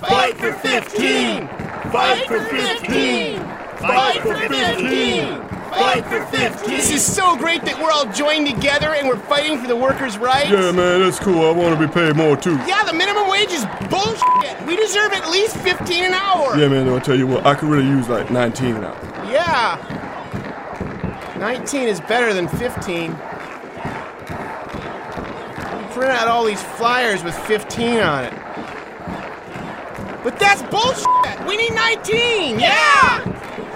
Fight for 15! Fight for 15! Fight for 15! Fight for 15! This is so great that we're all joined together and we're fighting for the workers' rights. Yeah, man, that's cool. I want to be paid more too. Yeah, the minimum wage is bullshit. We deserve at least 15 an hour. Yeah, man, I'll tell you what, I could really use like 19 an hour. Yeah. 19 is better than 15. We print out all these flyers with 15 on it. But that's bullshit. We need 19. Yeah.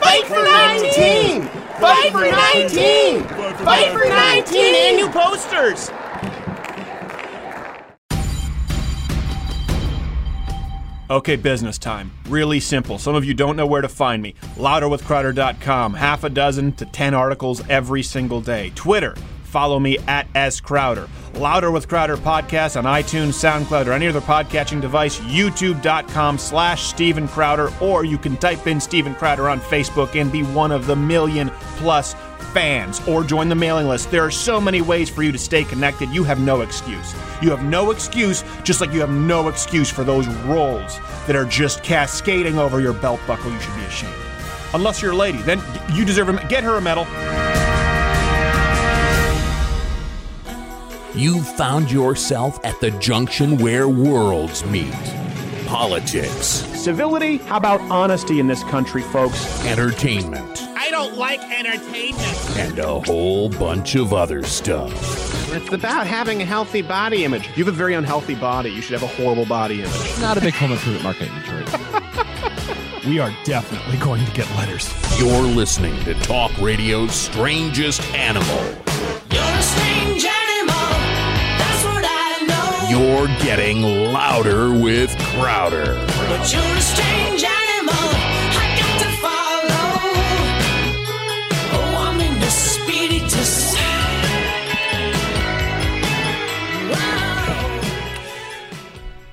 Fight for 19. Fight for 19. Fight for 19 and new posters. Okay, business time. Really simple. Some of you don't know where to find me. Louderwithcrowder.com. Half a dozen to 10 articles every single day. Twitter. Follow me at S. Crowder. Louder with Crowder podcast on iTunes, SoundCloud, or any other podcatching device. YouTube.com slash Stephen Crowder, or you can type in Stephen Crowder on Facebook and be one of the million plus fans or join the mailing list. There are so many ways for you to stay connected. You have no excuse. You have no excuse, just like you have no excuse for those rolls that are just cascading over your belt buckle. You should be ashamed. Unless you're a lady, then you deserve a get her a medal. You found yourself at the junction where worlds meet. Politics, Civility? How about honesty in this country, folks? entertainment, I don't like entertainment. and a whole bunch of other stuff. It's about having a healthy body image. You have a very unhealthy body. You should have a horrible body image. Not a big home improvement market in Detroit. We are definitely going to get letters. You're listening to Talk Radio's Strangest Animal. You're a strange animal. You're getting louder with Crowder. But you're a strange animal. I got to follow. Oh, I'm in the spiritus. Wow.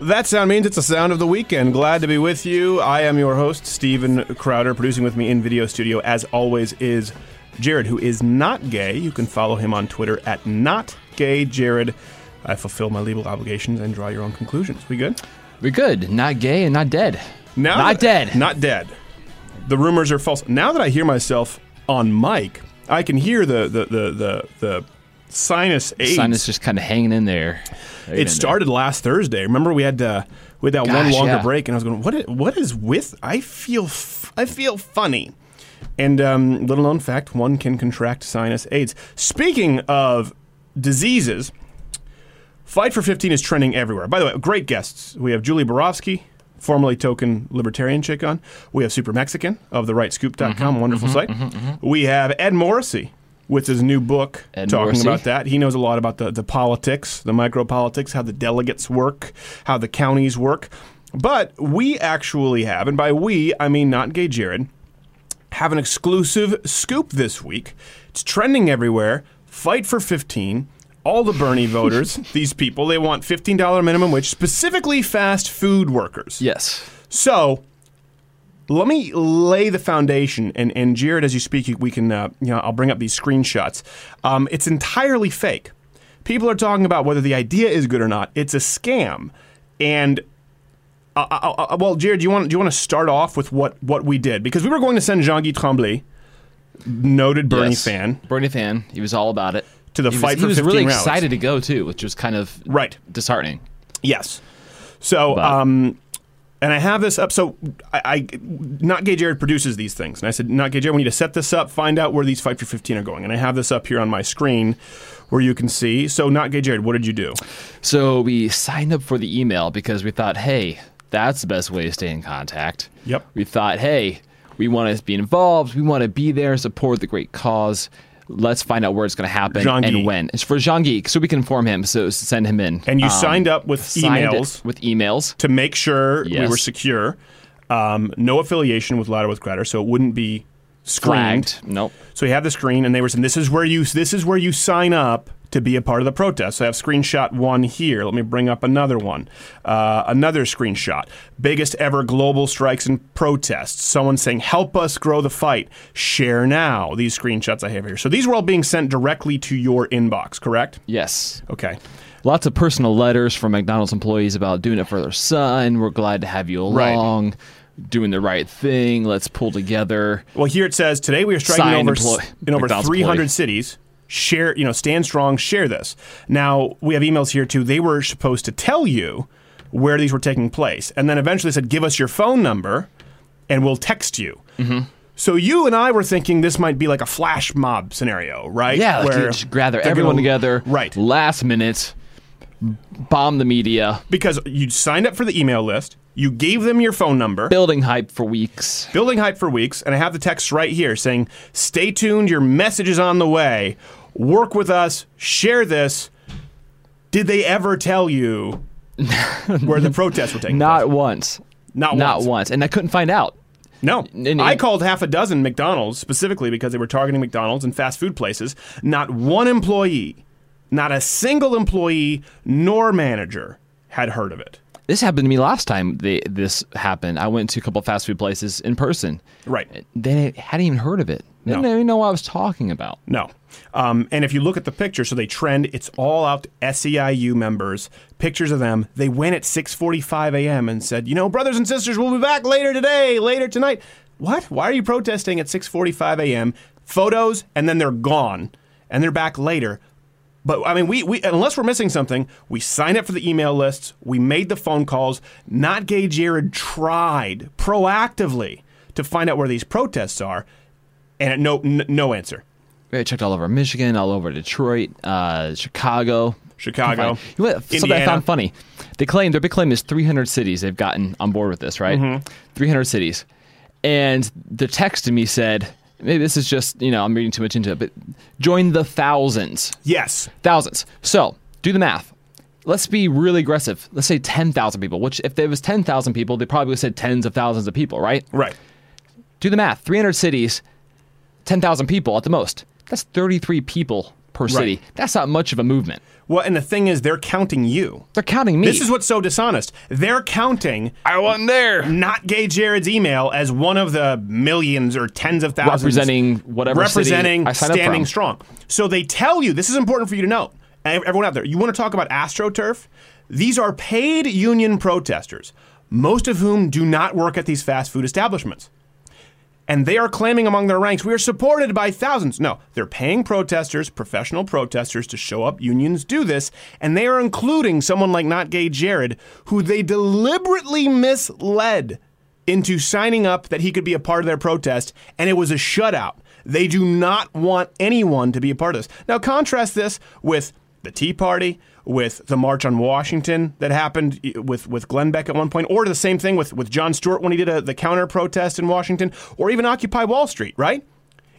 That sound means it's a sound of the weekend. Glad to be with you. I am your host, Stephen Crowder. Producing with me in video studio, as always, is Jared, who is not gay. You can follow him on Twitter at notgayjared. I fulfill my legal obligations and draw your own conclusions. We good? We're good. Not gay and not dead. Now Not dead. Not dead. The rumors are false. Now that I hear myself on mic, I can hear the the the the, the sinus aids. Sinus just kind of hanging in there. Hanging It started last Thursday. Remember we had uh, we had that one longer yeah. break, and I was going, "What? Is, what is with?" I feel f- I feel funny. And um, little known fact: one can contract sinus AIDS. Speaking of diseases, Fight for 15 is trending everywhere. By the way, great guests. We have Julie Borowski, formerly token libertarian chick on. We have SooperMexican of the rightscoop.com, Mm-hmm, wonderful mm-hmm, site. Mm-hmm, mm-hmm. We have Ed Morrissey with his new book Ed talking Morrissey. about that. He knows a lot about the, the politics, the micro politics, how the delegates work, how the counties work. But we actually have, and by we, I mean not gay Jared, have an exclusive scoop this week. It's trending everywhere. Fight for 15. All the Bernie voters, these people, they want $15 minimum wage, specifically fast food workers. Yes. So let me lay the foundation, and, and Jared, as you speak, we can, uh, you know, I'll bring up these screenshots. Um, it's entirely fake. People are talking about whether the idea is good or not. It's a scam, and uh, uh, uh, well, Jared, do you want do you want to start off with what what we did because we were going to send Jean-Guy Tremblay, noted Bernie Yes. fan, Bernie fan. He was all about it. To the he fight was, for He was 15 really rallies. excited to go too, which was kind of right? disheartening. Yes. So, But- um, and I have this up. So, I, I, not gay Jared produces these things, and I said, not gay Jared, we need to set this up, find out where these fight for fifteen are going, and I have this up here on my screen, where you can see. So, not gay Jared, what did you do? So we signed up for the email because we thought, hey, that's the best way to stay in contact. Yep. We thought, hey, we want to be involved. We want to be there, support the great cause. Let's find out where it's going to happen and when. It's for Jean Geek, so we can inform him. So send him in. And you Um, signed up with signed emails with emails. to make sure we were secure. Um, no affiliation with Louder with Crowder, so it wouldn't be screened. Flagged. Nope. So we have the screen, and they were saying, "This is where you this is where you sign up to be a part of the protest." So I have screenshot one here. Let me bring up another one. Uh, another screenshot. Biggest ever global strikes and protests. Someone saying, "Help us grow the fight. Share now." These screenshots I have here. So these were all being sent directly to your inbox, correct? Yes. Okay. Lots of personal letters from McDonald's employees about doing it for their son. We're glad to have you Right. along. Doing the right thing. Let's pull together. Well, here it says today we are striking Signed over in over McDonald's 300 employee. cities. Share, you know, stand strong. Share this. Now we have emails here too. They were supposed to tell you where these were taking place, and then eventually said, "Give us your phone number, and we'll text you." Mm-hmm. So you and I were thinking this might be like a flash mob scenario, right? Yeah, like Where you just gather everyone gonna- together. right? Last minute, bomb the media, Because you signed up for the email list, you gave them your phone number, building hype for weeks. building hype for weeks, and I have the text right here saying, "Stay tuned. Your message is on the way. Work with us. Share this." Did they ever tell you where the protests were taking Not place? once. Not once. Not once. once. And I couldn't find out. No, And- I called half a dozen McDonald's specifically because they were targeting McDonald's and fast food places. Not one employee, not a single employee nor manager had heard of it. This happened to me last time they, this happened. I went to a couple fast food places in person. Right. They hadn't even heard of it. They No. didn't even know what I was talking about. No. Um, and if you look at the picture, so they trend, it's all out SEIU members, pictures of them. They went at 6:45 a.m. and said, "You know, brothers and sisters, we'll be back later today, later tonight." What? Why are you protesting at 6:45 a.m.? Photos, and then they're gone, and they're back later. But I mean, we, we unless we're missing something, we signed up for the email lists, we made the phone calls. Not Gay Jared tried proactively to find out where these protests are, and no n- no answer. I checked all over Michigan, all over Detroit, uh, Chicago. Chicago, You know? Something I found funny. They claim their big claim is 300 cities they've gotten on board with this, right? Mm-hmm. 300 cities, and the text to me said, maybe this is just you know I'm reading too much into it, but join the thousands, Yes. thousands. So do the math. Let's be really aggressive. Let's say 10,000 people. Which if there was 10,000 people, they probably would have said tens of thousands of people, right? Right. Do the math. 300 cities, 10,000 people at the most. That's 33 people per city. That's not much of a movement. Well, and the thing is, they're counting you. They're counting me. This is what's so dishonest. They're counting I wasn't there. not gay Jared's email as one of the millions or tens of thousands Representing whatever city representing I signed up standing from. strong. So they tell you this is important for you to know. Everyone out there, you want to talk about AstroTurf? These are paid union protesters, most of whom do not work at these fast food establishments. And they are claiming among their ranks, we are supported by thousands. No, they're paying protesters, professional protesters, to show up. Unions do this. And they are including someone like Not Gay Jared, who they deliberately misled into signing up that he could be a part of their protest. And it was a shutout. They do not want anyone to be a part of this. Now, contrast this with the Tea Party, with the March on Washington that happened with, with Glenn Beck at one point, or the same thing with, with Jon Stewart when he did a, the counter protest in Washington, or even Occupy Wall Street, right?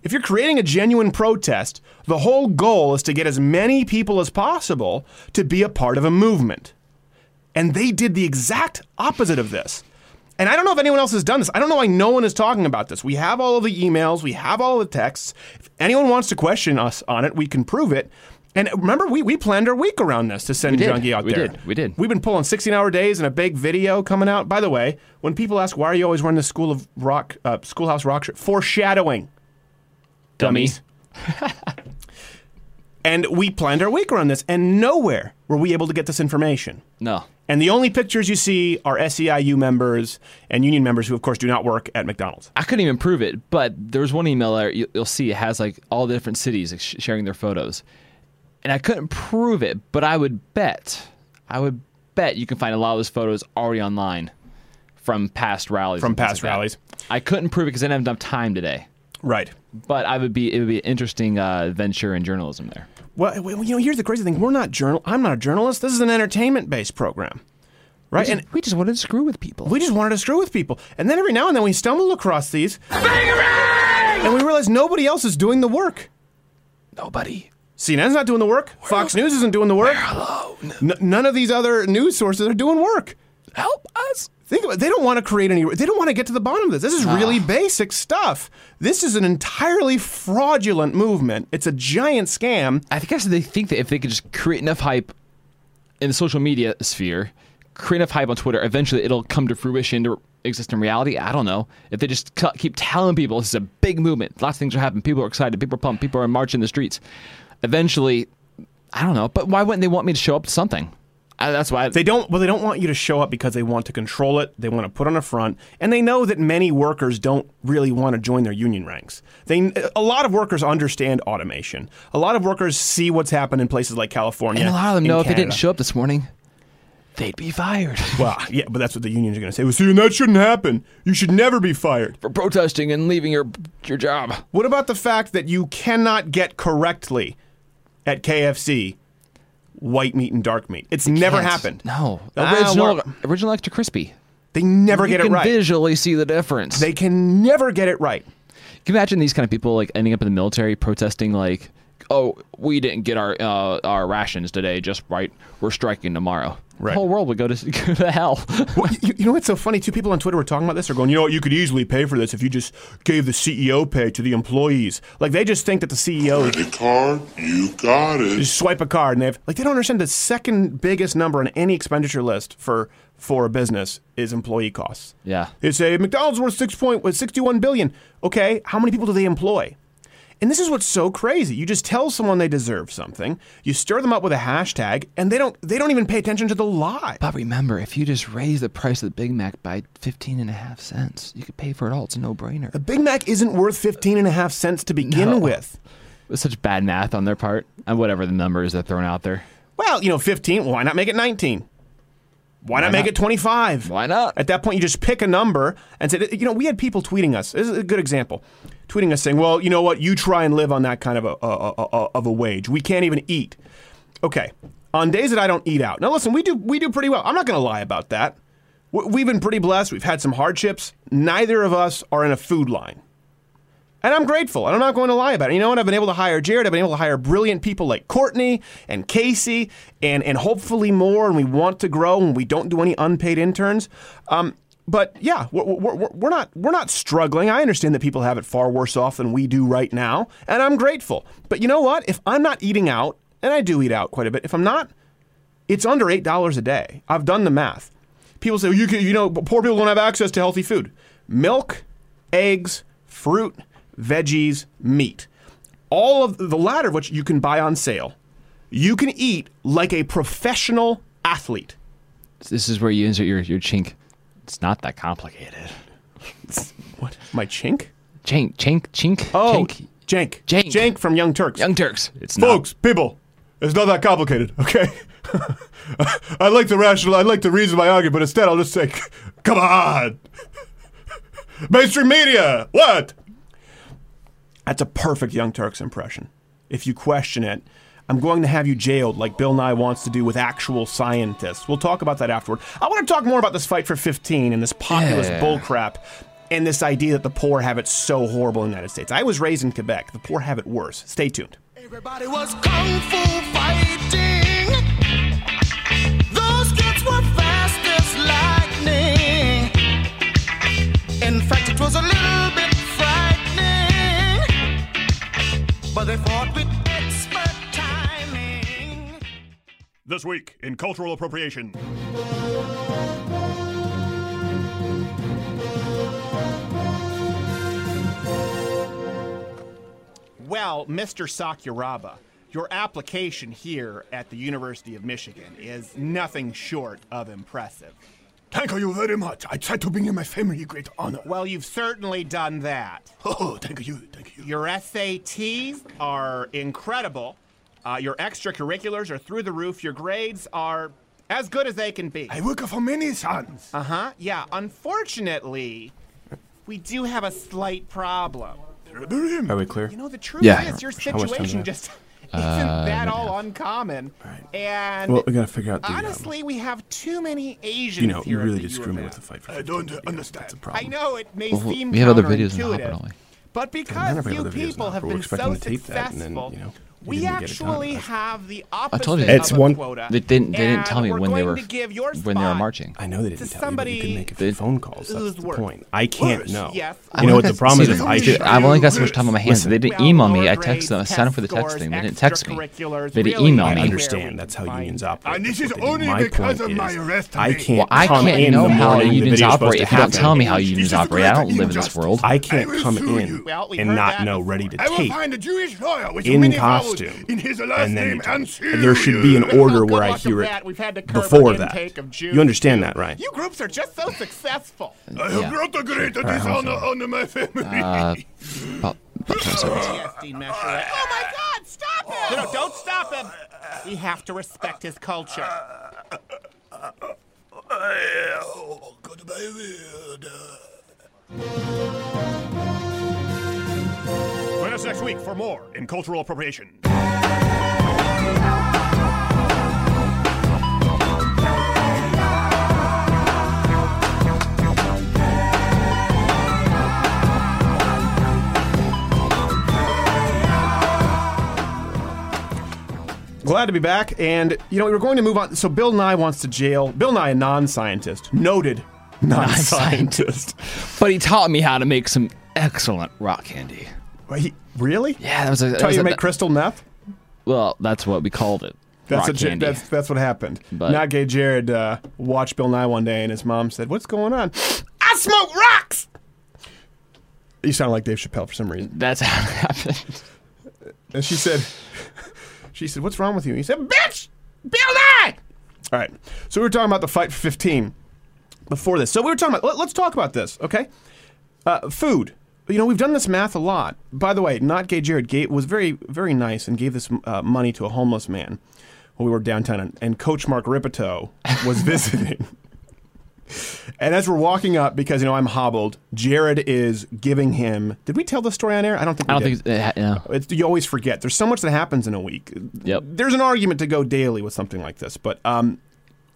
If you're creating a genuine protest, the whole goal is to get as many people as possible to be a part of a movement. And they did the exact opposite of this. And I don't know if anyone else has done this. I don't know why no one is talking about this. We have all of the emails, we have all the texts. If anyone wants to question us on it, we can prove it. And remember, we, we planned our week around this to send We. Junkie out We there. did. We did. We've been pulling 16 hour days and a big video coming out. By the way, when people ask, why are you always wearing the School of Rock, uh, Schoolhouse Rock shirt? Foreshadowing. Dummies. and we planned our week around this, and nowhere were we able to get this information. No. And the only pictures you see are SEIU members and union members who, of course, do not work at McDonald's. I couldn't even prove it, but there was one email there you- you'll see it has like all the different cities sharing their photos. And I couldn't prove it, but I would bet, I would bet you can find a lot of those photos already online from past rallies. From past like that. rallies. I couldn't prove it because I didn't have enough time today. Right. But I would be it would be an interesting uh, venture in journalism there. Well, well, you know, here's the crazy thing: we're not journal. I'm not a journalist. This is an entertainment-based program, right? We And we just wanted to screw with people. we just wanted to screw with people, and then every now and then we stumble across these, and we realize nobody else is doing the work. Nobody. CNN's not doing the work. Fox News isn't doing the work. N- none of these other news sources are doing work. Help us. Think about it. They don't want to create any. They don't want to get to the bottom of this. This is really ah. basic stuff. This is an entirely fraudulent movement. It's a giant scam. I guess they think that if they could just create enough hype in the social media sphere, create enough hype on Twitter, eventually it'll come to fruition to exist in reality. I don't know. If they just keep telling people this is a big movement, lots of things are happening, people are excited, people are pumped, people are marching the streets. Eventually, I don't know, but why wouldn't they want me to show up to something? I, that's why They don't. Well, they don't want you to show up because they want to control it. They want to put on a front, and they know that many workers don't really want to join their union ranks. They, a lot of workers understand automation. A lot of workers see what's happened in places like California. and a lot of them know if they didn't show up this morning, they'd be fired Well, yeah, but that's what the unions are going to say. Well, see, and that shouldn't happen. You should never be fired. for protesting and leaving your your job. What about the fact that you cannot get correctly at KFC white meat and dark meat? It's never Can't. happened. No, original original extra crispy. They never you get it right. visually see the difference. They can never get it right. Can you imagine these kind of people like ending up in the military protesting like, "Oh, we didn't get our uh, our rations today just right. We're striking tomorrow." Right. The whole world would go to, go to hell. Well, you, you know what's so funny? Two people on Twitter were talking about this. They're going, you know what? You could easily pay for this if you just gave the CEO pay to the employees. Like they just think that the CEO Credit card, you got it. just swipe a card and they have like they don't understand the second biggest number on any expenditure list for for a business is employee costs. Yeah. They say McDonald's worth six point was sixty one billion. Okay, how many people do they employ? And this is what's so crazy. You just tell someone they deserve something, you stir them up with a hashtag, and they don't they don't even pay attention to the lie. But remember, if you just raise the price of the Big Mac by 15 and a half cents, you could pay for it all. It's a no-brainer. The Big Mac isn't worth 15 and a half cents to begin No. with. It's such bad math on their part, and whatever the numbers they're throwing out there. Well, you know, 15, why not make it 19? Why, not make not? it 25? Why not? At that point, you just pick a number and say, you know, we had people tweeting us. This is a good example. Tweeting us saying, well, you know what? You try and live on that kind of a, a, a, of a wage. We can't even eat. Okay. On days that I don't eat out. Now, listen, we do, we do pretty well. I'm not going to lie about that. We- We've been pretty blessed. We've had some hardships. Neither of us are in a food line. And I'm grateful, and I'm not going to lie about it. You know what? I've been able to hire Jared. I've been able to hire brilliant people like Courtney and Casey, and and hopefully more. And we want to grow, and we don't do any unpaid interns. Um, but yeah, we're, we're, we're- not we're not struggling. I understand that people have it far worse off than we do right now, and I'm grateful. But you know what? If I'm not eating out, and I do eat out quite a bit, if I'm not, it's under eight dollars a day. I've done the math. People say you can, you know, poor people don't have access to healthy food. Milk, eggs, fruit, veggies, meat. All of the latter of which you can buy on sale. You can eat like a professional athlete. This is where you insert your, your chink. It's not that complicated. What? My chink? Chink, chink, chink. Oh, chink. Jank. Jank. Jank from Young Turks. Young Turks. It's not. Folks, people, it's not that complicated, okay? I like the rational, I like the reason my argument, but instead I'll just say, come on! Mainstream media, what? That's a perfect Young Turks impression. If you question it, I'm going to have you jailed like Bill Nye wants to do with actual scientists. We'll talk about that afterward. I want to talk more about this fight for 15 and this populist Yeah. bullcrap and this idea that the poor have it so horrible in the United States. I was raised in Quebec. The poor have it worse. Stay tuned. Everybody was kung fu fighting. Those kids were fast as lightning. In fact, it was a little bit frightening. But they fought with This week in cultural appropriation. Well, Mr. Sakuraba, your application here at the University of Michigan is nothing short of impressive. Thank you very much. I try to bring you my family great honor. Well, you've certainly done that. Oh, thank you, thank you. Your SATs are incredible. Uh, your extracurriculars are through the roof. Your grades are as good as they can be. I work for many sons. Uh huh. Yeah. Unfortunately, we do have a slight problem. Are we clear? You know, the truth Yeah. is, your How much time do we situation just isn't that all uncommon. And Well, we gotta figure out the, um, honestly, we have too many Asians You know, you really the did screw me with the fight for I don't understand. That's a I problem. I know it may Well, seem we have other videos in the counterintuitive, hopper, don't we? But because never you people now, have been so to tape that, and then, successful, you know, you we didn't get it done. actually have the opposite told you It's of a one- quota. They didn't. They didn't tell me when they we're were give your when they were marching. I know they didn't to tell you, but you somebody can make They- it phone calls. That's who's the worse. point. I can't Worse. know. Yes. You know what the problem See, is? I dude, should. I've only got so much time on my hands. Listen. They didn't Well, email me. I grades, texted them. I signed up for the test text thing. They didn't text me. extracurriculars, They didn't really email I me. where we understand that's how unions operate. And this is only my because point of is, my arrest I can't Well, I come can't in know the how morning, unions operate if you don't tell me how This unions is a operate. I don't live in this world. I I can't come in you. Well, we've and not know ready to I will find a Jewish lawyer with In costume costume. In his last And then name, you tell me. and there should be an order where I hear it that. We've had to curb before that. of You understand that, right? You groups are just so successful. I have Yeah. brought a great dishonor on my family. Uh, about, about 20 seconds. Yes, Dean Messerich. Oh my God! Stop him! No, don't stop him. We have to respect his culture. Oh, goodbye, weird. Join us next week for more in cultural appropriation. Glad to be back. And, you know, we were going to move on. So, Bill Nye wants to jail. Bill Nye, a non scientist, noted non scientist. But he taught me how to make some excellent rock candy. Really? Yeah, that was a. that Tell was you a- make crystal meth? well, that's what we called it. That's, a, candy. that's that's what happened. But- Not gay Jared uh, watched Bill Nye one day, and his mom said, "What's going on?" I smoke rocks. You sound like Dave Chappelle for some reason. That's how it happened. And she said, "She said, what's wrong with you?" He said, "Bitch, Bill Nye." All right. So we were talking about the fight for 15 before this. So we were talking about. Let, us talk about this, okay? Uh, food. You know, we've done this math a lot. By the way, not gay Jared gave, was very, very nice and gave this uh, money to a homeless man when we were downtown, and, and Coach Mark Ripito was visiting. And as we're walking up, because you know I'm hobbled, Jared is giving him. Did we tell the story on air? I don't think. We I don't did. think. Ha- no. It's, you always forget. There's so much that happens in a week. Yep. There's an argument to go daily with something like this, but um,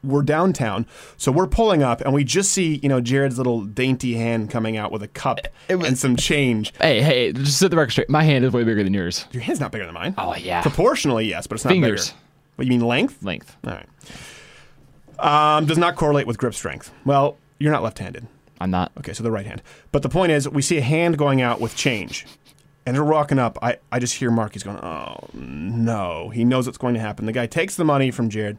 we're downtown, so we're pulling up, and we just see you know Jared's little dainty hand coming out with a cup and some change. Hey, hey, just set the record straight. My hand is way bigger than yours. Your hand's not bigger than mine. Oh yeah. Proportionally, yes, but it's not Fingers. bigger. What you mean length? Length. All right. Um, does not correlate with grip strength. Well, you're not left-handed. I'm not. Okay, so the right hand. But the point is, we see a hand going out with change. And they're walking up. I, I just hear Mark. He's going, oh, no. He knows what's going to happen. The guy takes the money from Jared.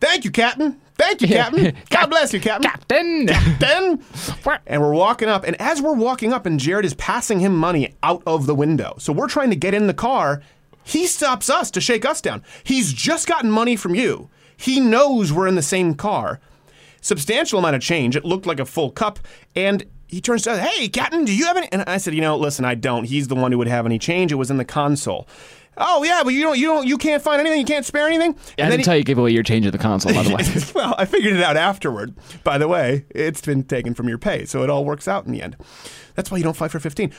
Thank you, Captain. Thank you, Captain. God bless you, Captain. Captain. Captain. And we're walking up. And as we're walking up, and Jared is passing him money out of the window. So we're trying to get in the car. He stops us to shake us down. He's just gotten money from you. He knows we're in the same car substantial amount of change. It looked like a full cup. And he turns to us, hey, Captain, do you have any? And I said, you know, listen, I don't. He's the one who would have any change. It was in the console. Oh yeah, but you don't, you don't, you can't find anything. You can't spare anything. I And didn't tell you give away your change at the console, by the way. well, I figured it out afterward. By the way, it's been taken from your pay, so it all works out in the end. That's why you don't fight for 15.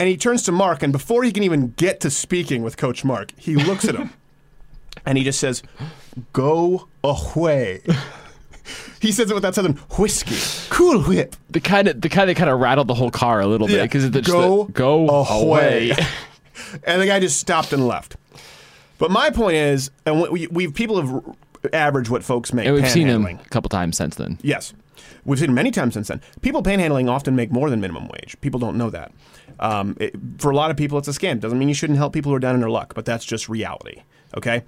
And he turns to Mark, and before he can even get to speaking with Coach Mark, he looks at him and he just says, Go away. he says it with that southern whiskey. Cool whip. the kind of the kind that kind of rattled the whole car a little bit because the, just go the, go away. and the guy just stopped and left. But my point is, and we, we've people have averaged what folks make. and we've seen him a couple times since then. Yes. We've seen many times since then. People panhandling often make more than minimum wage. People don't know that. Um, it, for a lot of people, it's a scam. Doesn't mean you shouldn't help people who are down in their luck, but that's just reality. Okay?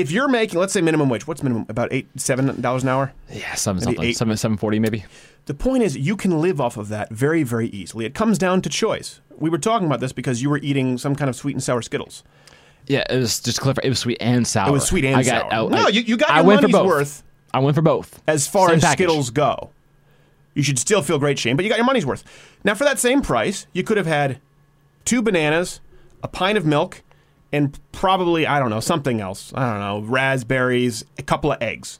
If you're making, let's say minimum wage, what's minimum? About eight, seven dollars an hour? Yeah, seven Maybe something, eight. seven seven forty maybe. The point is, you can live off of that very, very easily. It comes down to choice. We were talking about this because you were eating some kind of sweet and sour Skittles. Yeah, it was just clarify. It was sweet and sour. It was sweet and I got, sour. I, no, you, you got I your went for money's both. worth I went for both. as far Same as package. Skittles go. You should still feel great, shame, but you got your money's worth. Now, for that same price, you could have had two bananas, a pint of milk, and probably, I don't know, something else. I don't know, raspberries, a couple of eggs.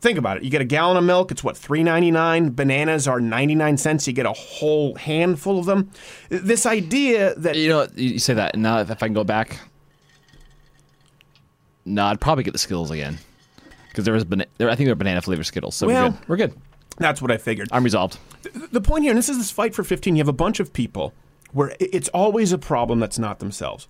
Think about it. You get a gallon of milk, it's what, three ninety nine. Bananas are 99 cents. You get a whole handful of them. This idea that You know, you say that. and Now, if I can go back, no, I'd probably get the Skittles again because there was bana- there. I think there are banana flavored Skittles. So Well- we're good. We're good. that's what I figured. I'm resolved. the point here, and this is this fight for 15, you have a bunch of people where it's always a problem that's not themselves.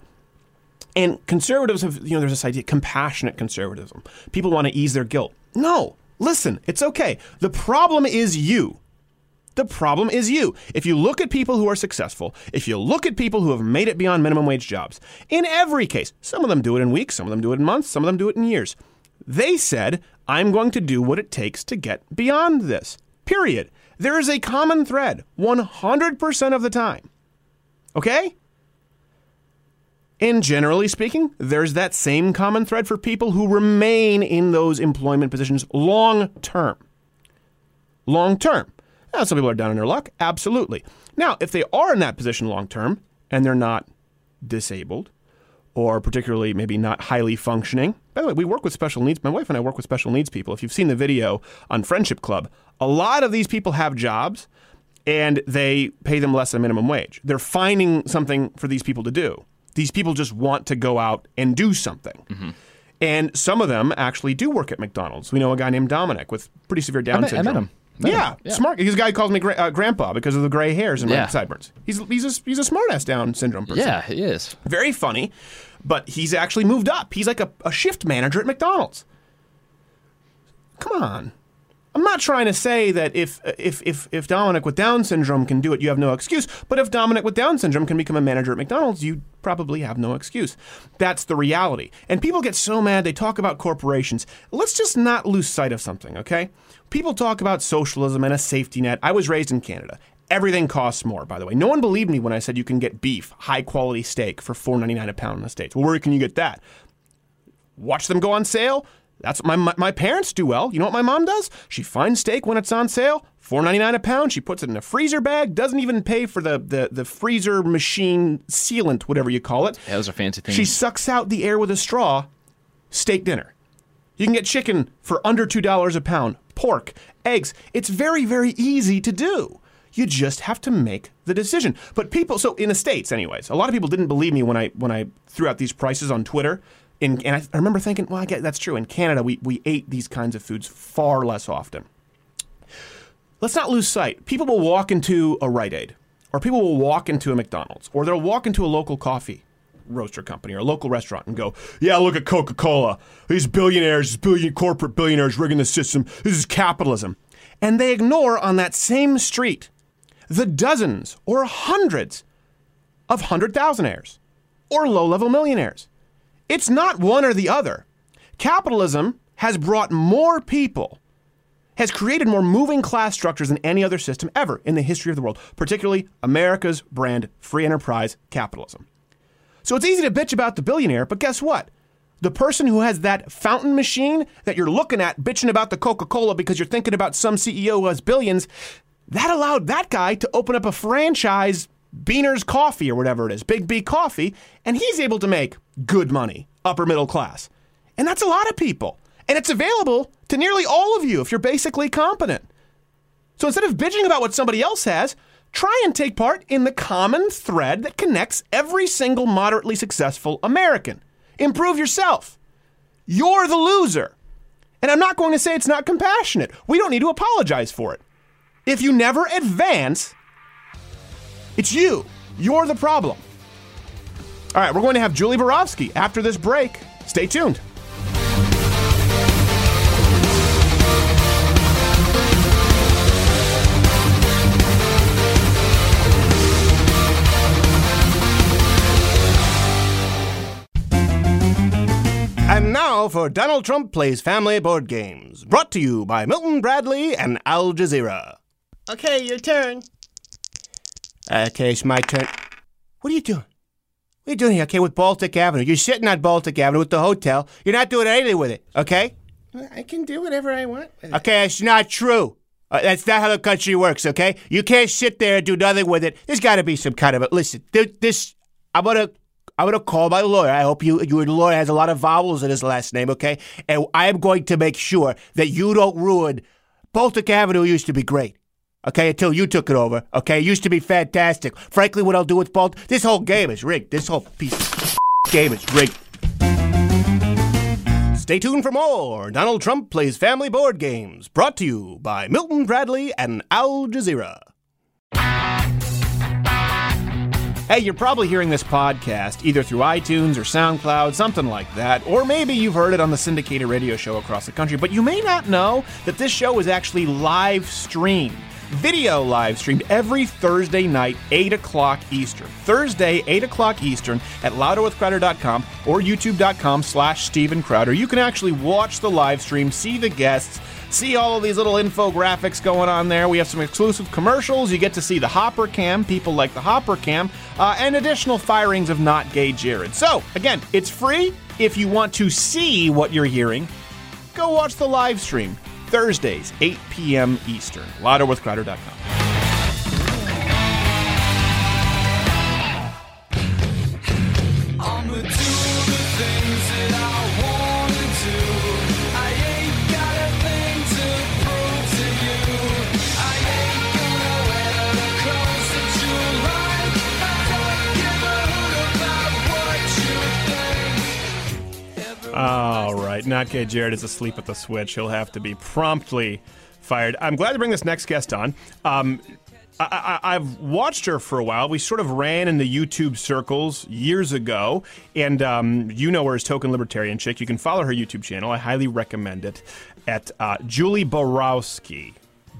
And conservatives have, you know, there's this idea, compassionate conservatism. People want to ease their guilt. No, listen, it's okay. The problem is you. The problem is you. If you look at people who are successful, if you look at people who have made it beyond minimum wage jobs, in every case, some of them do it in weeks, some of them do it in months, some of them do it in years. They said, I'm going to do what it takes to get beyond this. Period. There is a common thread 100% of the time. Okay? And generally speaking, there's that same common thread for people who remain in those employment positions long term. Long term. Now, some people are down on their luck, absolutely. Now, if they are in that position long term and they're not disabled or particularly maybe not highly functioning. By the way, we work with special needs. My wife and I work with special needs people. If you've seen the video on Friendship Club, a lot of these people have jobs and they pay them less than minimum wage. They're finding something for these people to do. These people just want to go out and do something. And some of them actually do work at McDonald's. We know a guy named Dominic with pretty severe Down met- I met syndrome. him. Met him. yeah, Yeah. smart. He's a guy who calls me gra- uh, grandpa because of the gray hairs and Yeah. my sideburns. He's he's a, he's a smartass Down syndrome person. Yeah, he is. Very funny, but he's actually moved up. He's like a, a shift manager at McDonald's. Come on. I'm not trying to say that if, if if if Dominic with Down syndrome can do it, you have no excuse. But if Dominic with Down syndrome can become a manager at McDonald's, you probably have no excuse. That's the reality. And people get so mad. They talk about corporations. Let's just not lose sight of something, okay? People talk about socialism and a safety net. I was raised in Canada. Everything costs more, by the way. No one believed me when I said you can get beef, high quality steak for $4.99 a pound in the States. Well, where can you get that? watch them go on sale. That's what my, my my parents do well. You know what my mom does? She finds steak when it's on sale, four ninety nine a pound. She puts it in a freezer bag. Doesn't even pay for the the, the freezer machine sealant, whatever you call it. Yeah, those are fancy things. She sucks out the air with a straw. Steak dinner. You can get chicken for under two dollars a pound. Pork, eggs. It's very very easy to do. You just have to make the decision. But people, so in the states, anyways, a lot of people didn't believe me when I when I threw out these prices on Twitter. In, and I, I remember thinking, well, I get that's true. In Canada, we we ate these kinds of foods far less often let's not lose sight. People will walk into a Rite Aid, or people will walk into a McDonald's, or they'll walk into a local coffee roaster company or a local restaurant and go, "Yeah, look at Coca-Cola. These billionaires, these billion corporate billionaires rigging the system. This is capitalism." And they ignore on that same street the dozens or hundreds of hundred thousandaires or low-level millionaires. It's not one or the other. Capitalism has brought more people has created more moving class structures than any other system ever in the history of the world, particularly America's brand free enterprise capitalism. So it's easy to bitch about the billionaire, but guess what? The person who has that fountain machine that you're looking at bitching about the Coca Cola because you're thinking about some CEO who has billions, that allowed that guy to open up a franchise, Beaner's Coffee or whatever it is, Biggby Coffee, and he's able to make good money, upper middle class. And that's a lot of people. And it's available to nearly all of you if you're basically competent. So instead of bitching about what somebody else has, try and take part in the common thread that connects every single moderately successful American. Improve yourself. You're the loser. And I'm not going to say it's not compassionate. We don't need to apologize for it. If you never advance, it's you. You're the problem. All right, we're going to have Julie Borowski after this break. Stay tuned. And now for Donald Trump Plays Family Board Games, brought to you by Milton Bradley and Al Jazeera. Okay, your turn. Okay, it's my turn. What are you doing? What are you doing here, okay, with Baltic Avenue? You're sitting on Baltic Avenue with the hotel. You're not doing anything with it, okay? I can do whatever I want. Okay, that's not true. Uh, that's not how the country works, okay? You can't sit there and do nothing with it. There's got to be some kind of a listen. There, this, I'm gonna, I'm gonna call my lawyer. I hope you, your lawyer has a lot of vowels in his last name, okay? And I am going to make sure that you don't ruin. Baltic Avenue used to be great, okay? Until you took it over, okay? It used to be fantastic. Frankly, what I'll do with Baltic, this whole game is rigged. This whole piece of game is rigged. Stay tuned for more. Donald Trump plays family board games, brought to you by Milton Bradley and Al Jazeera. Hey, you're probably hearing this podcast either through iTunes or SoundCloud, something like that, or maybe you've heard it on the syndicated radio show across the country, but you may not know that this show is actually live streamed. Video live streamed every Thursday night, 8 o'clock Eastern. Thursday, 8 o'clock Eastern at louderwithcrowder.com or youtube.com slash Stephen Crowder. You can actually watch the live stream, see the guests, see all of these little infographics going on there. We have some exclusive commercials. You get to see the Hopper Cam, people like the Hopper Cam, uh, and additional firings of Not Gay Jared. So, again, it's free. If you want to see what you're hearing, go watch the live stream. Thursdays, 8 p.m. Eastern. Louderwithcrowder.com. Right, Not Gay Jared is asleep at the switch. He'll have to be promptly fired. I'm glad to bring this next guest on. Um, I, I've watched her for a while. We sort of ran in the YouTube circles years ago, and um, you know her as Token Libertarian Chick. You can follow her YouTube channel. I highly recommend it at uh, Julie Borowski.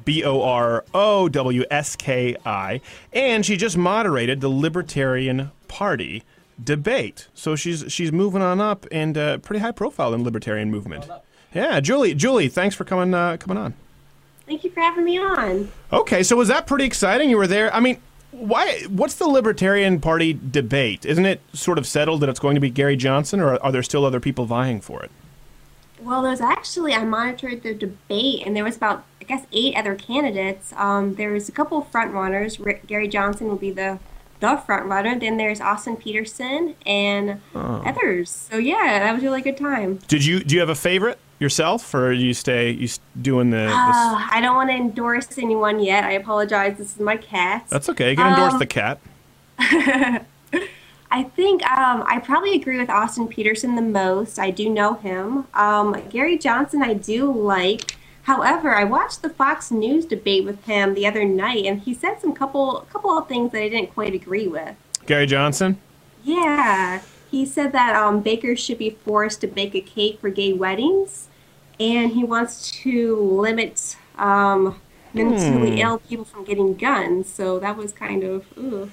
B O R O W S K I, and she just moderated the Libertarian Party debate. So she's she's moving on up and uh, pretty high profile in libertarian movement. Yeah, Julie, Julie, thanks for coming uh, coming on. Thank you for having me on. Okay, so was that pretty exciting? You were there. I mean, why? What's the Libertarian Party debate? Isn't it sort of settled that it's going to be Gary Johnson, or are there still other people vying for it? Well, there's actually I monitored the debate, and there was about I guess eight other candidates. Um, there was a couple of front runners. Rick, Gary Johnson will be the the front runner. Then there's Austin Petersen and others. So yeah, that was a really good time. Did you do you have a favorite yourself, or do you stay you doing the? Uh, I don't want to endorse anyone yet. I apologize. This is my cat. that's okay. You can endorse um, the cat. I think um, I probably agree with Austin Petersen the most. I do know him. Um, Gary Johnson, I do like. However, I watched the Fox News debate with him the other night, and he said some couple couple of things that I didn't quite agree with. Gary Johnson. Yeah, he said that um, bakers should be forced to bake a cake for gay weddings, and he wants to limit um, mentally ill people from getting guns. So that was kind of. Ooh.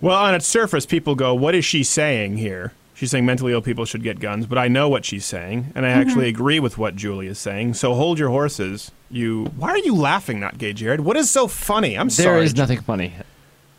Well, on its surface, people go, "What is she saying here?" She's saying mentally ill people should get guns, but I know what she's saying, and I mm-hmm. actually agree with what Julie is saying. So hold your horses. You. Why are you laughing, not gay, Jared? What is so funny? I'm There sorry. is nothing funny.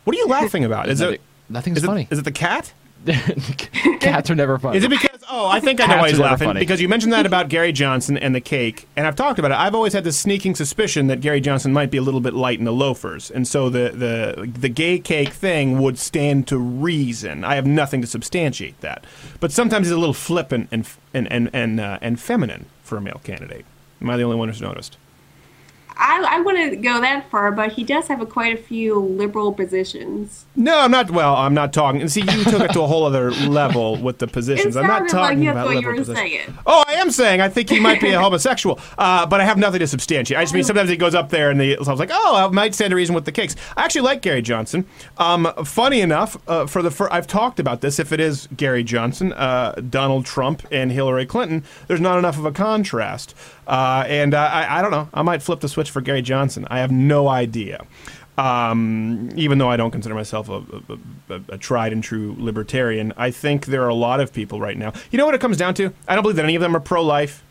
What are you laughing about? Is Nothing- it? Nothing's Is it, funny. is it the cat? Cats are never funny. Is it because? Oh, I think I know why he's laughing. funny. Because you mentioned that about Gary Johnson and the cake, and I've talked about it. I've always had this sneaking suspicion that Gary Johnson might be a little bit light in the loafers, and so the the the gay cake thing would stand to reason. I have nothing to substantiate that, but sometimes he's a little flippant and and and and, uh, and feminine for a male candidate. Am I the only one who's noticed? I, I wouldn't go that far, but he does have a, quite a few liberal positions. No, I'm not. Well, I'm not talking. And see, you took it to a whole other level with the positions. I'm not sounded like talking about liberal positions. saying. Oh, I am saying I think he might be a homosexual, uh, but I have nothing to substantiate. I just mean sometimes he goes up there and the, so I was like, oh, I might stand to reason with the cakes. I actually like Gary Johnson. Um, funny enough, uh, for the fir- I've talked about this. If it is Gary Johnson, uh, Donald Trump, and Hillary Clinton, there's not enough of a contrast. Uh, and I, I don't know. I might flip the switch for Gary Johnson. I have no idea. Um, even though I don't consider myself a, a, a, tried and true libertarian, I think there are a lot of people right now. You know what it comes down to? I don't believe that any of them are pro-life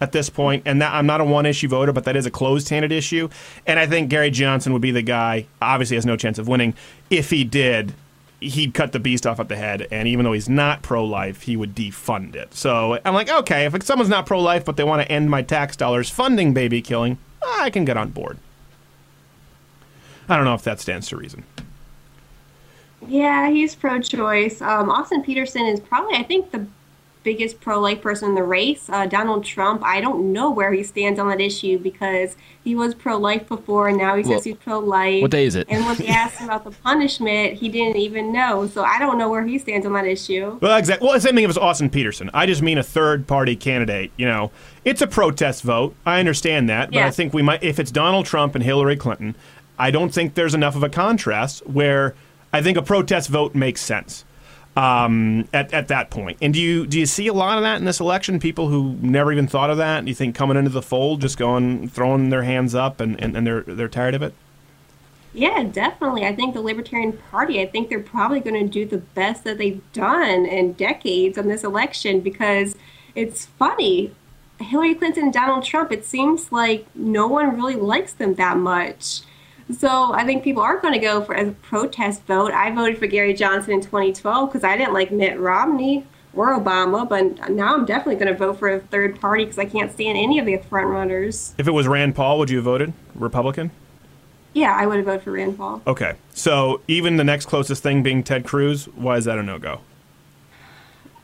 at this point, and that I'm not a one-issue voter, but that is a closed-handed issue. And I think Gary Johnson would be the guy. Obviously, has no chance of winning. If he did, he'd cut the beast off at the head. And even though he's not pro-life, he would defund it. So I'm like, okay, if someone's not pro-life but they want to end my tax dollars funding baby killing, I can get on board. I don't know if that stands to reason. Yeah, he's pro-choice. Um, Austin Petersen is probably, I think, the biggest pro-life person in the race. Uh, Donald Trump, I don't know where he stands on that issue because he was pro-life before, and now he Well, says he's pro-life. what day is it? And when they asked him about the punishment, he didn't even know. So I don't know where he stands on that issue. Well, exactly. Well, the same thing as Austin Petersen. I just mean a third-party candidate. You know, it's a protest vote. I understand that, but I think we might. If it's Donald Trump and Hillary Clinton, I don't think there's enough of a contrast where I think a protest vote makes sense. Um, at, at that point, and do you do you see a lot of that in this election? People who never even thought of that. Do you think coming into the fold, just going throwing their hands up, and, and, and they're they're tired of it? Yeah, definitely. I think the Libertarian Party, I think they're probably going to do the best that they've done in decades on this election because it's funny. Hillary Clinton and Donald Trump, it seems like no one really likes them that much. So I think people are going to go for a protest vote. I voted for Gary Johnson in 2012 because I didn't like Mitt Romney or Obama, but now I'm definitely going to vote for a third party because I can't stand any of the front runners. If it was Rand Paul, would you have voted Republican? Yeah, I would have voted for Rand Paul. Okay. So even the next closest thing being Ted Cruz, why is that a no go?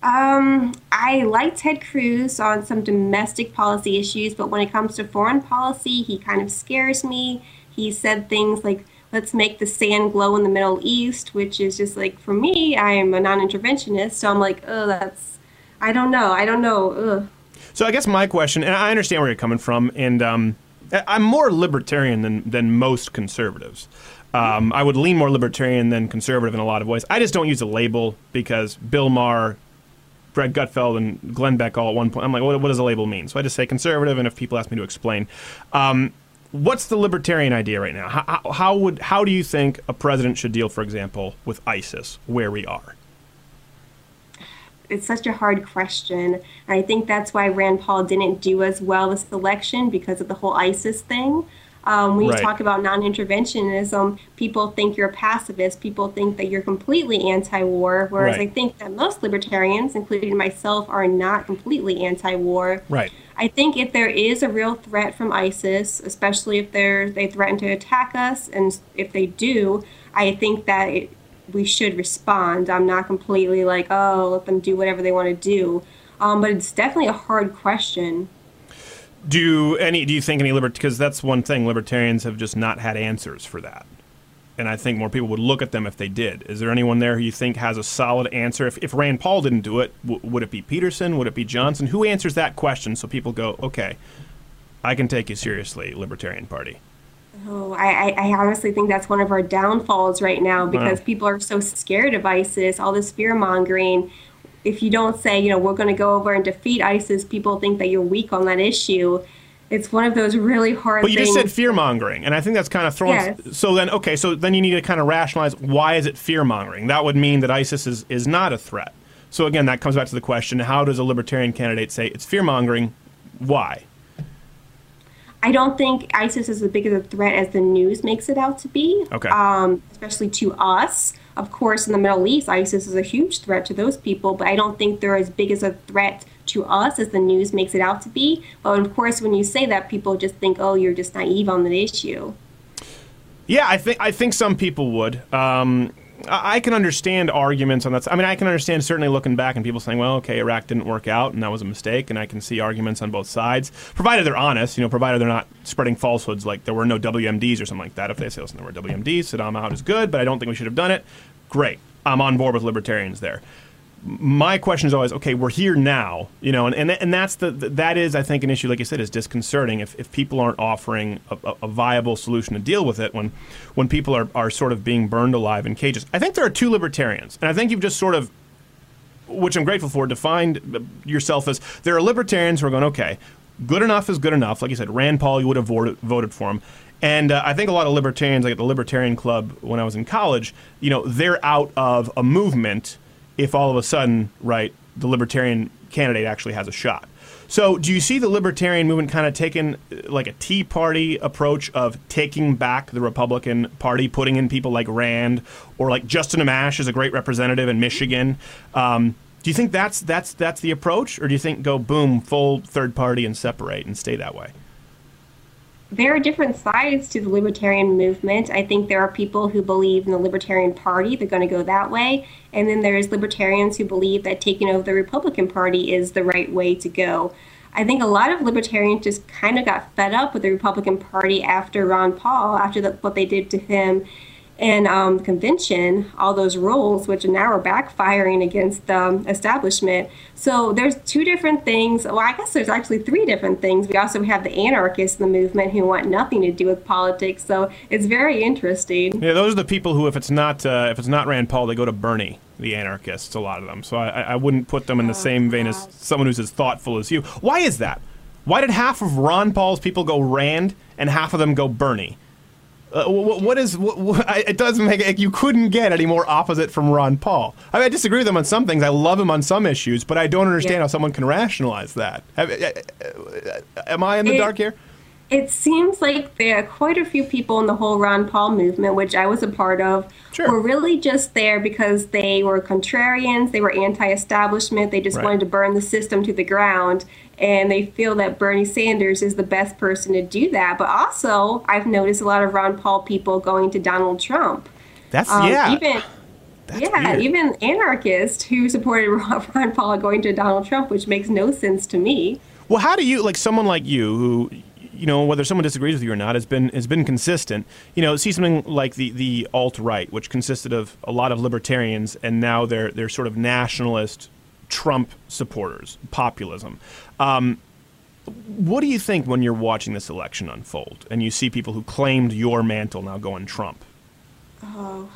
Um, I like Ted Cruz on some domestic policy issues, but when it comes to foreign policy, he kind of scares me. He said things like, let's make the sand glow in the Middle East, which is just like, for me, I am a non interventionist, so I'm like, oh, that's, I don't know. I don't know. Ugh. So I guess my question, and I understand where you're coming from, and um, I'm more libertarian than than most conservatives. Um, I would lean more libertarian than conservative in a lot of ways. I just don't use a label because Bill Maher, Greg Gutfeld, and Glenn Beck all at one point. I'm like, what, what does a label mean? So I just say conservative, and if people ask me to explain, um, what's the libertarian idea right now? How, how, would how do you think a president should deal, for example, with ISIS, where we are? it's such a hard question. And I think that's why Rand Paul didn't do as well this election because of the whole ISIS thing. Um, when you Right. talk about non-interventionism, people think you're a pacifist. People think that you're completely anti-war, whereas Right. I think that most libertarians, including myself, are not completely anti-war. Right. I think if there is a real threat from ISIS, especially if they're they threaten to attack us, and if they do, I think that it, we should respond. I'm not completely like, oh, let them do whatever they want to do, um, but it's definitely a hard question. Do any? Do you think any libert? Because that's one thing. Libertarians have just not had answers for that, and I think more people would look at them if they did. Is there anyone there who you think has a solid answer? If, if Rand Paul didn't do it, w- would it be Petersen? Would it be Johnson? Who answers that question so people go, okay, I can take you seriously, Libertarian Party. Oh, I, I, I honestly think that's one of our downfalls right now because people are so scared of ISIS, all this fear mongering. If you don't say, you know, we're going to go over and defeat ISIS, people think that you're weak on that issue. It's one of those really hard But you things. just said fear mongering, and I think that's kind of throwing. Yes. So then, okay, so then you need to kind of rationalize why is it fear mongering? That would mean that ISIS is, is not a threat. So again, that comes back to the question: How does a libertarian candidate say it's fear mongering? Why? I don't think ISIS is as big of a threat as the news makes it out to be. Okay. Um, especially to us. Of course, in the Middle East, ISIS is a huge threat to those people, but I don't think they're as big as a threat to us as the news makes it out to be. But of course, when you say that, people just think, oh, you're just naive on the issue. Yeah, I think I think some people would. Um, I can understand arguments on that. I mean, I can understand certainly looking back and people saying, "Well, okay, Iraq didn't work out, and that was a mistake." And I can see arguments on both sides, provided they're honest. You know, provided they're not spreading falsehoods like there were no WMDs or something like that. If they say, "Listen, there were WMDs, Saddam out is good, but I don't think we should have done it," great. I'm on board with libertarians there my question is always okay we're here now you know and, and, and that's the that is i think an issue like you said is disconcerting. If, if people aren't offering a, a- viable solution to deal with it when when people are, are sort of being burned alive in cages. I think there are two libertarians and i think you've just sort of which i'm grateful for defined yourself as there are libertarians who are going okay good enough is good enough. Like you said rand paul you would have voted, voted for him. And uh, I think a lot of libertarians, like at the Libertarian Club when I was in college, you know, they're out of a movement if all of a sudden, right, the Libertarian candidate actually has a shot. So, do you see the Libertarian movement kind of taking uh, like a Tea Party approach of taking back the Republican Party, putting in people like Rand or like Justin Amash is a great representative in Michigan? Um, do you think that's that's that's the approach, or do you think go boom full third party and separate and stay that way? There are different sides to the libertarian movement. I think there are people who believe in the Libertarian Party, they're going to go that way. And then there's libertarians who believe that taking over the Republican Party is the right way to go. I think a lot of libertarians just kind of got fed up with the Republican Party after Ron Paul, after the, what they did to him in um, convention, all those rules, which now are backfiring against the um, establishment. So there's two different things. Well, I guess there's actually three different things. We also have the anarchists in the movement who want nothing to do with politics. So it's very interesting. Yeah, those are the people who, if it's not uh, if it's not Rand Paul, they go to Bernie, the anarchists. A lot of them. So I, I wouldn't put them in the same vein as someone who's as thoughtful as you. Why is that? Why did half of Ron Paul's people go Rand and half of them go Bernie? Uh, wh- what is? Wh- wh- I- it doesn't make it. You couldn't get any more opposite from Ron Paul. I mean, I disagree with him on some things. I love him on some issues, but I don't understand Yeah. how someone can rationalize that. Uh, uh, Am I in the It- dark here? It seems like there are quite a few people in the whole Ron Paul movement, which I was a part of, Sure. were really just there because they were contrarians, they were anti establishment, they just Right. wanted to burn the system to the ground. And they feel that Bernie Sanders is the best person to do that. But also, I've noticed a lot of Ron Paul people going to Donald Trump. That's Um, yeah. Even yeah, weird. even anarchists who supported Ron Paul going to Donald Trump, which makes no sense to me. Well, how do you like someone like you who you know whether someone disagrees with you or not has been has been consistent. You know, see something like the the alt right, which consisted of a lot of libertarians, and now they're they're sort of nationalist Trump supporters, populism. Um, what do you think when you're watching this election unfold and you see people who claimed your mantle now going Trump? Oh,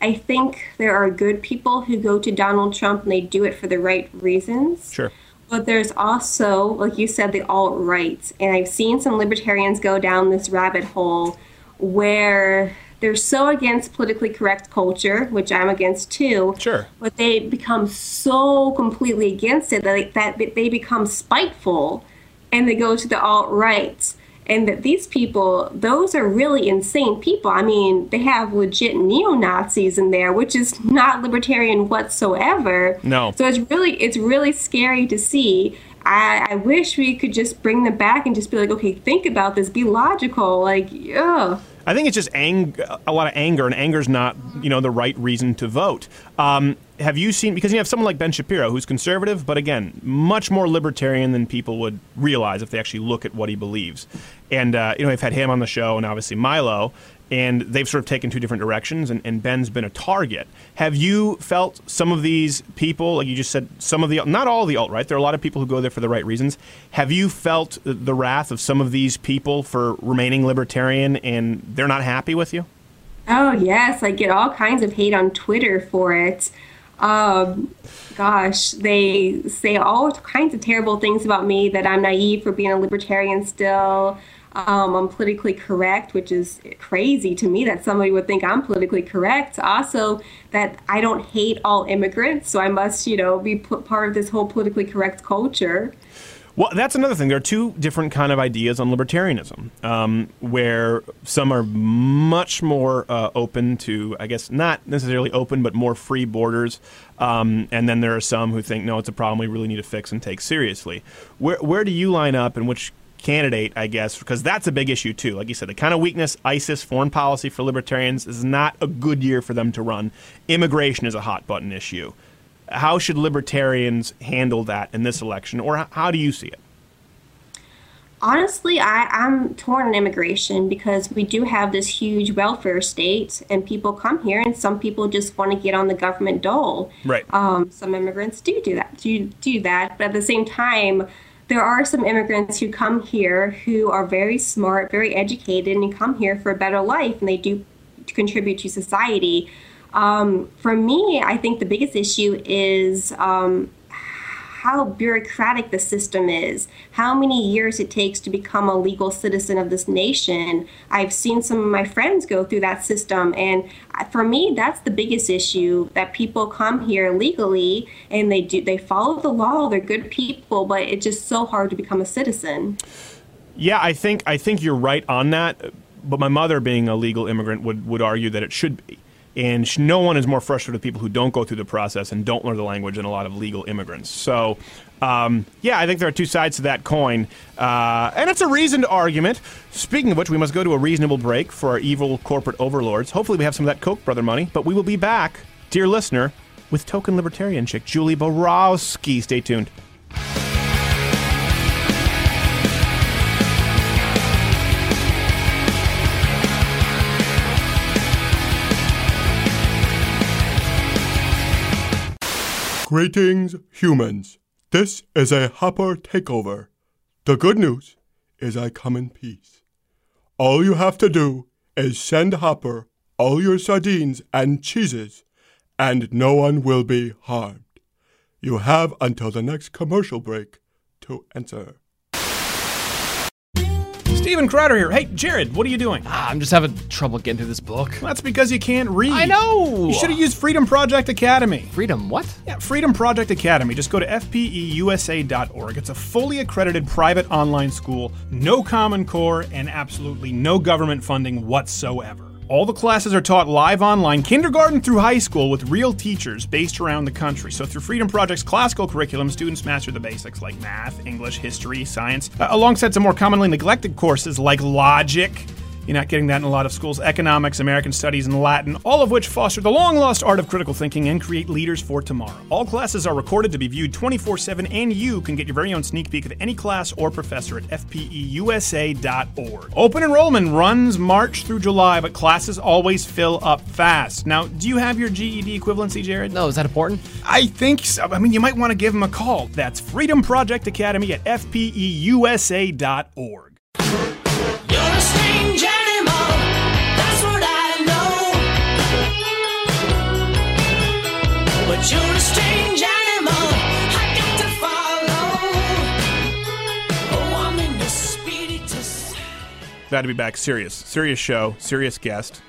I think there are good people who go to Donald Trump and they do it for the right reasons. Sure. But there's also, like you said, the alt right. And I've seen some libertarians go down this rabbit hole where they're so against politically correct culture, which I'm against too. Sure. But they become so completely against it that, that they become spiteful and they go to the alt right. And that these people, those are really insane people. I mean, they have legit neo Nazis in there, which is not libertarian whatsoever. No. So it's really, it's really scary to see. I, I wish we could just bring them back and just be like, okay, think about this, be logical. Like, ugh. I think it's just ang- a lot of anger, and anger's not, you know, the right reason to vote. Um, have you seen because you have someone like Ben Shapiro who's conservative, but again, much more libertarian than people would realize if they actually look at what he believes. And uh, you know, they've had him on the show, and obviously Milo, and they've sort of taken two different directions. And, and Ben's been a target. Have you felt some of these people, like you just said, some of the not all the alt right, there are a lot of people who go there for the right reasons. Have you felt the wrath of some of these people for remaining libertarian, and they're not happy with you? Oh yes, I get all kinds of hate on Twitter for it. Um, gosh, they say all kinds of terrible things about me. That I'm naive for being a libertarian still. Um, I'm politically correct, which is crazy to me that somebody would think I'm politically correct. Also, that I don't hate all immigrants, so I must, you know, be part of this whole politically correct culture. Well, that's another thing. There are two different kind of ideas on libertarianism, um, where some are much more uh, open to, I guess, not necessarily open, but more free borders, um, and then there are some who think, no, it's a problem we really need to fix and take seriously. Where where do you line up, and which candidate, I guess, because that's a big issue too. Like you said, the kind of weakness ISIS foreign policy for libertarians is not a good year for them to run. Immigration is a hot button issue. How should libertarians handle that in this election, or how do you see it? Honestly, I, I'm torn on immigration because we do have this huge welfare state, and people come here, and some people just want to get on the government dole. Right. Um, some immigrants do do that. Do do that, but at the same time, there are some immigrants who come here who are very smart, very educated, and come here for a better life, and they do contribute to society. Um, for me, I think the biggest issue is um, how bureaucratic the system is, how many years it takes to become a legal citizen of this nation. I've seen some of my friends go through that system, and for me, that's the biggest issue that people come here legally and they do they follow the law, they're good people, but it's just so hard to become a citizen. Yeah, I think I think you're right on that. But my mother, being a legal immigrant, would would argue that it should be. And no one is more frustrated with people who don't go through the process and don't learn the language than a lot of legal immigrants. So, um, yeah, I think there are two sides to that coin. Uh, and it's a reasoned argument. Speaking of which, we must go to a reasonable break for our evil corporate overlords. Hopefully, we have some of that Koch brother money. But we will be back, dear listener, with token libertarian chick Julie Borowski. Stay tuned. Greetings, humans. This is a Hopper takeover. The good news is I come in peace. All you have to do is send Hopper all your sardines and cheeses, and no one will be harmed. You have until the next commercial break to enter. Stephen Crowder here. Hey, Jared, what are you doing? Ah, I'm just having trouble getting through this book. That's because you can't read. I know. You should have used Freedom Project Academy. Freedom, what? Yeah, Freedom Project Academy. Just go to fpeusa.org. It's a fully accredited private online school, no Common Core, and absolutely no government funding whatsoever. All the classes are taught live online, kindergarten through high school, with real teachers based around the country. So, through Freedom Project's classical curriculum, students master the basics like math, English, history, science, uh, alongside some more commonly neglected courses like logic. You're not getting that in a lot of schools. Economics, American Studies, and Latin, all of which foster the long lost art of critical thinking and create leaders for tomorrow. All classes are recorded to be viewed 24 7, and you can get your very own sneak peek of any class or professor at fpeusa.org. Open enrollment runs March through July, but classes always fill up fast. Now, do you have your GED equivalency, Jared? No, is that important? I think so. I mean, you might want to give them a call. That's Freedom Project Academy at fpeusa.org. Glad to be back. Serious, serious show, serious guest,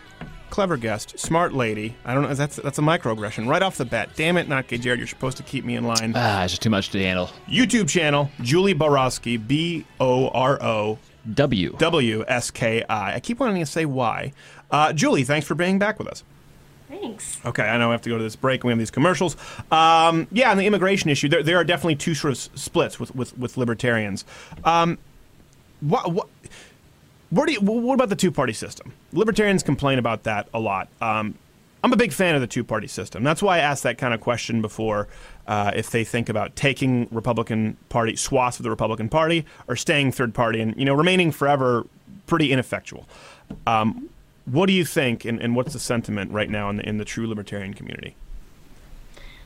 clever guest, smart lady. I don't know. That's that's a microaggression right off the bat. Damn it, not gay Jared. You're supposed to keep me in line. Ah, it's just too much to handle. YouTube channel Julie Borowski, B O R O W. W S K I. I keep wanting to say why. Uh, Julie, thanks for being back with us. Thanks. Okay, I know I have to go to this break we have these commercials. Um, yeah, on the immigration issue, there, there are definitely two sort of splits with, with, with libertarians. Um, what, what, you, what about the two party system? Libertarians complain about that a lot. Um, I'm a big fan of the two party system. That's why I asked that kind of question before uh, if they think about taking Republican Party swaths of the Republican Party or staying third party and you know remaining forever pretty ineffectual. Um, what do you think, and, and what's the sentiment right now in the, in the true libertarian community?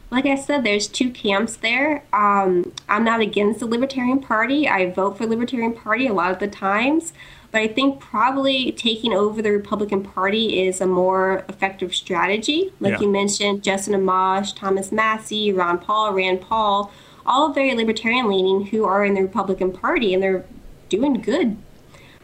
Like I said, there's two camps there. Um, I'm not against the Libertarian Party. I vote for Libertarian Party a lot of the times, but I think probably taking over the Republican Party is a more effective strategy. Like Yeah. you mentioned, Justin Amash, Thomas Massie, Ron Paul, Rand Paul, all very libertarian leaning who are in the Republican Party, and they're doing good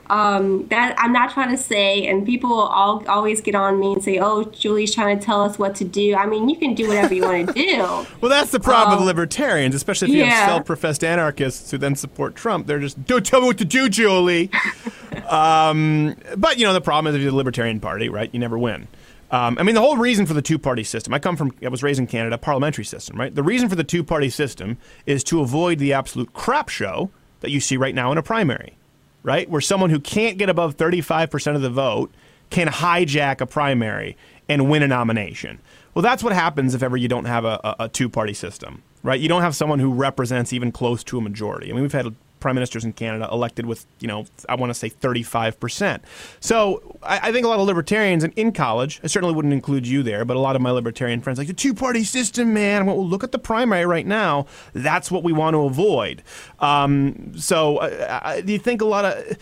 um, that I'm not trying to say, and people all always get on me and say, "Oh, Julie's trying to tell us what to do." I mean, you can do whatever you want to do. Well, that's the problem with libertarians, especially if you yeah. have self-professed anarchists who then support Trump. They're just, don't tell me what to do, Julie. um, but you know, the problem is if you're the Libertarian Party, right? You never win. Um, I mean, the whole reason for the two-party system. I come from, I was raised in Canada, parliamentary system, right? The reason for the two-party system is to avoid the absolute crap show that you see right now in a primary, right? Where someone who can't get above 35% of the vote can hijack a primary and win a nomination. Well, that's what happens if ever you don't have a, a, two party system, right? You don't have someone who represents even close to a majority. I mean, we've had prime ministers in Canada elected with, you know, I want to say 35%. So I, I think a lot of libertarians in, in college, I certainly wouldn't include you there, but a lot of my libertarian friends like the two party system, man. Well, look at the primary right now. That's what we want to avoid. Um, so uh, do you think a lot of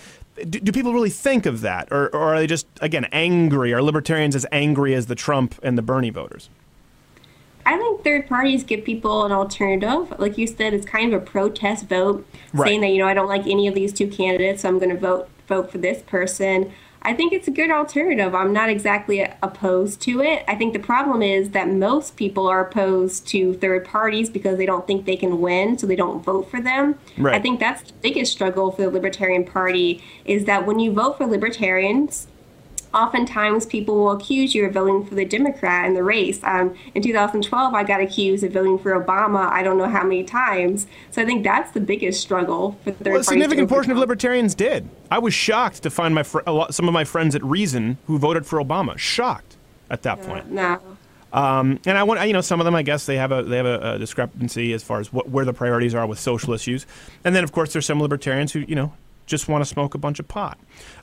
do, do people really think of that, or, or are they just again angry? Are libertarians as angry as the Trump and the Bernie voters? I think third parties give people an alternative. Like you said, it's kind of a protest vote, Right. saying that you know I don't like any of these two candidates, so I'm going to vote vote for this person. I think it's a good alternative. I'm not exactly opposed to it. I think the problem is that most people are opposed to third parties because they don't think they can win, so they don't vote for them. Right. I think that's the biggest struggle for the Libertarian Party is that when you vote for libertarians, oftentimes people will accuse you of voting for the Democrat in the race. Um, in 2012, I got accused of voting for Obama. I don't know how many times. So I think that's the biggest struggle for third Well, a significant portion of libertarians did. I was shocked to find my fr- a lot, some of my friends at Reason who voted for Obama. Shocked at that point. No. Um, and I want you know some of them I guess they have a they have a, a discrepancy as far as what, where the priorities are with social issues, and then of course there's some libertarians who you know just want to smoke a bunch of pot.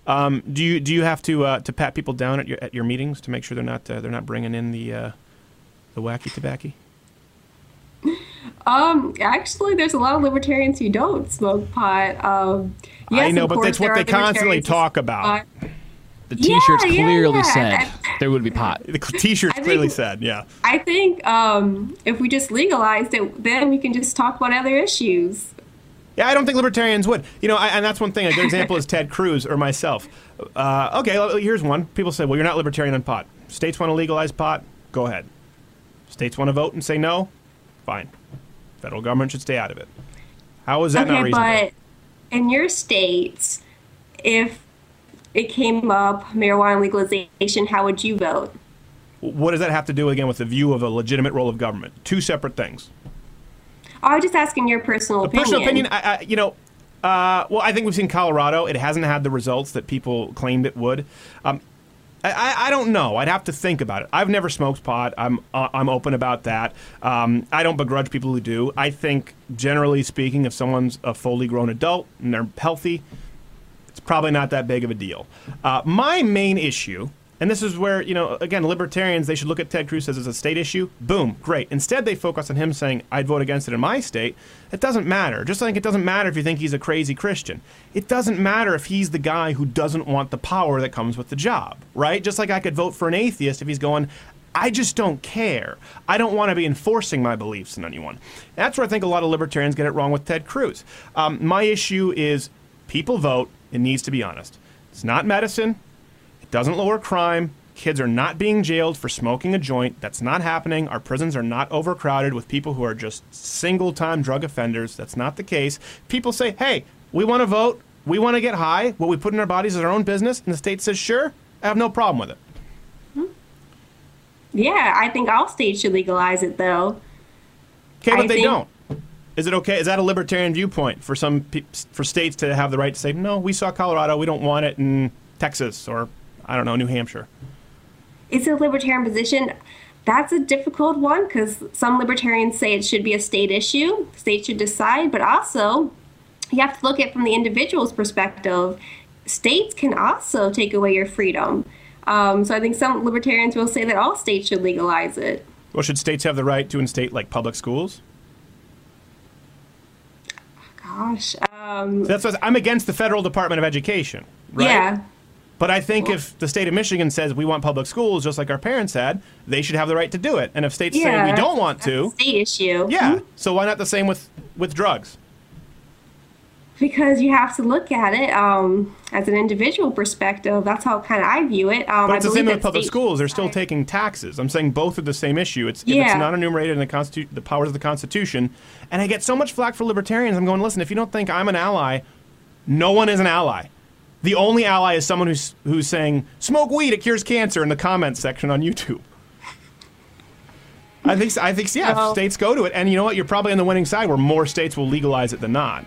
Um, do you do you have to uh, to pat people down at your at your meetings to make sure they're not uh, they're not bringing in the uh, the wacky tobacco? Um, actually, there's a lot of libertarians who don't smoke pot. Um, yes, I know, of but course, that's what they constantly talk about. The T-shirts yeah, clearly yeah. said I- there would be pot. The T-shirts I clearly said, yeah. I think um, if we just legalized it, then we can just talk about other issues. Yeah, I don't think libertarians would. You know, I, and that's one thing. A good example is Ted Cruz or myself. Uh, okay, well, here's one. People say, well, you're not libertarian on pot. States want to legalize pot? Go ahead. States want to vote and say no? Fine. Federal government should stay out of it. How is that not Okay, reasonable? but in your states, if it came up marijuana legalization, how would you vote? what does that have to do again with the view of a legitimate role of government? Two separate things. I was just asking your personal opinion. Personal opinion, I, I, you know, uh, well, I think we've seen Colorado. It hasn't had the results that people claimed it would. Um, I, I, I don't know. I'd have to think about it. I've never smoked pot. I'm uh, I'm open about that. Um, I don't begrudge people who do. I think, generally speaking, if someone's a fully grown adult and they're healthy, it's probably not that big of a deal. Uh, my main issue, and this is where, you know, again, libertarians, they should look at Ted Cruz as a state issue. Boom, great. Instead, they focus on him saying, I'd vote against it in my state. It doesn't matter. Just like it doesn't matter if you think he's a crazy Christian. It doesn't matter if he's the guy who doesn't want the power that comes with the job, right? Just like I could vote for an atheist if he's going, I just don't care. I don't want to be enforcing my beliefs on anyone. That's where I think a lot of libertarians get it wrong with Ted Cruz. Um, my issue is people vote. It needs to be honest. It's not medicine. Doesn't lower crime. Kids are not being jailed for smoking a joint. That's not happening. Our prisons are not overcrowded with people who are just single time drug offenders. That's not the case. People say, hey, we want to vote. We want to get high. What we put in our bodies is our own business. And the state says, sure, I have no problem with it. Hmm. Yeah, I think all states should legalize it, though. Okay, but I they think- don't. Is it okay? Is that a libertarian viewpoint for some pe- for states to have the right to say no? We saw Colorado. We don't want it in Texas or I don't know New Hampshire. It's a libertarian position. That's a difficult one because some libertarians say it should be a state issue. States should decide, but also you have to look at it from the individual's perspective. States can also take away your freedom. Um, so I think some libertarians will say that all states should legalize it. Well, should states have the right to instate like public schools? Gosh, um, That's what I'm against the federal Department of Education, right? yeah, But I think if the state of Michigan says we want public schools, just like our parents had, they should have the right to do it. And if states yeah. say we don't want that's a to, state issue. yeah. So why not the same with with drugs? because you have to look at it um, as an individual perspective. That's how kind of I view it. Um, But I it's the same with public states schools. They're still taking taxes. I'm saying both are the same issue. It's if Yeah. it's not enumerated in the constitu- the powers of the Constitution. And I get so much flack for libertarians. I'm going, listen, if you don't think I'm an ally, no one is an ally. The only ally is someone who's who's saying smoke weed, it cures cancer in the comments section on YouTube. I think I think yeah, Well- states go to it, and you know what? You're probably on the winning side, where more states will legalize it than not.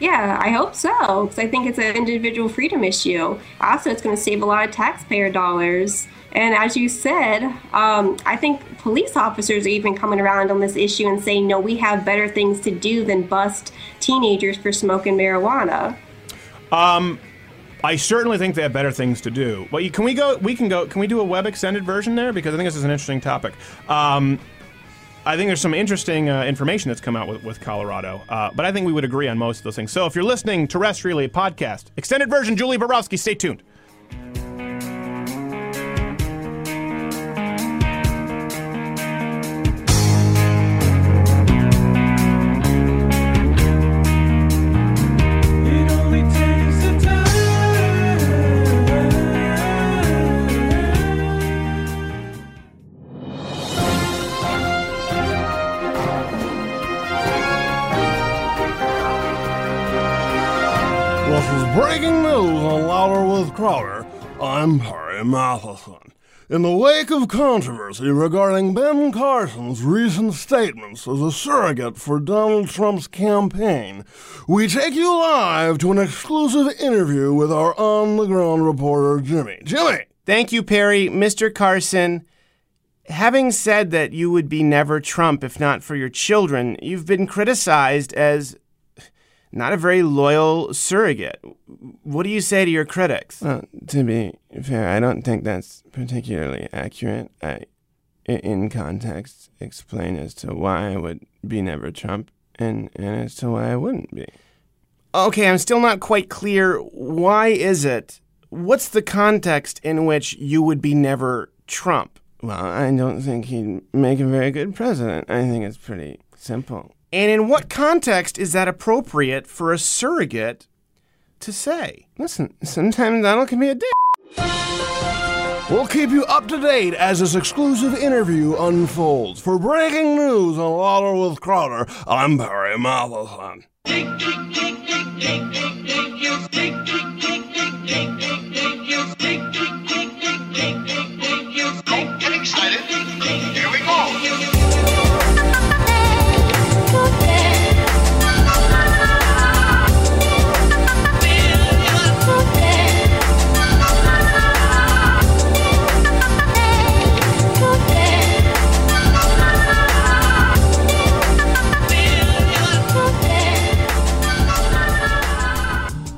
Yeah, I hope so because I think it's an individual freedom issue. Also, it's going to save a lot of taxpayer dollars. And as you said, um, I think police officers are even coming around on this issue and saying, no, we have better things to do than bust teenagers for smoking marijuana. I certainly think they have better things to do. But can we go? We can go. Can we do a web extended version there? Because I think this is an interesting topic. Um, I think there's some interesting uh, information that's come out with, with Colorado, uh, but I think we would agree on most of those things. So if you're listening terrestrially, podcast extended version, Julie Borowski, stay tuned. Harry Matheson. In the wake of controversy regarding Ben Carson's recent statements as a surrogate for Donald Trump's campaign, we take you live to an exclusive interview with our on the ground reporter, Jimmy. Jimmy! Thank you, Perry. Mr. Carson, having said that you would be never Trump if not for your children, you've been criticized as not a very loyal surrogate. What do you say to your critics? Well, to be fair, I don't think that's particularly accurate. I, in context, explain as to why I would be never Trump and, and as to why I wouldn't be. Okay, I'm still not quite clear. Why is it? What's the context in which you would be never Trump? Well, I don't think he'd make a very good president. I think it's pretty simple. And in what context is that appropriate for a surrogate to say? Listen, sometimes Donald can be a dick. We'll keep you up to date as this exclusive interview unfolds. For breaking news on Louder with Crowder, I'm Barry Matheson.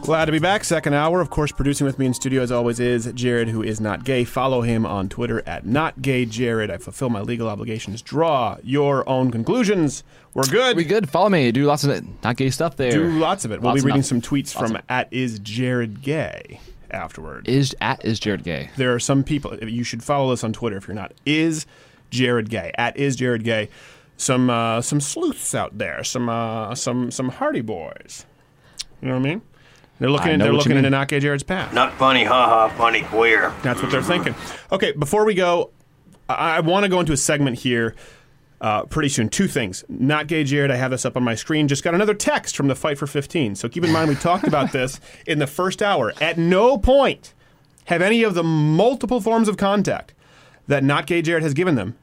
Glad to be back. Second hour. Of course, producing with me in studio as always is Jared, who is not gay. Follow him on Twitter at notgayjared. I fulfill my legal obligations. Draw your own conclusions. We're good. We good. Follow me. Do lots of it. Not gay stuff there. Do lots of it. We'll be reading some tweets Lots from at is Jared gay afterward. Is at is Jared gay? there are some people you should follow us on Twitter if you're not. Is Jared Gay at is Jared Gay? Some uh, some sleuths out there, some uh, some some Hardy boys. You know what I mean? They're looking. I In, know they're looking into mean. not gay Jared's path. Not funny, haha, funny queer. That's what they're thinking. Okay, before we go, I, I want to go into a segment here uh, pretty soon. Two things. Not gay Jared, I have this up on my screen. Just got another text from the Fight for 15. So keep in mind, we talked about this in the first hour. At no point have any of the multiple forms of contact that Not Gay Jared has given them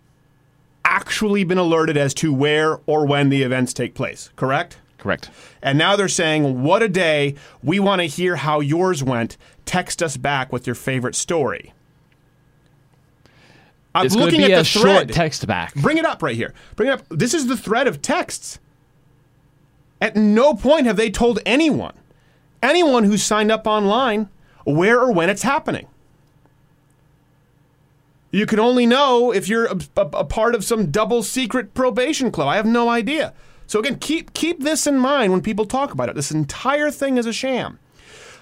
actually been alerted as to where or when the events take place, correct? Correct. And now they're saying, What a day. We want to hear how yours went. Text us back with your favorite story. I'm It's looking be at a the short text back. Bring it up right here. Bring it up. This is the thread of texts. At no point have they told anyone, anyone who signed up online, where or when it's happening. You can only know if you're a, a- a part of some double secret probation club. I have no idea. So again, keep keep this in mind when people talk about it. This entire thing is a sham.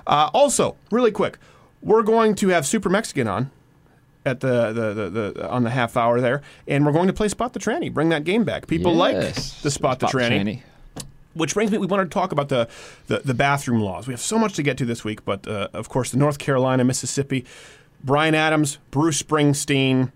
Uh, also, really quick, we're going to have SooperMexican on at the, the, the, the on the half hour there, and we're going to play Spot the Tranny. Bring that game back. People like Yes. the Spot, the Tranny. Which brings me, we wanted to talk about the, the, the bathroom laws. We have so much to get to this week, but uh, of course, the North Carolina, Mississippi, Bryan Adams, Bruce Springsteen,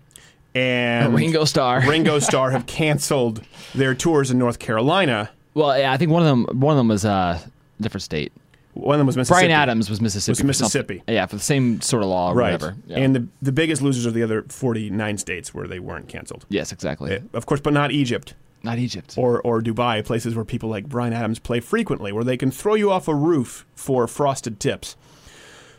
and Ringo Starr. Ringo Starr have canceled their tours in North Carolina. Well, yeah, I think one of them one of them was uh, a different state. One of them was Mississippi. Bryan Adams was Mississippi. Was for. Mississippi. Yeah, for the same sort of law or Right. whatever. Yeah. And the, the biggest losers are the other 49 states where they weren't canceled. yes, exactly. Uh, Of course, but not Egypt. Not Egypt. or, or Dubai, places where people like Bryan Adams play frequently, where they can throw you off a roof for frosted tips.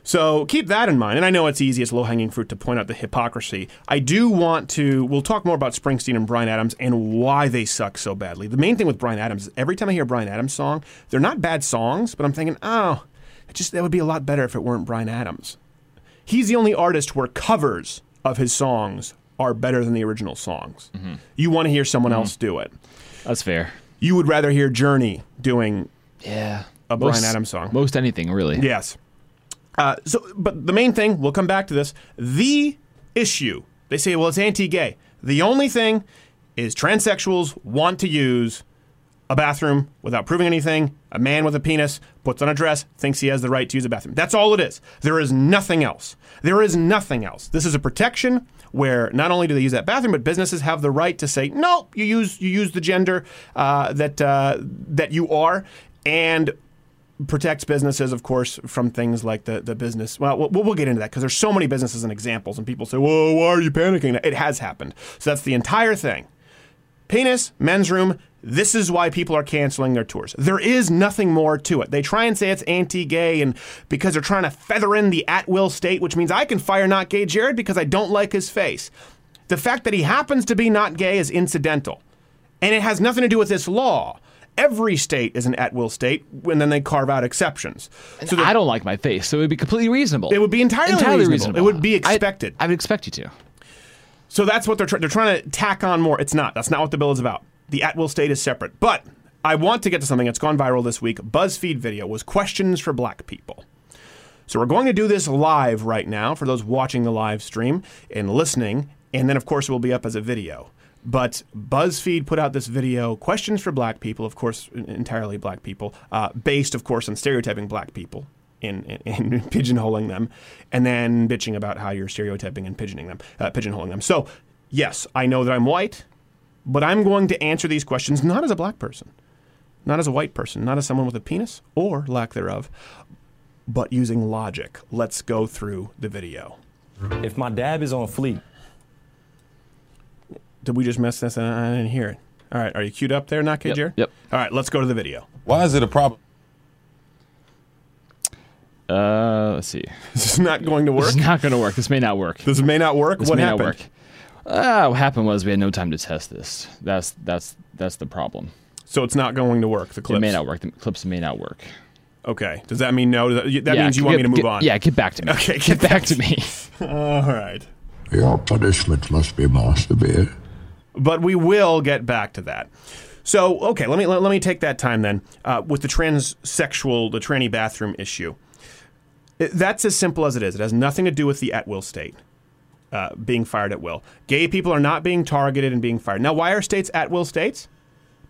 So keep that in mind. And I know it's easy, it's low hanging fruit to point out the hypocrisy. I do want to, we'll talk more about Springsteen and Bryan Adams and why they suck so badly. The main thing with Bryan Adams is every time I hear a Bryan Adams song, they're not bad songs, but I'm thinking, oh, it just that would be a lot better if it weren't Bryan Adams. He's the only artist where covers of his songs are better than the original songs. Mm-hmm. You want to hear someone mm-hmm. else do it. That's fair. You would rather hear Journey doing Yeah. a Brian Adams song. Most anything, really. Yes. Uh, so, but the main thing, we'll come back to this. The issue, they say, well, it's anti-gay. The only thing is transsexuals want to use a bathroom without proving anything. A man with a penis puts on a dress, thinks he has the right to use a bathroom. That's all it is. There is nothing else. There is nothing else. This is a protection where not only do they use that bathroom, but businesses have the right to say, no, you use you use the gender uh, that uh, that you are, and protects businesses, of course, from things like the, the business. Well, we'll, we'll get into that because there's so many businesses and examples, and people say, "Whoa, why are you panicking?" It has happened. So that's the entire thing. Penis, men's room. This is why people are canceling their tours. There is nothing more to it. They try and say it's anti-gay, and because they're trying to feather in the at-will state, which means I can fire not gay Jared because I don't like his face. The fact that he happens to be not gay is incidental, and it has nothing to do with this law. Every state is an at-will state, and then they carve out exceptions. So the- I don't like my face, so it would be completely reasonable. It would be entirely entirely reasonable. It would be expected. I, I would expect you to. So that's what they're trying. They're trying to tack on more. It's not. That's not what the bill is about. The at-will state is separate. But I want to get to something that's gone viral this week. BuzzFeed video was questions for black people. So we're going to do this live right now for those watching the live stream and listening, and then of course it will be up as a video. But BuzzFeed put out this video, questions for black people, of course, entirely black people, uh, based, of course, on stereotyping black people in, in, in pigeonholing them, and then bitching about how you're stereotyping and pigeoning them, uh, pigeonholing them. So, yes, I know that I'm white, but I'm going to answer these questions not as a black person, not as a white person, not as someone with a penis or lack thereof, but using logic. Let's go through the video. If my dab is on fleek, Did we just miss this? I didn't hear it. All right, are you queued up there, not Yep, Jared? yep. All right, let's go to the video. Why is it a problem? Uh, let's see. This is not going to work. This is not going to work. This may not work. This may not work. This what may happened? not work. Uh, what happened was we had no time to test this. That's that's that's the problem. So it's not going to work. The clips It may not work. The clips may not work. Okay. Does that mean no? That, that Yeah, means you get- want me to move get- on? Yeah, get back to me. Okay, get, back, to me. All right. Your punishment must be more severe. But we will get back to that. So, okay, let me let, let me take that time then uh, with the transsexual, the tranny bathroom issue. It- that's as simple as it is. It has nothing to do with the at will state. Uh, being fired at will. Gay people are not being targeted and being fired. Now, why are states at will states?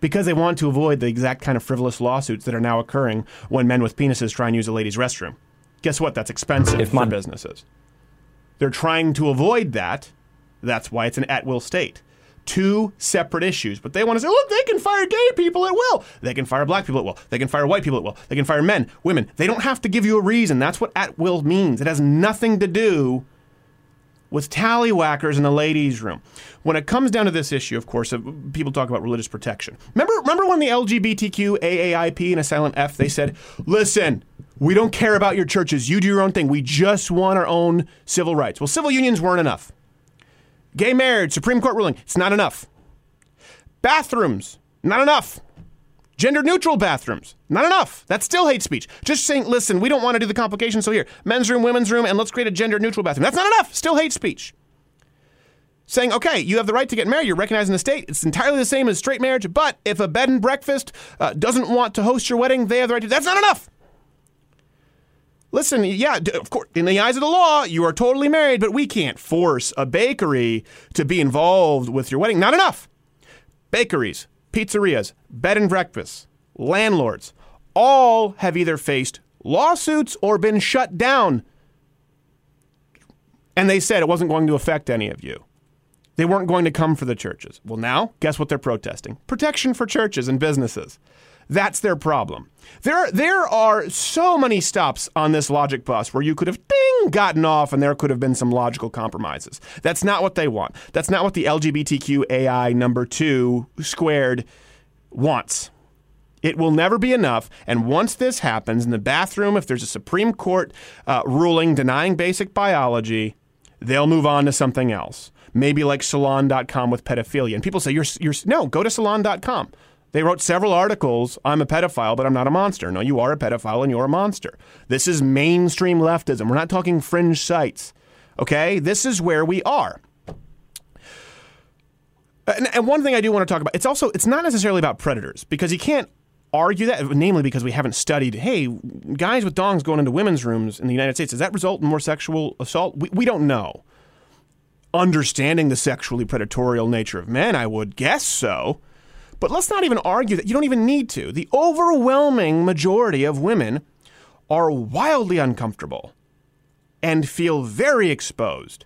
Because they want to avoid the exact kind of frivolous lawsuits that are now occurring when men with penises try and use a ladies' restroom. Guess what? That's expensive If my- for businesses. They're trying to avoid that. That's why it's an at will state. Two separate issues, but they want to say, look, they can fire gay people at will. They can fire black people at will. They can fire white people at will. They can fire men, women. They don't have to give you a reason. That's what at will means. It has nothing to do with tallywhackers in the ladies' room. When it comes down to this issue, of course, uh, people talk about religious protection. Remember, remember when the LGBTQ, AAIP, and a silent F, they said, listen, we don't care about your churches. You do your own thing. We just want our own civil rights. Well, civil unions weren't enough. Gay marriage, Supreme Court ruling, it's not enough. Bathrooms, not enough. Gender neutral bathrooms, not enough. That's still hate speech. Just saying, listen, we don't want to do the complications, so here, men's room, women's room, and let's create a gender neutral bathroom. That's not enough. Still hate speech. Saying, okay, you have the right to get married, you're recognized in the state. It's entirely the same as straight marriage, but if a bed and breakfast uh, doesn't want to host your wedding, they have the right to. That's not enough. Listen, yeah, of course, in the eyes of the law, you are totally married, but we can't force a bakery to be involved with your wedding. Not enough. Bakeries, pizzerias, bed and breakfasts, landlords, all have either faced lawsuits or been shut down. And they said it wasn't going to affect any of you. They weren't going to come for the churches. Well, now, guess what they're protesting? Protection for churches and businesses. That's their problem. There, there are so many stops on this logic bus where you could have ding gotten off and there could have been some logical compromises. That's not what they want. That's not what the LGBTQ AI number two squared wants. It will never be enough. And once this happens in the bathroom, if there's a Supreme Court uh, ruling denying basic biology, they'll move on to something else. Maybe like salon.com with pedophilia. And people say, you're, you're, no, go to salon.com. They wrote several articles, I'm a pedophile, but I'm not a monster. No, you are a pedophile and you're a monster. This is mainstream leftism. We're not talking fringe sites. Okay? This is where we are. And, and one thing I do want to talk about, it's also it's not necessarily about predators because you can't argue that, namely because we haven't studied. Hey, guys with dongs going into women's rooms in the United States does that result in more sexual assault? We, we don't know. Understanding the sexually predatorial nature of men, I would guess so. But let's not even argue that you don't even need to. The overwhelming majority of women are wildly uncomfortable and feel very exposed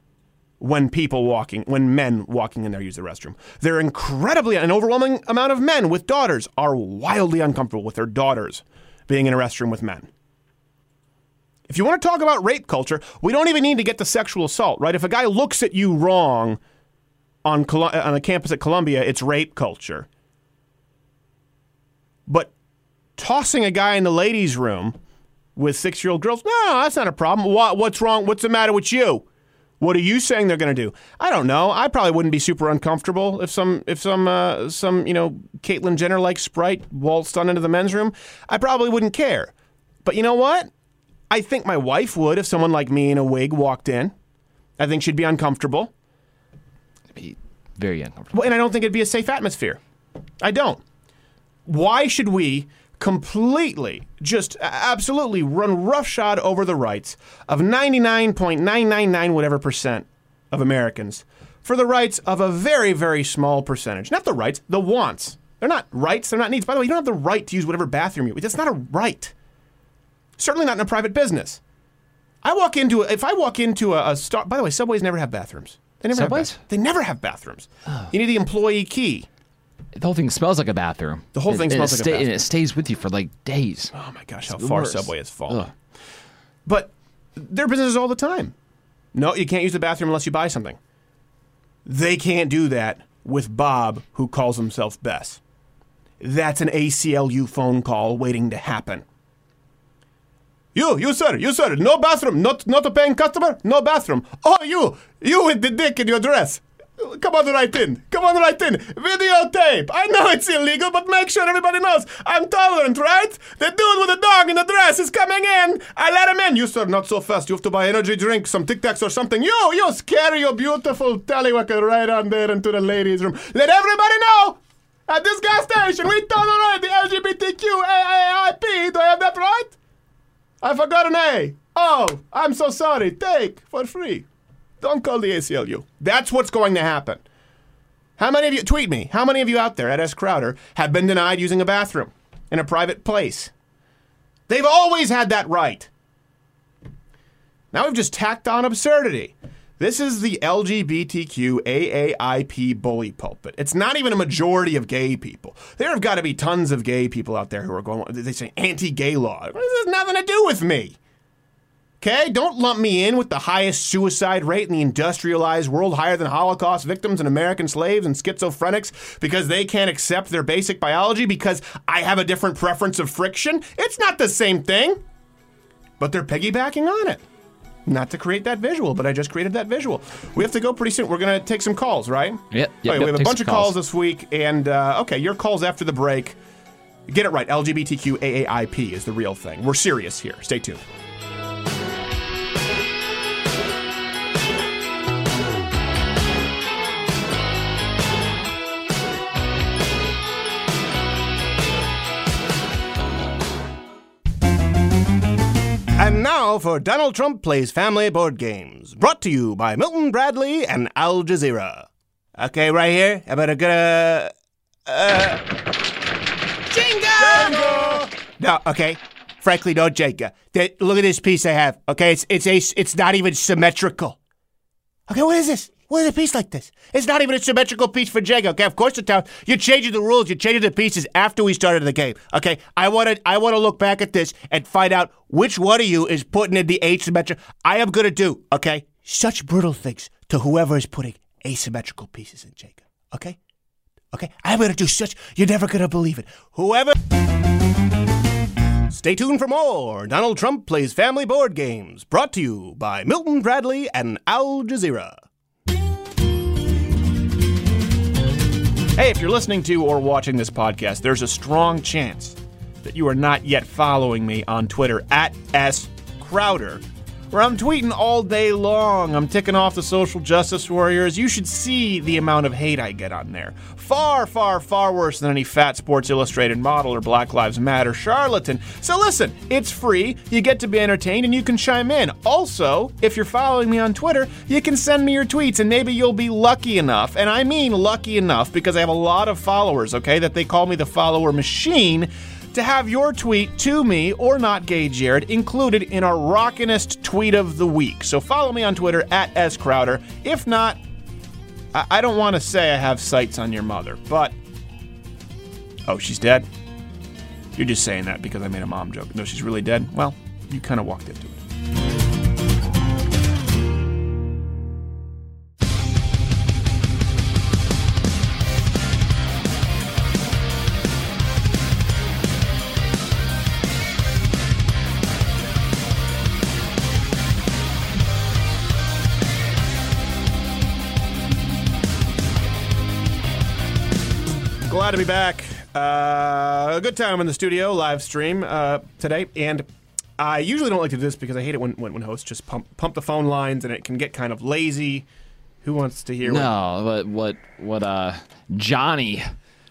when people walking, when men walking in there use the restroom. They're incredibly, an overwhelming amount of men with daughters are wildly uncomfortable with their daughters being in a restroom with men. If you want to talk about rape culture, we don't even need to get to sexual assault, right? If a guy looks at you wrong on, on a campus at Columbia, it's rape culture. But tossing a guy in the ladies' room with six year old girls, no, no, that's not a problem. What, what's wrong? What's the matter with you? What are you saying they're going to do? I don't know. I probably wouldn't be super uncomfortable if some if some uh, some you know Caitlyn Jenner like sprite waltzed on into the men's room. I probably wouldn't care. But you know what? I think my wife would if someone like me in a wig walked in. I think she'd be uncomfortable. Be very uncomfortable. Well, and I don't think it'd be a safe atmosphere. I don't. Why should we completely, just absolutely run roughshod over the rights of 99.999 whatever percent of Americans for the rights of a very, very small percentage. Not the rights, the wants. They're not rights, they're not needs. By the way, you don't have the right to use whatever bathroom you That's not a right. Certainly not in a private business. I walk into a, if I walk into a, a star. By the way, subways never have bathrooms. They never Subways? have. Bath- they never have bathrooms. You need the employee key. The whole thing smells like a bathroom. The whole thing and smells like a bathroom. And it stays with you for like days. Oh my gosh, how far worst. Subway has fallen. Ugh. But there are businesses all the time. No, you can't use the bathroom unless you buy something. They can't do that with Bob, who calls himself Bess. That's an ACLU phone call waiting to happen. You, you sir, you sir, no bathroom, not not a paying customer, no bathroom. Oh, you, you with the dick in your dress. Come on right in. Come on right in. Videotape. I know it's illegal, but make sure everybody knows I'm tolerant, right? The dude with the dog in the dress is coming in. I let him in. You, sir, not so fast. You have to buy energy drink, some Tic Tacs or something. You, you carry your beautiful tallywhacker right on there into the ladies' room. Let everybody know. At this gas station, we tolerate the LGBTQAAIP. Do I have that right? I forgot an A. Oh, I'm so sorry. Take for free. Don't call the ACLU. That's what's going to happen. How many of you, tweet me, how many of you out there at S. Crowder have been denied using a bathroom in a private place? They've always had that right. Now we've just tacked on absurdity. This is the LGBTQ AAIP bully pulpit. It's not even a majority of gay people. There have got to be tons of gay people out there who are going, they say anti gay law. This has nothing to do with me. Okay? Don't lump me in with the highest suicide rate in the industrialized world, higher than Holocaust victims and American slaves and schizophrenics because they can't accept their basic biology because I have a different preference of friction. It's not the same thing. But they're piggybacking on it. Not to create that visual, but I just created that visual. We have to go pretty soon. We're going to take some calls, right? Yep, yep, Okay, we have a bunch of calls calls. this week, and uh, okay, your calls after the break. Get it right. LGBTQ AAIP is the real thing. We're serious here. Stay tuned. And now for Donald Trump Plays Family Board Games, brought to you by Milton Bradley and Al Jazeera. Okay, right here. I better get a. Uh, Jenga! No, okay. Frankly, no Jenga. Th- Look at this piece I have. Okay, it's it's a, it's not even symmetrical. Okay, what is this? What is a piece like this? It's not even a symmetrical piece for Jenga. Okay, of course it's town. You're changing the rules. You're changing the pieces after we started the game. Okay, I want to I want to look back at this and find out which one of you is putting in the asymmetrical. I am gonna do okay such brutal things to whoever is putting asymmetrical pieces in Jenga. Okay, okay, I'm gonna do such. You're never gonna believe it. Whoever. Stay tuned for more. Donald Trump plays family board games, brought to you by Milton Bradley and Al Jazeera. Hey, if you're listening to or watching this podcast, there's a strong chance that you are not yet following me on Twitter at S Crowder, where I'm tweeting all day long. I'm ticking off the social justice warriors. You should see the amount of hate I get on there. Far, far, far worse than any fat Sports Illustrated model or Black Lives Matter charlatan. So listen, it's free. You get to be entertained and you can chime in. Also, if you're following me on Twitter, you can send me your tweets and maybe you'll be lucky enough, and I mean lucky enough because I have a lot of followers, okay, that they call me the follower machine to have your tweet to me or not gay Jared included in our rockinest tweet of the week. So follow me on Twitter at S Crowder. If not, I, I don't want to say I have sights on your mother, but oh, she's dead. You're just saying that because I made a mom joke. No, she's really dead. Well, you kind of walked into it. Glad to be back. Uh, a good time in the studio, live stream uh, today. And I usually don't like to do this because I hate it when, when, when hosts just pump, pump the phone lines and it can get kind of lazy. Who wants to hear No, what what what uh Johnny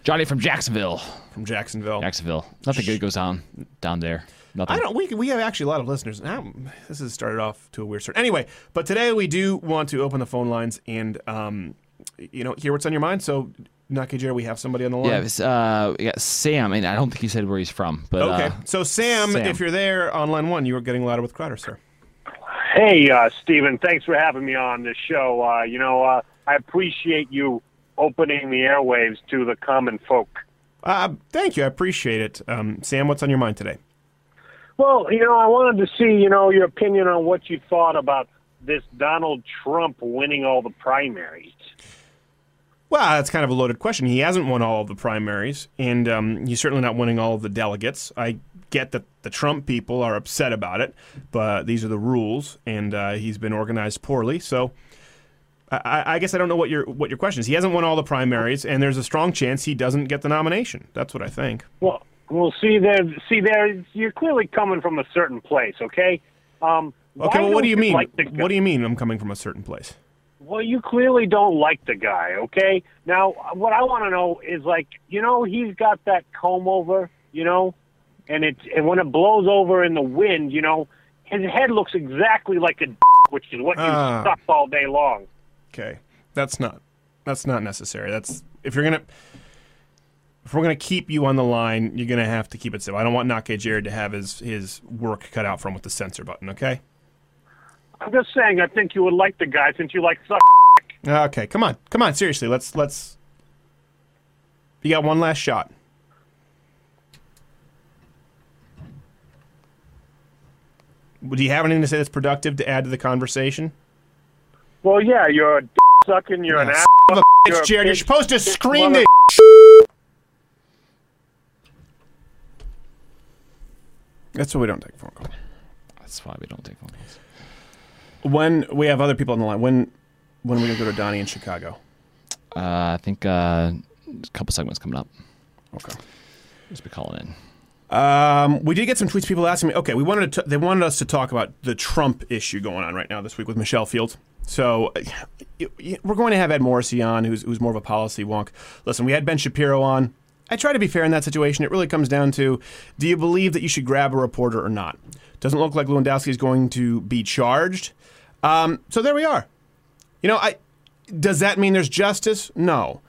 Johnny from Jacksonville. from Jacksonville? Jacksonville. Nothing good goes on down there. Nothing. I don't. We we have actually a lot of listeners. Now, this has started off to a weird start. Anyway, but today we do want to open the phone lines and um, you know, hear what's on your mind. So, Naki Jerry, we have somebody on the line. Yeah, it's, uh, we got Sam, and I don't think he said where he's from, but okay. uh, so, Sam, Sam. if you're there on line one, you are getting louder with Crowder, sir. Hey, uh, Stephen, thanks for having me on the show. Uh, you know, uh, I appreciate you opening the airwaves to the common folk. Uh, thank you. I appreciate it. Um, Sam, what's on your mind today? Well, you know, I wanted to see, you know, your opinion on what you thought about this Donald Trump winning all the primaries. Well, that's kind of a loaded question. He hasn't won all of the primaries, and um, he's certainly not winning all of the delegates. I get that the Trump people are upset about it, but these are the rules, and uh, he's been organized poorly. So, I, I guess I don't know what your what your question is. He hasn't won all the primaries, and there's a strong chance he doesn't get the nomination. That's what I think. Well, we'll see there, see there, you're clearly coming from a certain place, okay? Um, Okay, well, what don't you mean? Like the what do you mean? I'm coming from a certain place. Well, you clearly don't like the guy, okay? Now, what I want to know is like, you know, he's got that comb over, you know, and it's and when it blows over in the wind, you know, his head looks exactly like a, d- which is what you Ah. suck all day long. Okay, that's not that's not necessary. That's if you're gonna if we're gonna keep you on the line, you're gonna have to keep it simple. I don't want not gay Jared to have his his work cut out for him with the censor button. Okay. I'm just saying, I think you would like the guy since you like suck. Okay, come on, come on. Seriously, let's let's. You got one last shot. Do you have anything to say that's productive to add to the conversation? Well, yeah, you're a d- sucking, you're an Yeah, ass. son of a you're bitch, a Jared. You're supposed to pig scream mother- this. That's why we don't take phone calls. that's why we don't take phone calls. When we have other people on the line, when when are we gonna go to Donnie in Chicago? Uh, I think uh, a couple segments coming up. Okay. Just be calling in. Um, we did get some tweets. People asking me. Okay, we wanted to. They wanted us to talk about the Trump issue going on right now this week with Michelle Fields. So uh, we're going to have Ed Morrissey on, who's who's more of a policy wonk. Listen, we had Ben Shapiro on. I try to be fair in that situation. It really comes down to: Do you believe that you should grab a reporter or not? Doesn't look like Lewandowski is going to be charged. Um, so there we are. You know, I does that mean there's justice? No.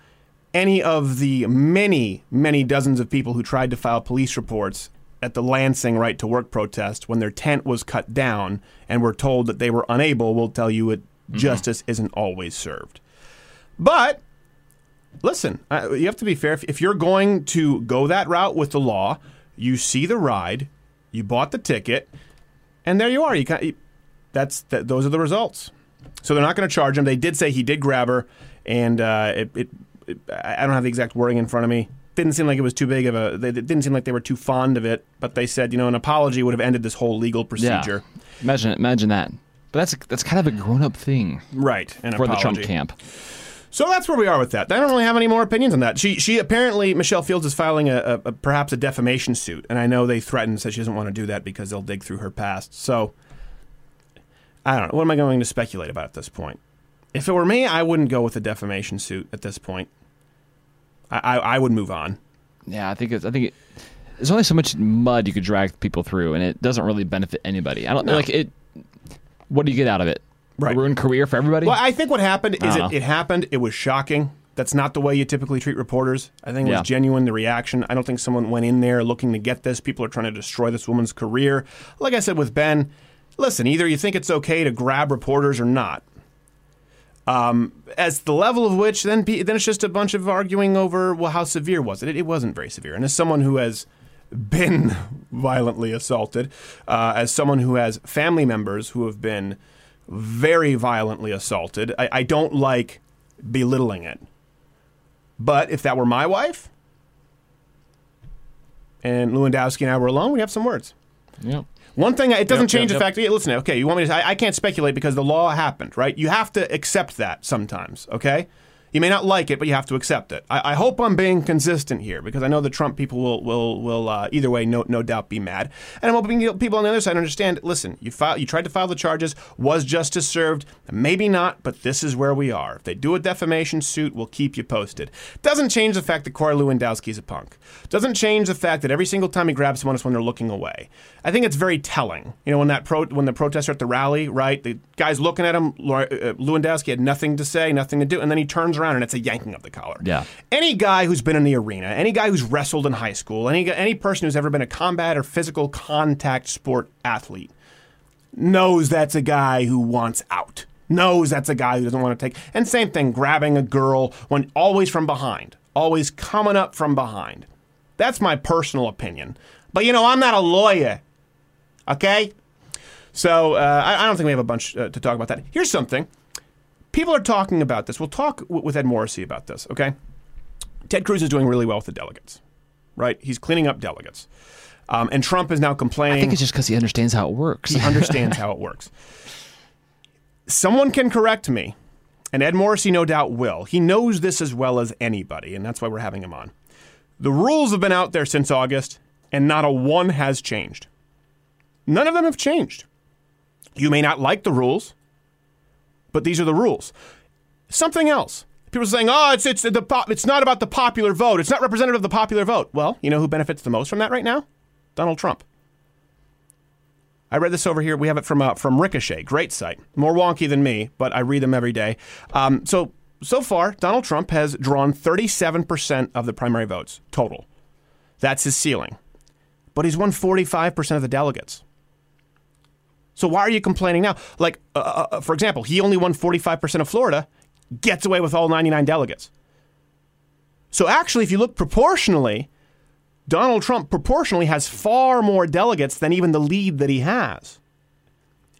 Any of the many, many dozens of people who tried to file police reports at the Lansing right to work protest when their tent was cut down and were told that they were unable will tell you that justice isn't always served. But listen, you have to be fair. If you're going to go that route with the law, you see the ride, you bought the ticket, and there you are. You, can, you that's that, those are the results. So they're not going to charge him. They did say he did grab her, and uh, it, it, it. I don't have the exact wording in front of me. Didn't seem like it was too big of a. They, it didn't seem like they were too fond of it. But they said, you know, an apology would have ended this whole legal procedure. Yeah. Imagine imagine that. But that's that's kind of a grown up thing, right? An for the Trump camp. So that's where we are with that. I don't really have any more opinions on that. She she apparently Michelle Fields is filing a, a, a perhaps a defamation suit, and I know they threatened said she doesn't want to do that because they'll dig through her past. So I don't know. What am I going to speculate about at this point? If it were me, I wouldn't go with a defamation suit at this point. I I, I would move on. Yeah, I think it's I think it, there's only so much mud you could drag people through, and it doesn't really benefit anybody. I don't No. like it. What do you get out of it? Right. Ruined career for everybody. Well, I think what happened is it, it happened. It was shocking. That's not the way you typically treat reporters. I think it Yeah. was genuine, the reaction. I don't think someone went in there looking to get this. People are trying to destroy this woman's career. Like I said with Ben, listen, either you think it's okay to grab reporters or not. Um, as the level of which, then then it's just a bunch of arguing over well, how severe was it? It, it wasn't very severe. And as someone who has been violently assaulted, uh, as someone who has family members who have been very violently assaulted, I, I don't like belittling it. But if that were my wife, and Lewandowski and I were alone, we'd have some words. yeah. One thing, it doesn't Yep, change yep, the fact that, listen, okay, you want me to, I, I can't speculate because the law happened, right? You have to accept that sometimes, okay? You may not like it, but you have to accept it. I, I hope I'm being consistent here because I know the Trump people will will will uh, either way, no no doubt, be mad. And I'm hoping people on the other side understand. Listen, you file, you tried to file the charges. Was justice served? Maybe not, but this is where we are. If they do a defamation suit, we'll keep you posted. Doesn't change the fact that Corey Lewandowski's a punk. Doesn't change the fact that every single time he grabs someone, it's when they're looking away. I think it's very telling. You know, when that pro when the protester at the rally, right? The guy's looking at him. Uh, Lewandowski had nothing to say, nothing to do, and then he turns around and it's a yanking of the collar. Yeah. Any guy who's been in the arena, any guy who's wrestled in high school, any any person who's ever been a combat or physical contact sport athlete knows that's a guy who wants out. Knows that's a guy who doesn't want to take. And same thing, grabbing a girl when always from behind, always coming up from behind. That's my personal opinion. But you know, I'm not a lawyer. Okay? So uh, I, I don't think we have a bunch uh, to talk about that. Here's something. People are talking about this. We'll talk w- with Ed Morrissey about this, okay? Ted Cruz is doing really well with the delegates, right? He's cleaning up delegates. Um, and Trump is now complaining. I think it's just because he understands how it works. He understands how it works. Someone can correct me, and Ed Morrissey no doubt will. He knows this as well as anybody, and that's why we're having him on. The rules have been out there since August, and not a one has changed. None of them have changed. You may not like the rules, but these are the rules. Something else. People are saying, "Oh, it's it's the pop, it's not about the popular vote. It's not representative of the popular vote." Well, you know who benefits the most from that right now? Donald Trump. I read this over here. We have it from uh, from Ricochet, great site, more wonky than me, but I read them every day. Um, so so far, Donald Trump has drawn 37 percent of the primary votes total. That's his ceiling, but he's won 45 percent of the delegates. So why are you complaining now? Like, uh, uh, for example, he only won 45 percent of Florida, gets away with all 99 delegates. So actually, if you look proportionally, Donald Trump proportionally has far more delegates than even the lead that he has.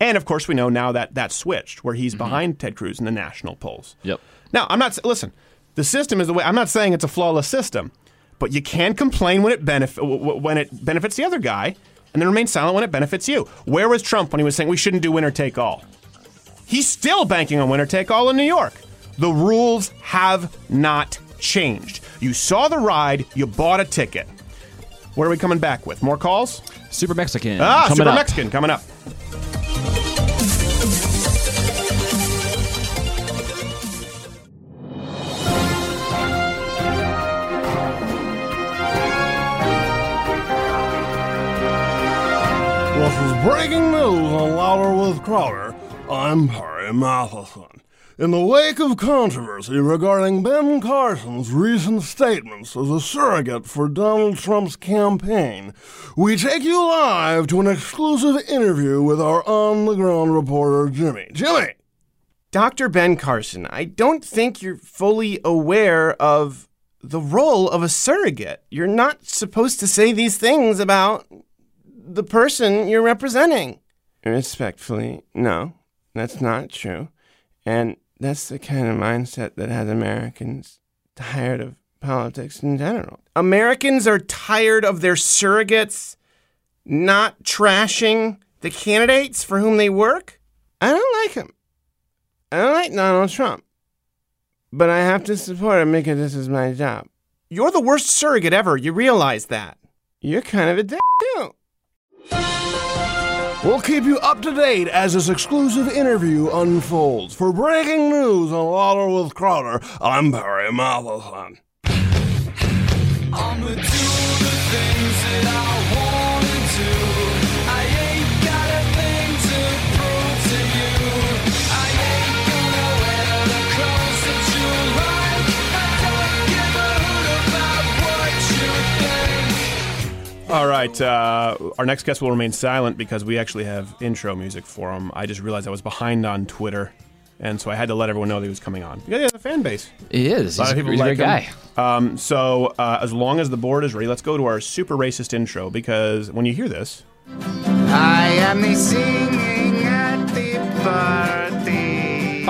And of course, we know now that that's switched, where he's behind Ted Cruz in the national polls. Yep. Now, I'm not listen. The system is the way. I'm not saying it's a flawless system, but you can complain when it benefit when it benefits the other guy, and then remain silent when it benefits you. Where was Trump when he was saying we shouldn't do winner take all? He's still banking on winner take all in New York. The rules have not changed. You saw the ride, you bought a ticket. What are we coming back with? More calls? SooperMexican. Ah, coming Super up. Mexican coming up. This is breaking news on Louder with Crowder. I'm Harry Matheson. In the wake of controversy regarding Ben Carson's recent statements as a surrogate for Donald Trump's campaign, we take you live to an exclusive interview with our on the ground reporter, Jimmy. Jimmy! Dr. Ben Carson, I don't think you're fully aware of the role of a surrogate. You're not supposed to say these things about the person you're representing. Respectfully, no, that's not true. And that's the kind of mindset that has Americans tired of politics in general. Americans are tired of their surrogates not trashing the candidates for whom they work. I don't like him. I don't like Donald Trump. But I have to support him because this is my job. You're the worst surrogate ever. You realize that. You're kind of a dick, too. We'll keep you up to date as this exclusive interview unfolds. For breaking news on Louder with Crowder, I'm Barry Matheson. All right. Uh, our next guest will remain silent because we actually have intro music for him. I just realized I was behind on Twitter, and so I had to let everyone know that he was coming on. Yeah, he has a fan base. He is. A lot He's of a- people he's a like great him. Um, so uh, as long as the board is ready, let's go to our super racist intro because when you hear this, I am the singing at the party.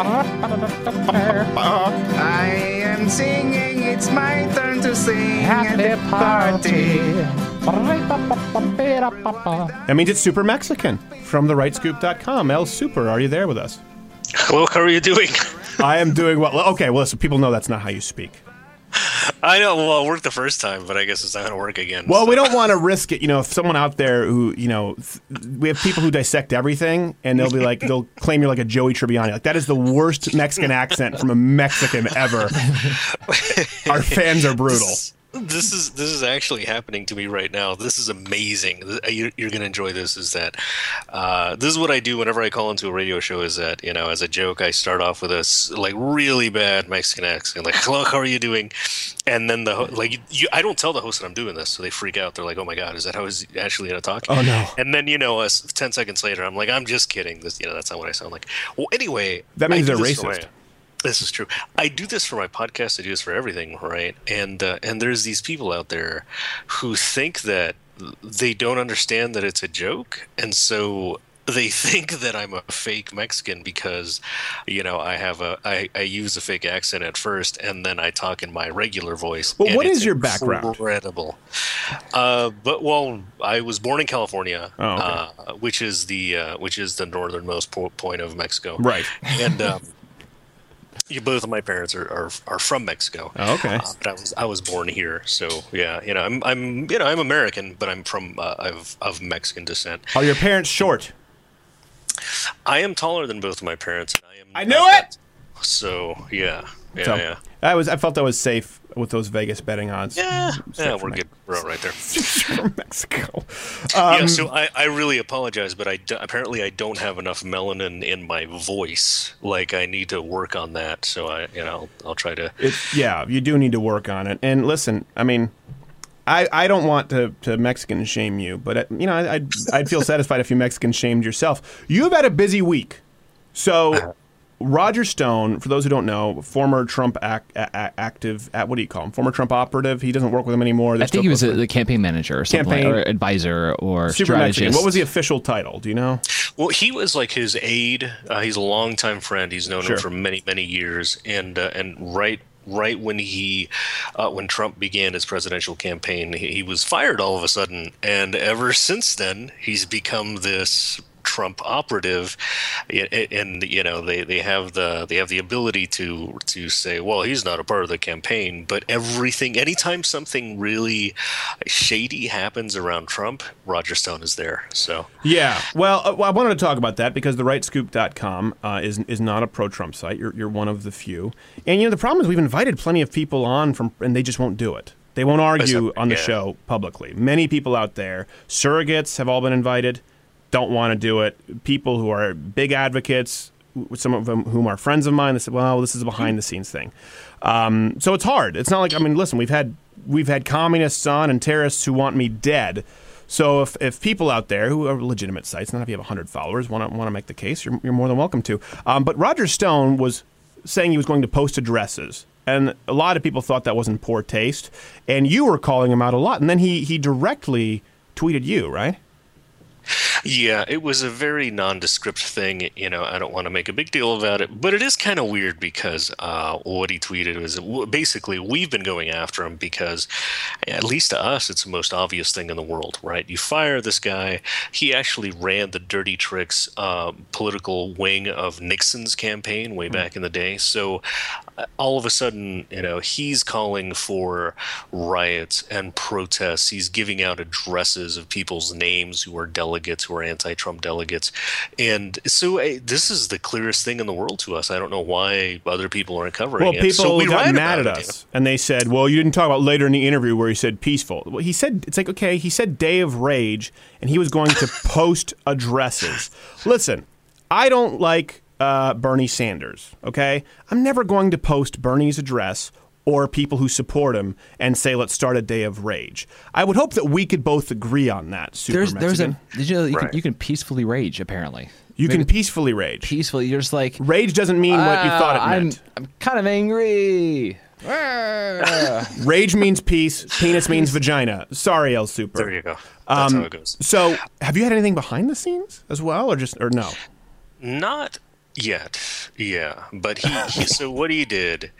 I am singing, it's my turn to sing at the party. That means it's SooperMexican from the therightscoop.com. El Super, are you there with us? Hello, how are you doing? I am doing well. Okay, well, listen, people know that's not how you speak. I know. Well, it worked the first time, but I guess it's not going to work again. Well, we don't want to risk it. You know, if someone out there who, you know, we have people who dissect everything, and they'll be like, they'll claim you're like a Joey Tribbiani. Like that is the worst Mexican accent from a Mexican ever. Our fans are brutal. This is this is actually happening to me right now. This is amazing. You- You're going to enjoy this. Is that uh, this is what I do whenever I call into a radio show? Is that you know, as a joke, I start off with a like really bad Mexican accent, like "Hello, how are you doing?" And then the like you, I don't tell the host that I'm doing this, so they freak out. They're like, "Oh my god, is that how he's actually going to talk?" Oh, no. And then you know, us ten seconds later, I'm like, "I'm just kidding." This you know, that's not what I sound like. Well, anyway, That means they're racist. This is true. I do this for my podcast. I do this for everything, right? And uh, and there's these people out there who think that they don't understand that it's a joke, and so they think that I'm a fake Mexican because, you know, I have a I, I use a fake accent at first, and then I talk in my regular voice. Well, what is your background? Incredible. Uh, but well, I was born in California, Oh, okay. uh, which is the uh, which is the northernmost po- point of Mexico, Right. And um, you, both of my parents are, are, are from Mexico. Oh, okay. Uh, but I was I was born here, so yeah, you know, I'm I'm you know I'm American, but I'm from uh, of of Mexican descent. Are your parents short? I am taller than both of my parents. And I am. I knew it. So yeah, yeah, so, yeah. I was. I felt I was safe with those Vegas betting odds. Yeah, yeah, we're good. We're all right there. from Mexico. yeah, Um, so I, I really apologize, but I d- apparently I don't have enough melanin in my voice. Like I need to work on that. So I, you know, I'll, I'll try to. It's yeah, you do need to work on it. And listen, I mean, I, I don't want to, to Mexican shame you, but uh, you know, I, I'd I'd feel satisfied if you Mexican shamed yourself. You have had a busy week, so. Roger Stone, for those who don't know, former Trump ac- a- a- active, uh, what do you call him? Former Trump operative. He doesn't work with him anymore. They're I think he was a, the campaign manager or something, Campaign- like, or advisor or SooperMexican. strategist. What was the official title? Do you know? Well, he was like his aide. Uh, he's a longtime friend. He's known Sure. him for many, many years. And uh, and right right when he uh, when Trump began his presidential campaign, he, he was fired all of a sudden. And ever since then, he's become this Trump operative, and you know they, they have the they have the ability to to say, well, he's not a part of the campaign, but everything, anytime something really shady happens around Trump, Roger Stone is there. So Yeah. Well, uh, I wanted to talk about that because the rightscoop.com uh, is is not a pro-Trump site. You're you're one of the few. And you know the problem is we've invited plenty of people on from and they just won't do it. They won't argue on the yeah. show publicly. Many people out there, surrogates have all been invited, don't want to do it. People who are big advocates, some of them whom are friends of mine, they said, "Well, this is a behind the scenes thing." Um, so it's hard. It's not like I mean, listen, we've had we've had communists on and terrorists who want me dead. So if, if people out there who are legitimate sites, not if you have 100 followers, want to want to make the case, you're, you're more than welcome to. Um, but Roger Stone was saying he was going to post addresses. And a lot of people thought that was in poor taste. And you were calling him out a lot. And then he, he directly tweeted you, right? Yeah, it was a very nondescript thing. You know, I don't want to make a big deal about it, but it is kind of weird because uh, what he tweeted was basically we've been going after him because, at least to us, it's the most obvious thing in the world, right? You fire this guy. He actually ran the dirty tricks uh, political wing of Nixon's campaign way back in the day. So all of a sudden, you know, he's calling for riots and protests. He's giving out addresses of people's names who are delegates, who are anti-Trump delegates, and so uh, this is the clearest thing in the world to us. I don't know why other people aren't covering Well, it. people so we got mad at about it, us, and they said, "Well, you didn't talk about later in the interview where he said peaceful." Well, he said it's like okay, he said day of rage, and he was going to post addresses. Listen, I don't like uh, Bernie Sanders. Okay, I'm never going to post Bernie's address or people who support him and say let's start a day of rage. I would hope that we could both agree on that. Super There's there's a did you know you, Right. can, you can peacefully rage apparently. you can peacefully rage. peacefully. You're just like Rage doesn't mean what you thought it "Ah, meant. I'm, I'm kind of angry. Rage means peace. Penis means vagina. Sorry, El Super. There you go. That's Um, how it goes. So, have you had anything behind the scenes as well, or just or no? Not Yet, yeah, but he, he so what he did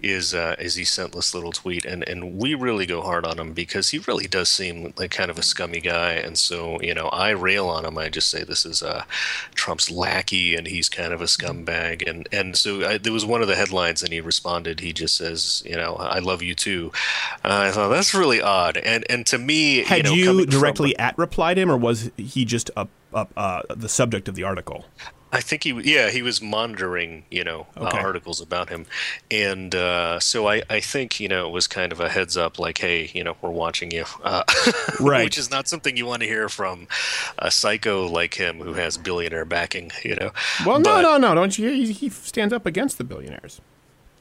is uh, is he sent this little tweet, and and we really go hard on him because he really does seem like kind of a scummy guy, and so you know I rail on him. I just say this is uh, Trump's lackey, and he's kind of a scumbag, and and so I, there was one of the headlines, and he responded. He just says, you know, I love you too. Uh, I thought that's really odd, and and to me, Had you, you, know, from- directly at replied him, or was he just a, up uh, the subject of the article? I think he, yeah, he was monitoring, you know, Okay. uh, articles about him, and uh, so I, I think, you know, it was kind of a heads up, like, hey, you know, we're watching you, uh, Right. Which is not something you want to hear from a psycho like him who has billionaire backing, you know. Well, no, But no, no. Don't you? He, he stands up against the billionaires.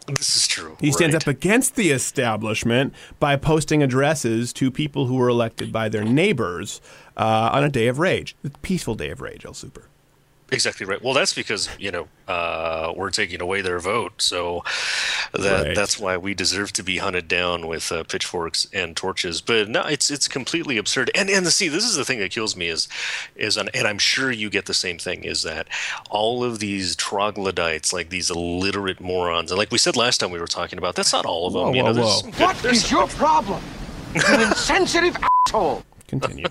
This is true. He stands right. up against the establishment by posting addresses to people who were elected by their neighbors uh, on a day of rage, a peaceful day of rage, El Super. Exactly right. Well, that's because you know uh, we're taking away their vote, so that Right. that's why we deserve to be hunted down with uh, pitchforks and torches. But no, it's it's completely absurd. And and see, this is the thing that kills me is is an, and I'm sure you get the same thing is that all of these troglodytes, like these illiterate morons, and like we said last time we were talking about, that's not all of them. Whoa, you know, whoa, there's whoa. good- What there's is some- your problem? You insensitive asshole. Continue.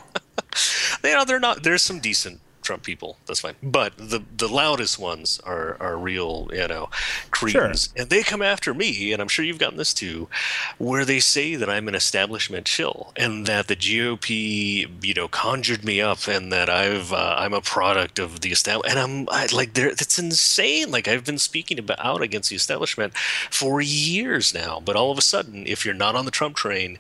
you know, they're not. There's some decent Trump people. That's fine. But the the loudest ones are are real, you know, cretins, and they come after me. And I'm sure you've gotten this too, where they say that I'm an establishment chill, and that the GOP, you know, conjured me up, and that I've uh, I'm a product of the establishment. And I'm I, like, there. That's insane. Like I've been speaking about out against the establishment for years now, but all of a sudden, if you're not on the Trump train,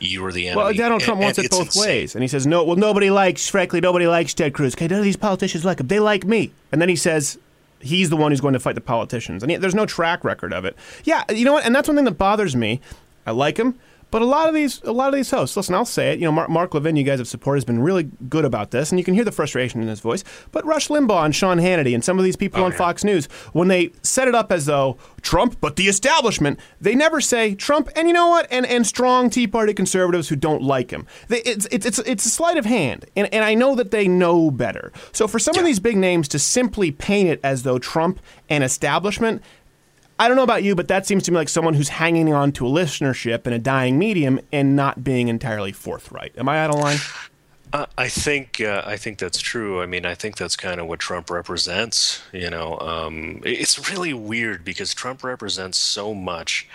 you are the enemy. Well, Donald Trump And- wants and it both insane. ways, and he says no. Well, nobody likes, frankly, nobody likes Ted Cruz. Okay, none of these politicians like him. They like me, and then he says he's the one who's going to fight the politicians, and he, there's no track record of it. Yeah, you know what? And that's one thing that bothers me. I like him, but a lot of these, a lot of these hosts. Listen, I'll say it. You know, Mark, Mark Levin, you guys have supported, has been really good about this, and you can hear the frustration in his voice. But Rush Limbaugh and Sean Hannity and some of these people oh, on Fox News, when they set it up as though Trump, but the establishment, they never say Trump, and you know what? And and strong Tea Party conservatives who don't like him. They, it's, it's it's it's a sleight of hand, and and I know that they know better. So for some of these big names to simply paint it as though Trump and establishment. I don't know about you, but that seems to me like someone who's hanging on to a listenership in a dying medium and not being entirely forthright. Am I out of line? Uh, I think uh, I think that's true. I mean, I think that's kind of what Trump represents. You know, um, it's really weird because Trump represents so much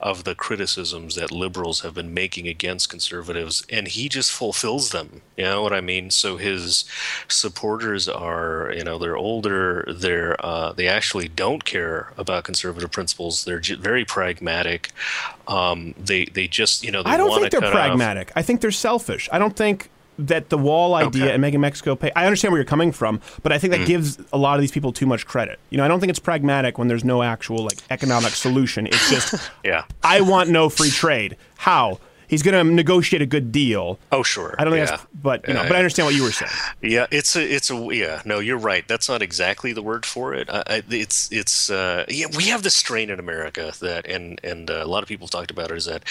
of the criticisms that liberals have been making against conservatives, and he just fulfills them. You know what I mean? So his supporters are, you know, they're older. They're uh, they actually don't care about conservative principles. They're j- very pragmatic. Um, they they just you know they I don't think they're cut off- pragmatic. I think they're selfish. I don't think that the wall idea Okay. and making Mexico pay. I understand where you're coming from, but I think that Mm. gives a lot of these people too much credit. You know, I don't think it's pragmatic when there's no actual like economic solution. It's just Yeah. I want no free trade. How? He's going to negotiate a good deal. Oh sure. I don't think yeah. that's, but you know, Yeah, but I understand what you were saying. Yeah, it's a, it's a, yeah. No, you're right. That's not exactly the word for it. I, I, it's, it's, uh, yeah. We have this strain in America that, and and uh, a lot of people have talked about it, is that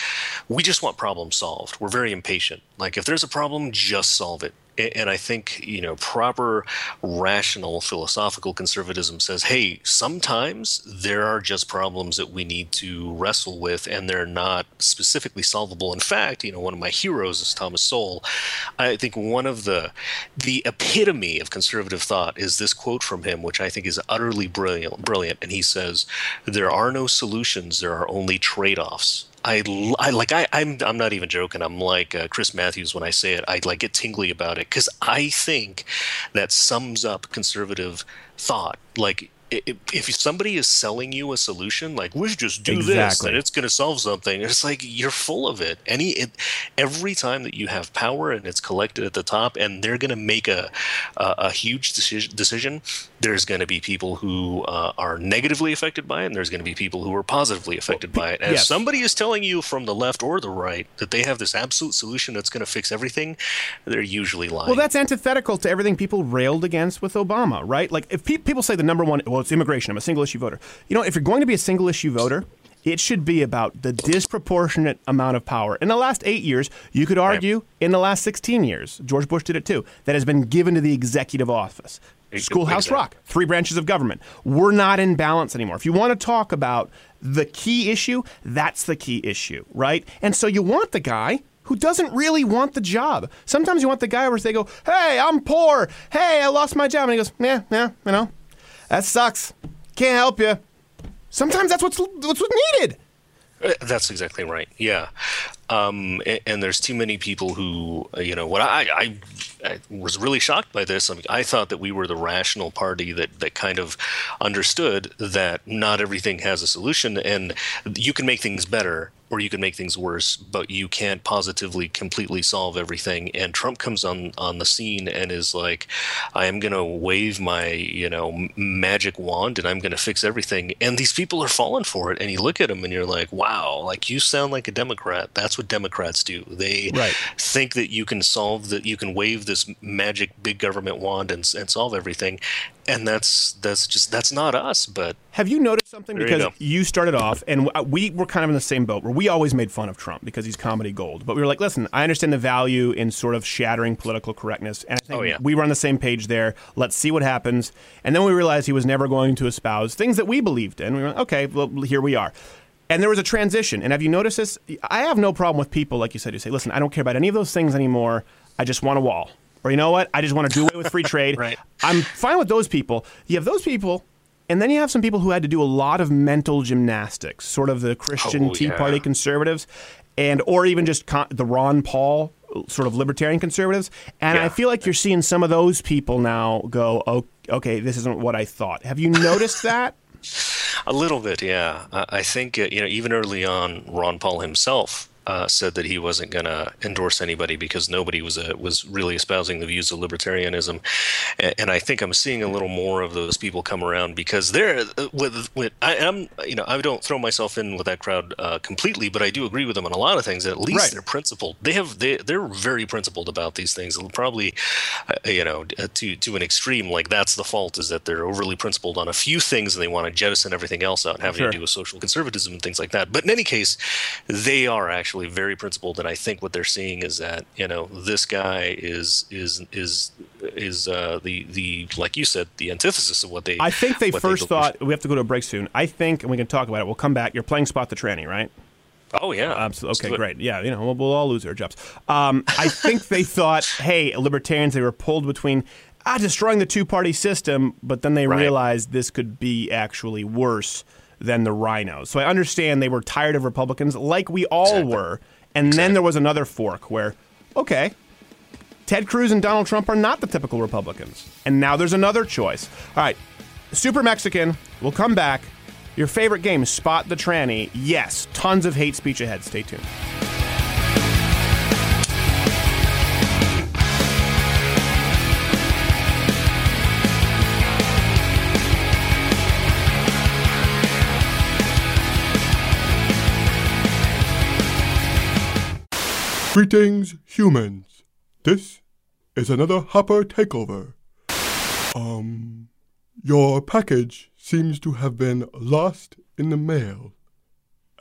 we just want problems solved. We're very impatient. Like if there's a problem, just solve it. And I think you know proper, rational, philosophical conservatism says, hey, sometimes there are just problems that we need to wrestle with, and they're not specifically solvable. In fact, you know, one of my heroes is Thomas Sowell. I think one of the the epitome of conservative thought is this quote from him, which I think is utterly brilliant. Brilliant, and he says, "There are no solutions. There are only trade-offs." I, I like I I'm I'm not even joking. I'm like uh, Chris Matthews when I say it. I like get tingly about it because I think that sums up conservative thought. Like if somebody is selling you a solution, like we should just do this and it's going to solve something, it's like you're full of it. Any it, every time that you have power and it's collected at the top, and they're going to make a a, a huge decision, decision, there's going to be people who uh, are negatively affected by it, and there's going to be people who are positively affected by it. And yes. if somebody is telling you from the left or the right that they have this absolute solution that's going to fix everything, they're usually lying. Well, that's antithetical to everything people railed against with Obama, right? Like, if pe- people say the number one, well, it's immigration, I'm a single issue voter. You know, if you're going to be a single issue voter, it should be about the disproportionate amount of power. In the last eight years, you could argue in the last 16 years, George Bush did it too, that has been given to the executive office. Schoolhouse Rock, three branches of government. We're not in balance anymore. If you want to talk about the key issue, that's the key issue, right? And so you want the guy who doesn't really want the job. Sometimes you want the guy where they go, "Hey, I'm poor. Hey, I lost my job," and he goes, "Yeah, yeah, you know, that sucks. Can't help you." Sometimes that's what's what's needed. Uh, That's exactly right. Yeah, um, and, and there's too many people who, uh, you know, what I, I, I was really shocked by this. I, mean, I thought that we were the rational party that that kind of understood that not everything has a solution, and you can make things better or you can make things worse, but you can't positively completely solve everything. And Trump comes on on the scene and is like, "I am going to wave my you know magic wand and I'm going to fix everything." And these people are falling for it. And you look at them and you're like, "Wow, like you sound like a Democrat." That's what Democrats do. They Right. think that you can solve that you can wave this magic big government wand and, and solve everything and that's that's just that's not us but Have you noticed something? There Because go. you, started off, and uh, we were kind of in the same boat where we always made fun of Trump because he's comedy gold. But we were like, listen, I understand the value in sort of shattering political correctness. And I think Oh, yeah. we were on the same page there. Let's see what happens. And then we realized he was never going to espouse things that we believed in. We were like, okay, well, here we are. And there was a transition. And have you noticed this? I have no problem with people, like you said, who say, listen, I don't care about any of those things anymore. I just want a wall. Or you know what? I just want to do away with free trade. Right. I'm fine with those people. You have those people, and then you have some people who had to do a lot of mental gymnastics, sort of the Christian Oh, Tea yeah. Party conservatives, and or even just con- the Ron Paul sort of libertarian conservatives. And I feel like you're seeing some of those people now go, oh, okay, this isn't what I thought. Have you noticed that? a little bit yeah i, I think uh, you know even early on ron paul himself uh, said that he wasn't going to endorse anybody because nobody was uh, was really espousing the views of libertarianism, and, and I think I'm seeing a little more of those people come around because they're uh, with with I am you know I don't throw myself in with that crowd uh, completely, but I do agree with them on a lot of things. At least Right. they're principled. They have they they're very principled about these things. Probably, uh, you know, uh, to to an extreme. Like that's the fault is that they're overly principled on a few things and they want to jettison everything else out, having Sure. to do with social conservatism and things like that. But in any case, they are actually very principled, and I think what they're seeing is that you know this guy is is is is uh, the the like you said the antithesis of what they. I think they first believe. thought we have to go to a break soon. I think, and we can talk about it. We'll come back. You're playing Spot the Tranny, right? Oh yeah, Absolutely. Okay, great. Yeah, you know, we'll, we'll all lose our jobs. Um, I think they thought, hey, libertarians, they were pulled between ah, destroying the two party system, but then they Right. realized this could be actually worse than the RINOs. So I understand they were tired of Republicans, like we all Exactly. were. And then there was another fork where, okay, Ted Cruz and Donald Trump are not the typical Republicans. And now there's another choice. All right, SooperMexican, we'll come back. Your favorite game, Spot the Tranny. Yes, tons of hate speech ahead. Stay tuned. Greetings, humans. This is another Hopper takeover. Um, your package seems to have been lost in the mail,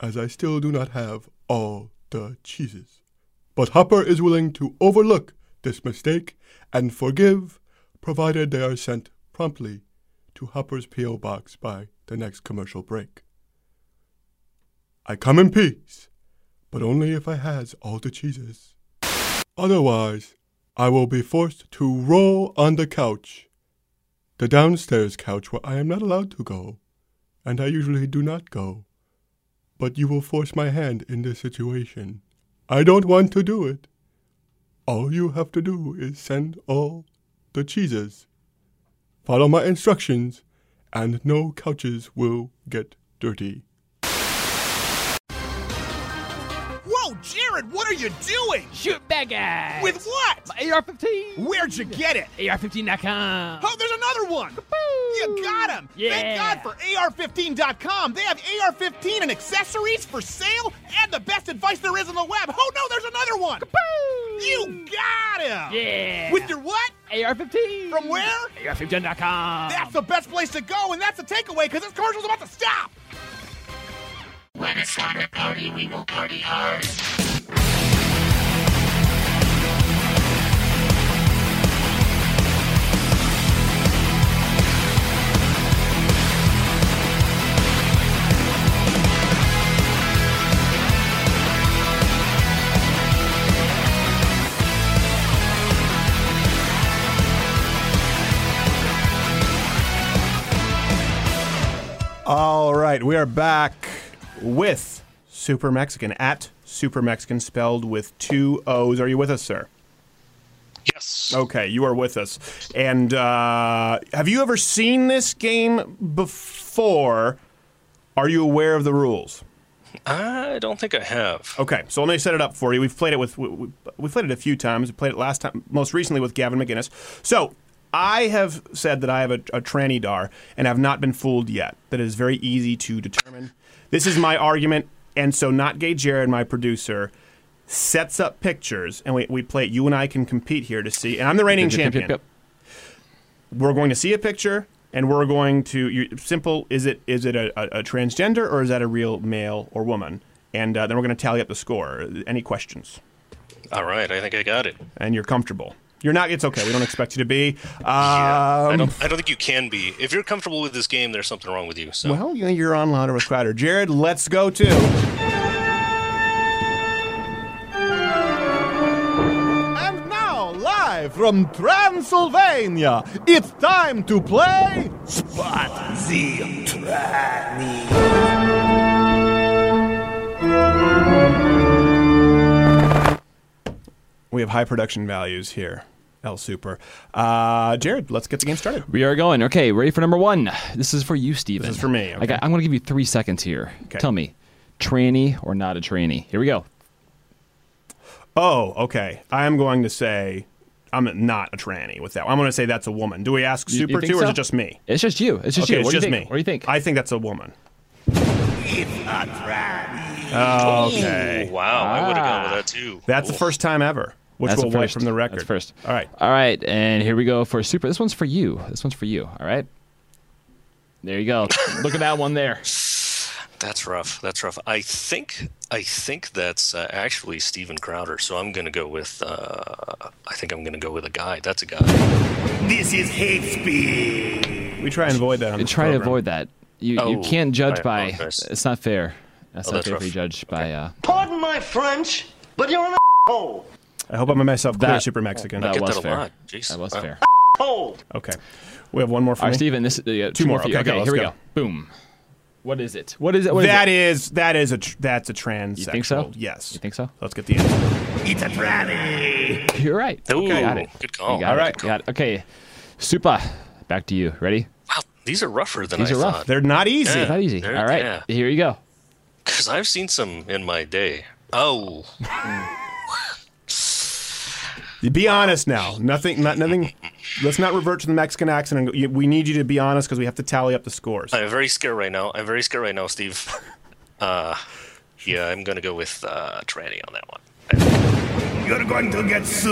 as I still do not have all the cheeses. But Hopper is willing to overlook this mistake and forgive, provided they are sent promptly to Hopper's P.O. box by the next commercial break. I come in peace but only if I has all the cheeses. Otherwise, I will be forced to roll on the couch, the downstairs couch where I am not allowed to go, and I usually do not go. But you will force my hand in this situation. I don't want to do it. All you have to do is send all the cheeses. Follow my instructions, and no couches will get dirty. Jared, what are you doing? Shoot bad guys. With what? My AR-15. Where'd you get it? AR-15.com. Oh, there's another one. You got him. Yeah. Thank God for AR15.com. They have AR15 and accessories for sale and the best advice there is on the web. Oh, no, there's another one. You got him. Yeah. With your what? AR-15. From where? AR-15.com. That's the best place to go, and that's the takeaway because this commercial's about to stop. When it's time to party, we will party hard. Right, we are back with SooperMexican at SooperMexican spelled with two O's. Are you with us, sir? Yes. Okay, you are with us. And uh, have you ever seen this game before? Are you aware of the rules? I don't think I have. Okay, so let me set it up for you. We've played it with we, we, we played it a few times. We played it last time, most recently with Gavin McInnes. So I have said that I have a, a tranny dar and have not been fooled yet. That it is very easy to determine. This is my argument, and so not gay Jared, my producer, sets up pictures, and we, we play it. You and I can compete here to see, and I'm the reigning champion. yep. We're going to see a picture, and we're going to you, simple. Is it is it a, a, a transgender or is that a real male or woman? And uh, then we're going to tally up the score. Any questions? All right, I think I got it. And you're comfortable. You're not. It's okay. We don't expect you to be. Um, I don't. I don't think you can be. If you're comfortable with this game, there's something wrong with you. So. Well, you know, you're on louder with Crowder. Jared, let's go to. And now, live from Transylvania, it's time to play Spot the We have high production values here. El Super. Uh, Jared, let's get the game started. We are going. Okay, ready for number one. This is for you, Steven. This is for me, I okay. got, I'm going to give you three seconds here. Okay. Tell me, tranny or not a tranny? Here we go. Oh, okay. I am going to say I'm not a tranny with that. I'm going to say that's a woman. Do we ask You- you Super think too, or is it just me? It's just you. It's just okay, you. It's What do you just me. What do you think? I think that's a woman. It's a tranny. Okay. Wow, I would have gone with Ah. that too. That's the first time ever, which That's we'll the wipe from the record. That's first. All right. All right, and here we go for super. This one's for you. This one's for you. All right. There you go. Look at that one there. That's rough. That's rough. I think. I think that's uh, actually Steven Crowder. So I'm gonna go with. Uh, I think I'm gonna go with a guy. That's a guy. This is hate speech. We try and avoid that on You this try to avoid that. You you Oh, can't judge by. apologize. It's not fair. That's Oh, not that's fair rough. if you judge by. Uh, Pardon my French, but you're an asshole. I hope I made myself clear, That- Super Mexican. that get was that fair. lot. Jeez. That was Wow. fair. Hole. Okay. We have one more for All right, me. Steven. This uh, yeah, two, more. for you. Okay, go, let's here we go. go. Boom. What is it? What is it? What is That it? is that is a tr- that's a transsexual. You think so? Yes. You think so? Let's get the answer. It's a tranny. You're right. Ooh, Okay, got it. good call. You got All it. got it. Okay, Super. Back to you. Ready? Wow, these are rougher than These I are rough. thought. They're not easy. Yeah. Not easy. There- All right. yeah. Here you go. Because I've seen some in my day. Oh, Be honest now. Nothing. Not nothing. Let's not revert to the Mexican accent. And go, we need you to be honest because we have to tally up the scores. I'm very scared right now. I'm very scared right now, Steve. Uh, yeah, I'm gonna go with uh, tranny on that one. You're going to get sued.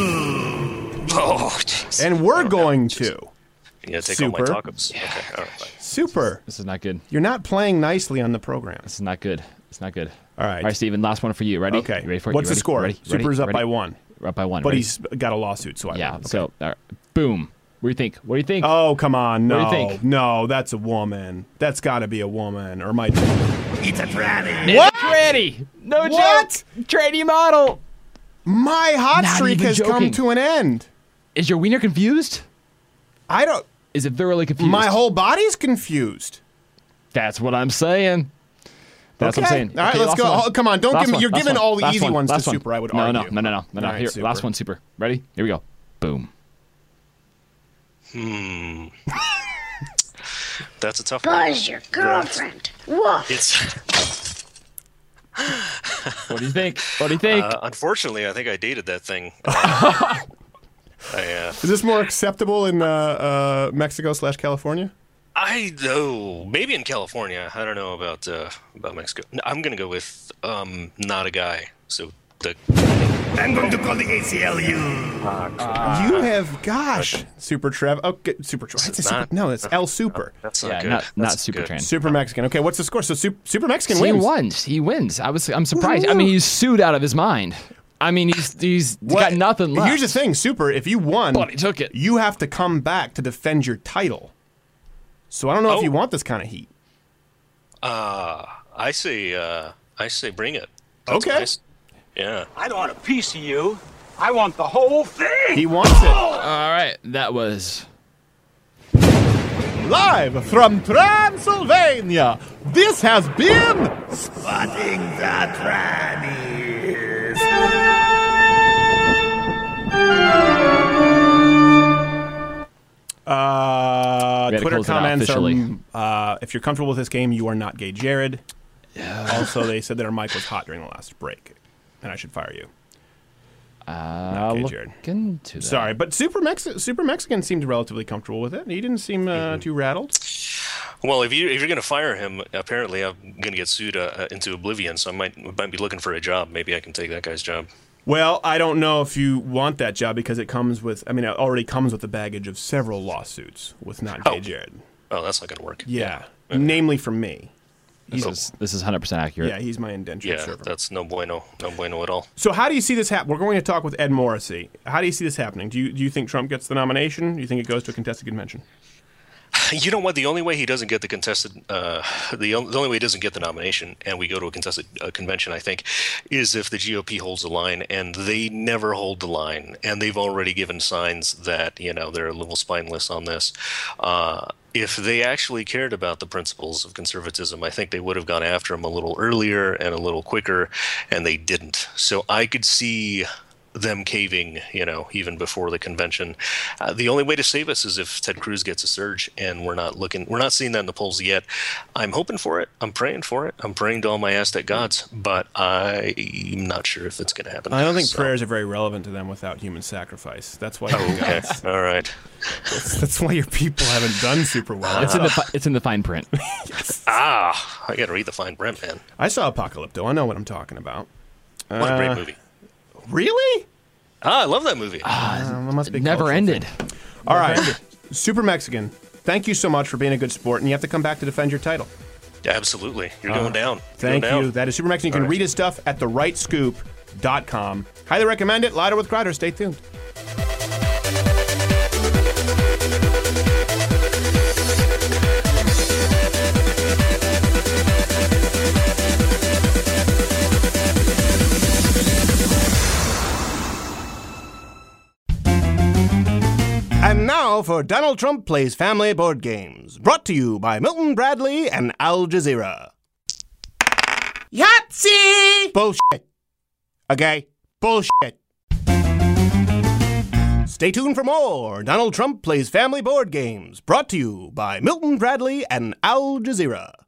Oh, jeez. And we're going to. You gotta take all my Super. tacos. Okay, all right. bye. Super. This is not good. You're not playing nicely on the program. This is not good. It's not good. All right. All right, Steven. Last one for you. Ready? Okay. You ready for it? What's You the score? Ready? Super's ready? up by one. We're up by one. But Ready? he's got a lawsuit, so I yeah. won. Okay. So all right. boom. What do you think? What do you think? Oh come on! What do No, you think? no, that's a woman. That's got to be a woman, or my. It's a tranny. What? Tranny. No What? joke. Tranny model. My hot Not streak even has come to an end. Is your wiener confused? I don't. Is it thoroughly confused? My whole body's confused. That's what I'm saying. That's what I'm saying. All right, Okay, let's go. Oh, come on, don't Last give me- you're giving one, all the last easy one, ones to last one. Super, I would no, argue. No, no, no, no, no, no. All right, Here, Super. last one, super. Ready? Here we go. Boom. Hmm. That's a tough one. Buzz your girlfriend. Woof. It's. What do you think? What do you think? Uh, unfortunately, I think I dated that thing. Uh, I, uh, Is this more acceptable in uh, uh, Mexico slash California? I know maybe in California. I don't know about uh, about Mexico. No, I'm gonna go with um, not a guy. So the I'm going to call the ACLU. you have, gosh, Super Trev. Okay, Super Trev. This It's super, not- no, it's El Super. that's yeah, not good. not not super good. trans. Super Mexican. Okay, what's the score? So Super, super Mexican he wins. wins. He wins. I was. I'm surprised. I mean, he's sued out of his mind. I mean, he's he's got nothing left. Here's the thing, Super. If you won, But he took it. you have to come back to defend your title. So I don't know if Oh. you want this kind of heat. Uh, I say uh, I say bring it. That's Okay. nice. Yeah. I don't want a piece of you. I want the whole thing. He wants it. All right, that was Live from Transylvania, this has been Spotting the Trannies. Uh, We had to Twitter close it out comments are, uh, if you're comfortable with this game, you are not gay, Jared. also, they said that our mic was hot during the last break, and I should fire you. I'll okay, look Jared. into that. Sorry, but Super Mex- Super Mexican seemed relatively comfortable with it. He didn't seem uh, Mm-hmm. too rattled. Well, if you if you're going to fire him, apparently I'm going to get sued uh, into oblivion. So I might might be looking for a job. Maybe I can take that guy's job. Well, I don't know if you want that job because it comes with. I mean, it already comes with the baggage of several lawsuits with not gay oh. Jared. Oh, that's not going to work. Yeah, namely from me. This is this is 100 percent accurate. Yeah, he's my indentured Yeah, server. that's no bueno, no bueno at all. So how do you see this happen? We're going to talk with Ed Morrissey. How do you see this happening? Do you do you think Trump gets the nomination? Do you think it goes to a contested convention? You know what? The only way he doesn't get the contested, uh, the, on- the only way he doesn't get the nomination, and we go to a contested uh, convention, I think, is if the GOP holds the line, and they never hold the line, and they've already given signs that you know they're a little spineless on this. Uh, if they actually cared about the principles of conservatism, I think they would have gone after him a little earlier and a little quicker, and they didn't. So I could see them caving, you know, even before the convention. Uh, the only way to save us is if Ted Cruz gets a surge, and we're not looking, we're not seeing that in the polls yet. I'm hoping for it. I'm praying for it. I'm praying to all my Aztec gods, but I'm not sure if it's going to happen. I don't think So- prayers are very relevant to them without human sacrifice. That's why. Oh, you okay. guys, All right. that's, that's why your people haven't done super well. It's in the fi- it's in the fine print. Ah, I got to read the fine print, man. I saw Apocalypto. I know what I'm talking about. What a great Uh, movie. Really? Ah, I love that movie. Uh, must be a Never cultural ended. thing. All right, Super Mexican. Thank you so much for being a good sport, and you have to come back to defend your title. Absolutely. You're Uh, going down. You're Thank going down. you. That is Super Mexican. You can All right. read his stuff at therightscoop.com. Highly recommend it. Louder with Crowder. Stay tuned. Now for Donald Trump Plays Family Board Games, brought to you by Milton Bradley and Al Jazeera. Yahtzee! Bullshit. Okay? Bullshit. Stay tuned for more Donald Trump Plays Family Board Games, brought to you by Milton Bradley and Al Jazeera.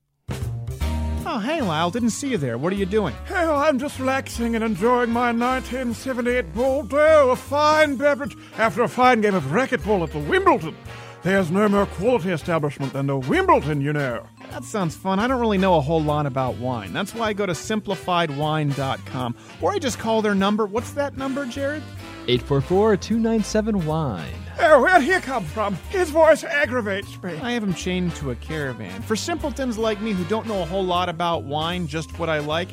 Oh, hey, Lyle. Didn't see you there. What are you doing? Hell, I'm just relaxing and enjoying my 1978 Bordeaux, a fine beverage after a fine game of racquetball at the Wimbledon. There's no more quality establishment than the Wimbledon, you know. That sounds fun. I don't really know a whole lot about wine. That's why I go to simplifiedwine.com. Or I just call their number. What's that number, Jared? 844-297-WINE. Oh, where'd he come from? His voice aggravates me. I have him chained to a caravan. For simpletons like me who don't know a whole lot about wine, just what I like,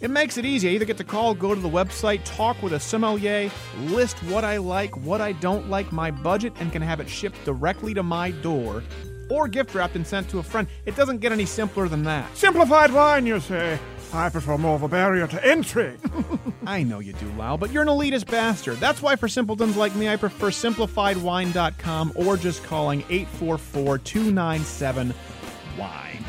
it makes it easy. I either get to call, go to the website, talk with a sommelier, list what I like, what I don't like, my budget, and can have it shipped directly to my door, or gift wrapped and sent to a friend. It doesn't get any simpler than that. Simplified wine, you say? I prefer more of a barrier to entry. I know you do, Lyle, but you're an elitist bastard. That's why for simpletons like me, I prefer simplifiedwine.com or just calling 844 297 wine.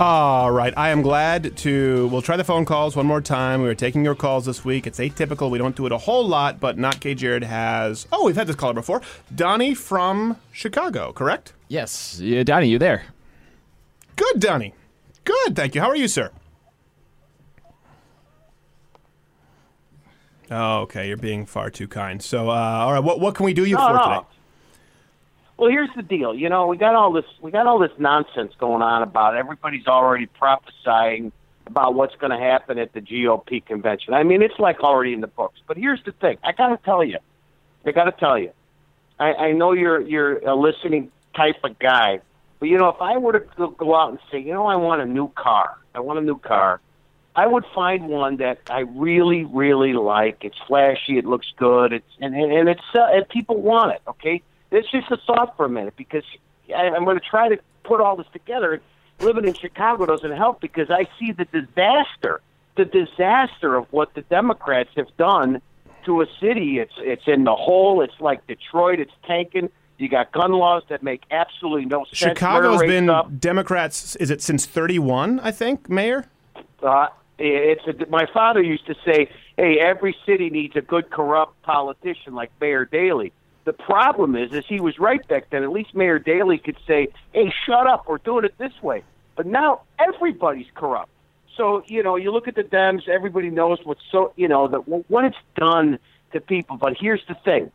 All right. I am glad to. We'll try the phone calls one more time. We are taking your calls this week. It's atypical. We don't do it a whole lot, but Not Gay Jared has. Oh, we've had this caller before. Donnie from Chicago, correct? Yes. Yeah, Donnie, you there? Good, Donnie. Good. Thank you. How are you, sir? Oh, okay. You're being far too kind. So, uh, all right. What what can we do you No, for no. today? Well, here's the deal. You know, we got all this we got all this nonsense going on about everybody's already prophesying about what's going to happen at the GOP convention. I mean, it's like already in the books. But here's the thing. I got to tell you. I got to tell you. I, I know you're you're a listening type of guy, but you know, if I were to go- out and say, you know, I want a new car. I want a new car. I would find one that I really, really like. It's flashy, it looks good, it's and and, and it's uh, and people want it. Okay, it's just a thought for a minute because I, I'm going to try to put all this together. Living in Chicago doesn't help because I see the disaster, the disaster of what the Democrats have done to a city. It's it's in the hole. It's like Detroit. It's tanking. You got gun laws that make absolutely no sense. Chicago's been up. Democrats. Is it since 31? I think, Mayor. Uh, it's a, my father used to say, "Hey, every city needs a good corrupt politician like Mayor Daley." The problem is, is he was right back then. At least Mayor Daley could say, "Hey, shut up. We're doing it this way." But now everybody's corrupt. So you know, you look at the Dems. Everybody knows what's so you know that what it's done to people. But here's the thing: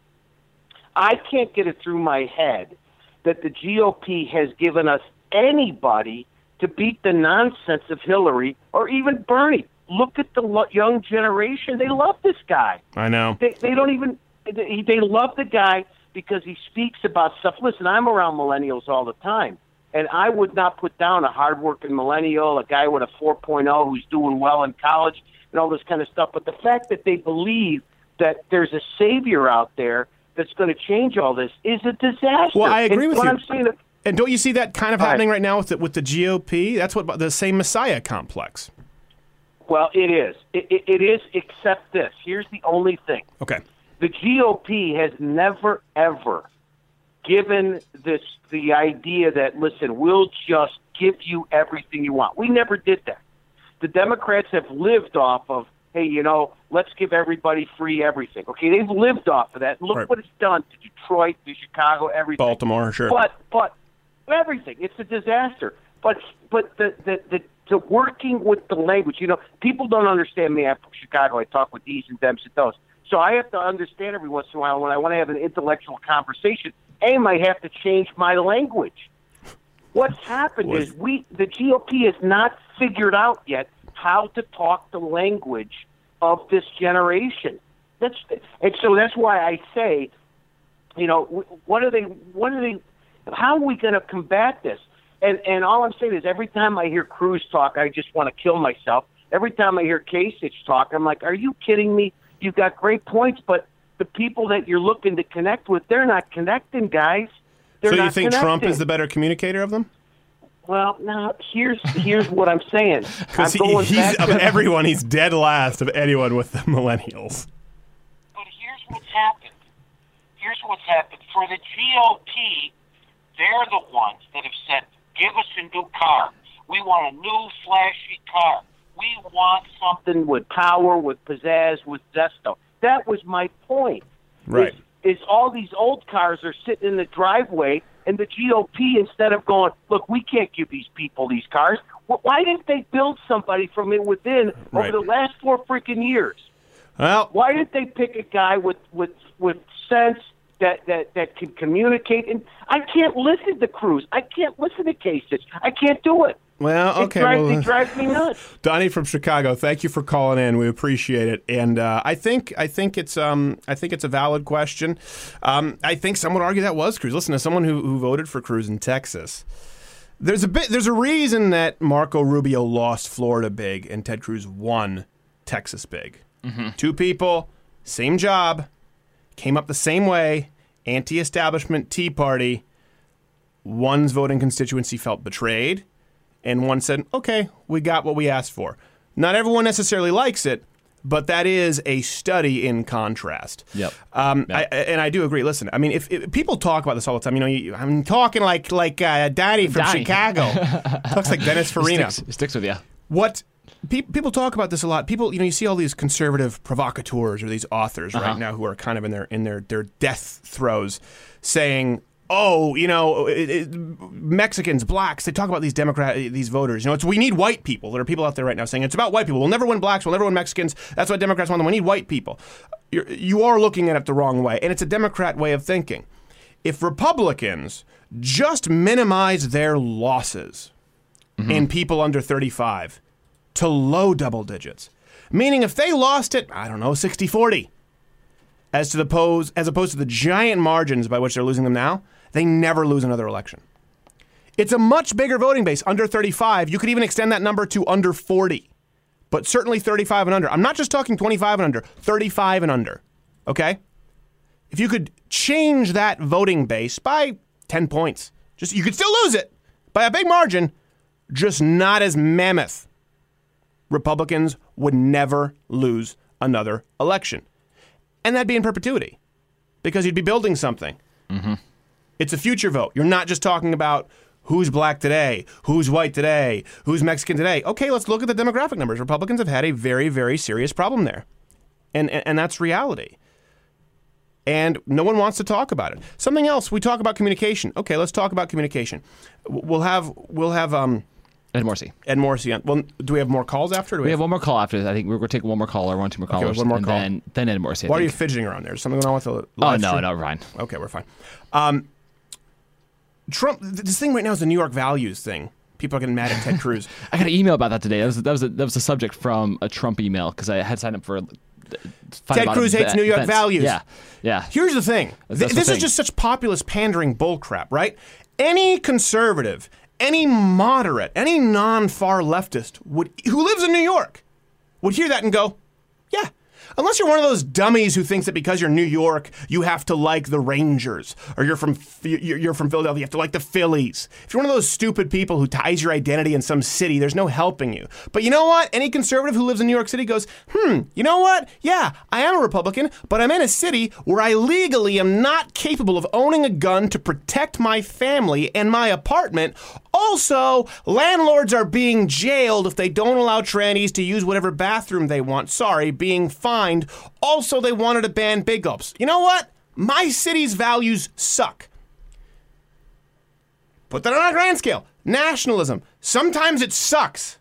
I can't get it through my head that the GOP has given us anybody to beat the nonsense of Hillary or even Bernie. Look at the lo- young generation; they love this guy. I know. They, they don't even they, they love the guy because he speaks about stuff. Listen, I'm around millennials all the time, and I would not put down a hardworking millennial, a guy with a 4.0 who's doing well in college, and all this kind of stuff. But the fact that they believe that there's a savior out there that's going to change all this is a disaster. Well, I agree And with you. I'm saying, And don't you see that kind of All right. happening right now with the, with the GOP? That's what the same Messiah complex. well, it is. It, it, it is, except this. Here's the only thing. Okay. The GOP has never ever given this the idea that listen, we'll just give you everything you want. We never did that. The Democrats have lived off of, hey, you know, let's give everybody free everything. Okay, they've lived off of that. Look Right. what it's done to Detroit, to Chicago, everything. Baltimore, sure. But but everything. It's a disaster. But but the the the, the working with the language. You know, people don't understand me. I'm from Chicago. I talk with these and them and those. So I have to understand every once in a while when I want to have an intellectual conversation. I might have to change my language. What's happened is we the GOP has not figured out yet how to talk the language of this generation. That's and so that's why I say you know, wh- what are they? What are they? How are we going to combat this? And and all I'm saying is, every time I hear Cruz talk, I just want to kill myself. Every time I hear Kasich talk, I'm like, are you kidding me? You've got great points, but the people that you're looking to connect with, they're not connecting, guys. They're so you not think Trump is the better communicator of them? Well, now here's here's what I'm saying. Because he, he's of to everyone, he's dead last of anyone with the millennials. But here's what's happened. Here's what's happened. For the GOP, they're the ones that have said, give us a new car. We want a new flashy car. We want something with power, with pizzazz, with zesto. That was my point. Right. Is, is all these old cars are sitting in the driveway, and the GOP, instead of going, look, we can't give these people these cars, why didn't they build somebody from it within Right. over the last four freaking years? Well, why didn't they pick a guy with with with sense that that that can communicate? And I can't listen to Cruz. I can't listen to Kasich. I can't do it. Well, It okay. drives, well, it drives me nuts. Donnie from Chicago, thank you for calling in. We appreciate it, and uh, I think I think it's um, I think it's a valid question. Um, I think some would argue that was Cruz. Listen to someone who, who voted for Cruz in Texas. There's a bit. There's a reason that Marco Rubio lost Florida big and Ted Cruz won Texas big. Two people, same job, came up the same way. Anti-establishment Tea Party. One's voting constituency felt betrayed and one said, "Okay, we got what we asked for." Not everyone necessarily likes it, but that is a study in contrast. Yep. Um, I, and I do agree. Listen, I mean, if, if people talk about this all the time, you know, you, I'm talking like like uh, Donnie from Donnie. Chicago, talks like Dennis It Farina. sticks, it sticks with you. What pe- people talk about this a lot. People, you know, you see all these conservative provocateurs or these authors Uh-huh. right now who are kind of in their in their their death throes, saying, "Oh, you know, it, it, Mexicans, blacks." They talk about these Democrat, these voters. You know, it's we need white people. There are people out there right now saying it's about white people. We'll never win blacks. We'll never win Mexicans. That's why Democrats want them. We need white people. You're, you are looking at it the wrong way, and it's a Democrat way of thinking. If Republicans just minimize their losses mm-hmm. in people under 35 to low double digits. Meaning if they lost it, I don't know, 60-40, as to the pose as opposed to the giant margins by which they're losing them now, they never lose another election. It's a much bigger voting base under 35. You could even extend that number to under 40 but certainly 35 and under. I'm not just talking 25 and under, 35 and under. Okay? If you could change that voting base by 10 points, just you could still lose it by a big margin, just not as mammoth. Republicans would never lose another election. And that'd be in perpetuity because you'd be building something. Mm-hmm. It's a future vote. You're not just talking about who's black today, who's white today, who's Mexican today. Okay, let's look at the demographic numbers. Republicans have had a very, very serious problem there. And, and, and that's reality. And no one wants to talk about it. Something else, we talk about communication. Okay, let's talk about communication. We'll have we'll have um Ed Morrissey. Ed Morrissey on. Well, do we have more calls after? Do We have one more call after. I think we're going to take one more caller, one, two more Okay, callers. one more and call. Then, then Ed Morrissey. I Why are you fidgeting around there? Is something going on with the Oh, no, stream? no, we're fine. Okay, we're fine. Um, Trump. This thing right now is the New York values thing. People are getting mad at Ted Cruz. I got an email about that today. That was that was a, that was a subject from a Trump email because I had signed up for. uh, Ted Cruz hates New York events. values. Yeah, yeah. Here's the thing. That's- Th- that's the this is just such populist pandering bullcrap, right? Any conservative, any moderate, any non-far leftist would who lives in New York would hear that and go, "Yeah." Unless you're one of those dummies who thinks that because you're New York, you have to like the Rangers, or you're from you're from Philadelphia, you have to like the Phillies. If you're one of those stupid people who ties your identity in some city, there's no helping you. But you know what? Any conservative who lives in New York City goes, hmm, you know what? Yeah, I am a Republican, but I'm in a city where I legally am not capable of owning a gun to protect my family and my apartment. Also, landlords are being jailed if they don't allow trannies to use whatever bathroom they want. Sorry, being fined. Also, they wanted to ban big gulps. You know what? My city's values suck. Put that on a grand scale. Nationalism. Sometimes it sucks.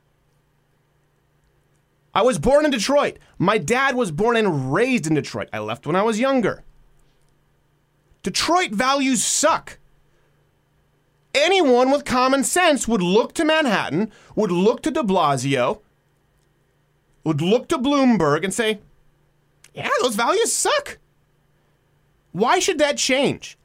I was born in Detroit. My dad was born and raised in Detroit. I left when I was younger. Detroit values suck. Anyone with common sense would look to Manhattan, would look to de Blasio, would look to Bloomberg and say, yeah, those values suck. Why should that change?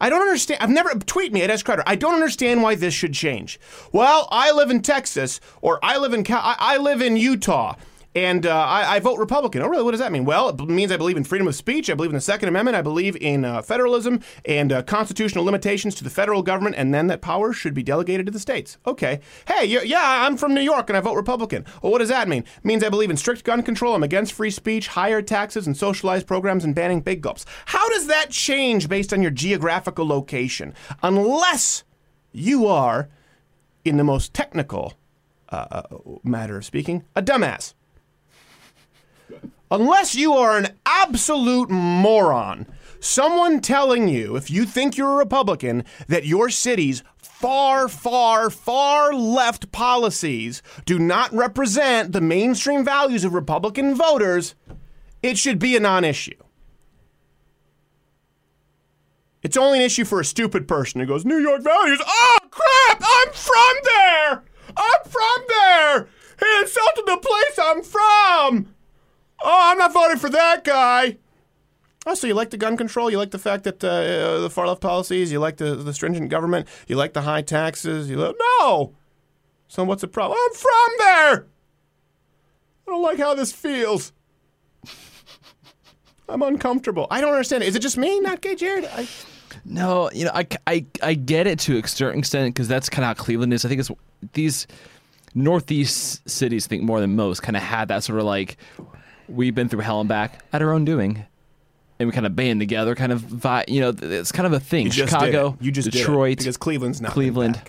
I don't understand. I've never tweet me at S Crowder. I don't understand why this should change. Well, I live in Texas, or I live in I, I live in Utah, and uh, I, I vote Republican. Oh, really? What does that mean? Well, it means I believe in freedom of speech. I believe in the Second Amendment. I believe in uh, federalism and uh, constitutional limitations to the federal government, and then that power should be delegated to the states. Okay. Hey, yeah, I'm from New York and I vote Republican. Well, what does that mean? It means I believe in strict gun control. I'm against free speech, higher taxes, and socialized programs, and banning big gulps. How does that change based on your geographical location? Unless you are, in the most technical uh, matter of speaking, a dumbass. Unless you are an absolute moron, someone telling you, if you think you're a Republican, that your city's far, far, far left policies do not represent the mainstream values of Republican voters, it should be a non issue. It's only an issue for a stupid person who goes, New York values. Oh, crap! I'm from there! I'm from there! He insulted the place I'm from! Oh, I'm not voting for that guy. Oh, so you like the gun control? You like the fact that uh, the far left policies? You like the, the stringent government? You like the high taxes? You li- no. So what's the problem? I'm from there. I don't like how this feels. I'm uncomfortable. I don't understand. Is it just me, not gay, Jared? I, No, you know, I, I, I get it to a certain extent because that's kind of how Cleveland is. I think it's these northeast cities, think more than most, kind of had that sort of like we've been through hell and back at our own doing, and we kind of band together, kind of vibe. You know, it's kind of a thing. You Chicago. You just Detroit, because Cleveland's not Cleveland.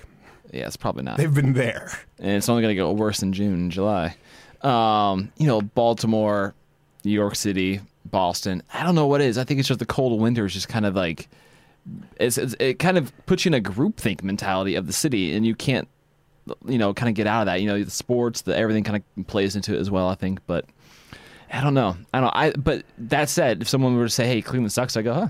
Yeah, it's probably not. They've been there. and it's only going to get worse in June and July. Um, you know, Baltimore, New York City, Boston. I don't know what it is. I think it's just the cold winters, just kind of like it's, it's it kind of puts you in a groupthink mentality of the city, and you can't, you know, kind of get out of that. You know, the sports, the everything kind of plays into it as well. I think, but I don't know. I don't. I but that said, if someone were to say, "Hey, Cleveland sucks," I go, "Huh."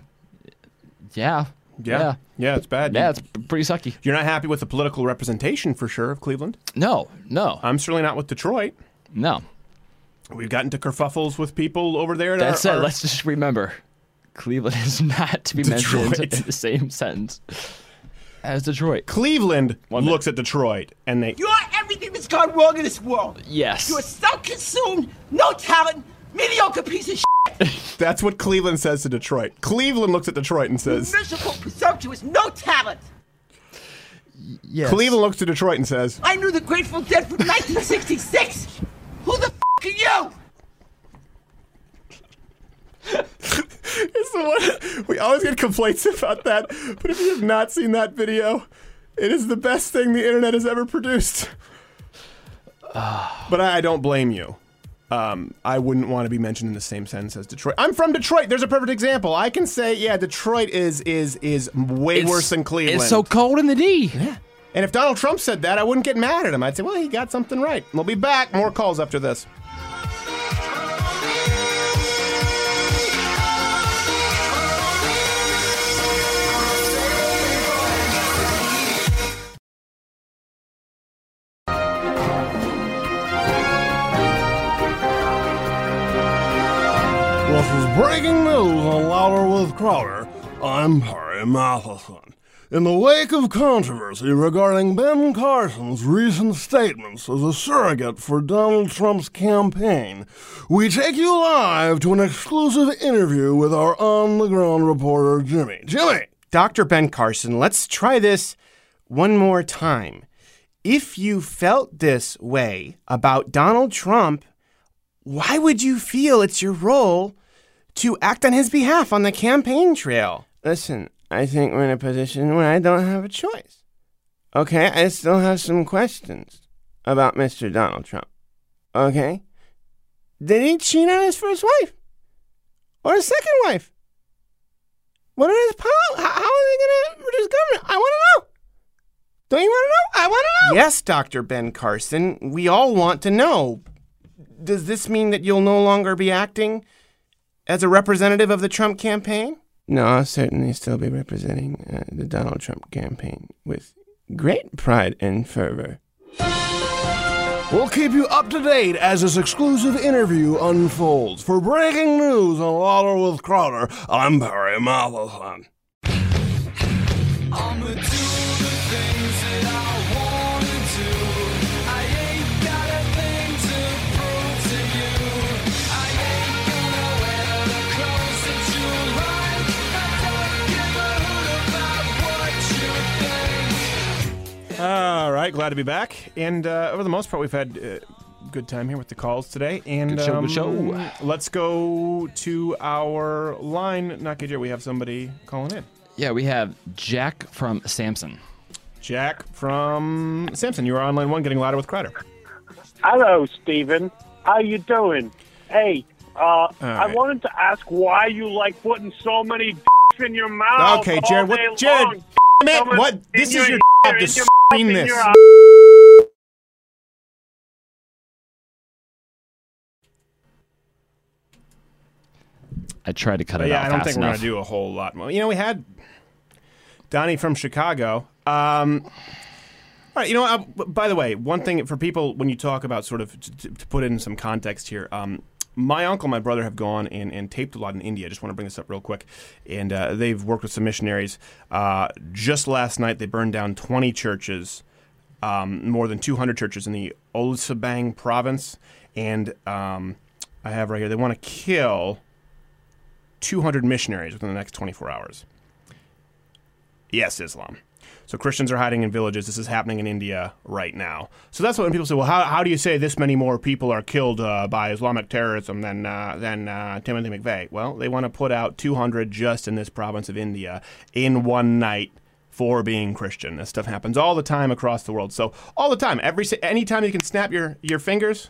Yeah. Yeah. Yeah. Yeah, it's bad. Yeah, it's pretty sucky. You're not happy with the political representation for sure of Cleveland? No, no. I'm certainly not with Detroit. No. We've gotten to kerfuffles with people over there. That said, are- let's just remember Cleveland is not to be Detroit. mentioned in the same sentence. As Detroit. Cleveland looks at Detroit and they. You are everything that's gone wrong in this world. Yes. You're self-consumed, no talent, mediocre piece of shit. That's what Cleveland says to Detroit. Cleveland looks at Detroit and says. Miserable, presumptuous, no talent. Yes. Cleveland looks to Detroit and says. I knew the Grateful Dead from 1966. Who the f- are you? It's the one we always get complaints about that. But if you have not seen that video, it is the best thing the internet has ever produced. but I, I don't blame you. Um, I wouldn't want to be mentioned in the same sentence as Detroit. I'm from Detroit. There's a perfect example. I can say, yeah, Detroit is is is way It's- worse than Cleveland. It's so cold in the D. Yeah. And if Donald Trump said that, I wouldn't get mad at him. I'd say, well, he got something right. We'll be back. More calls after this. This Crowder. I'm Harry Matheson. In the wake of controversy regarding Ben Carson's recent statements as a surrogate for Donald Trump's campaign, we take you live to an exclusive interview with our on the ground reporter, Jimmy. Jimmy! Dr. Ben Carson, let's try this one more time. If you felt this way about Donald Trump, why would you feel it's your role to act on his behalf on the campaign trail? Listen, I think we're in a position where I don't have a choice. Okay, I still have some questions about Mr. Donald Trump. Okay? Did he cheat on his first wife? Or his second wife? What are his pol- How, how are they going to reduce government? I want to know. Don't you want to know? I want to know. Yes, Dr. Ben Carson. We all want to know. Does this mean that you'll no longer be acting as a representative of the Trump campaign? No, I'll certainly still be representing uh, the Donald Trump campaign with great pride and fervor. We'll keep you up to date as this exclusive interview unfolds. For breaking news on Louder with Crowder, I'm Barry Matheson. All right, glad to be back. And uh, over the most part, we've had uh, good time here with the calls today. And Good show, good um, show. Let's go to our line. Not good yet. We have somebody calling in. Yeah, we have Jack from Samson. Jack from Samson. You are on line one, getting louder with Crowder. Hello, Steven. How you doing? Hey, uh, I right. wanted to ask why you like putting so many dicks in your mouth. Okay, all Jared, what- Jared, long. damn it, So what- in this is your your ear, job in your screen mouth, in this. I tried to cut But it yeah, out I don't fast think we're going to do a whole lot more. You know, we had Donnie from Chicago. Um, all right, you know, uh, by the way, one thing for people when you talk about sort of to, to- to put in some context here, um, my uncle and my brother have gone and, and taped a lot in India. I just want to bring this up real quick. And uh, they've worked with some missionaries. Uh, just last night, they burned down 20 churches, um, more than 200 churches in the Olusabang province. And um, I have right here, they want to kill 200 missionaries within the next 24 hours. Yes, Islam. So Christians are hiding in villages. This is happening in India right now. So that's when people say, well, how, how do you say this many more people are killed uh, by Islamic terrorism than, uh, than uh, Timothy McVeigh? Well, they want to put out 200 just in this province of India in one night for being Christian. This stuff happens all the time across the world. So all the time, every anytime you can snap your, your fingers,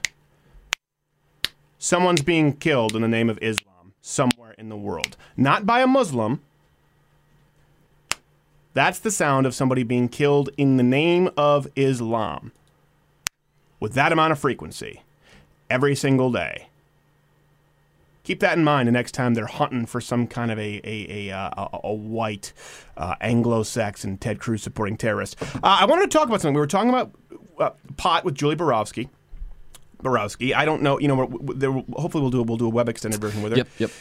someone's being killed in the name of Islam somewhere in the world. Not by a Muslim. That's the sound of somebody being killed in the name of Islam. With that amount of frequency, every single day. Keep that in mind the next time they're hunting for some kind of a a, a, uh, a, a white uh, Anglo-Saxon Ted Cruz supporting terrorist. Uh, I wanted to talk about something. We were talking about uh, pot with Julie Borowski. Borowski. I don't know. You know, we're, we're, hopefully we'll do we'll do a web extended version with her. Yep, yep.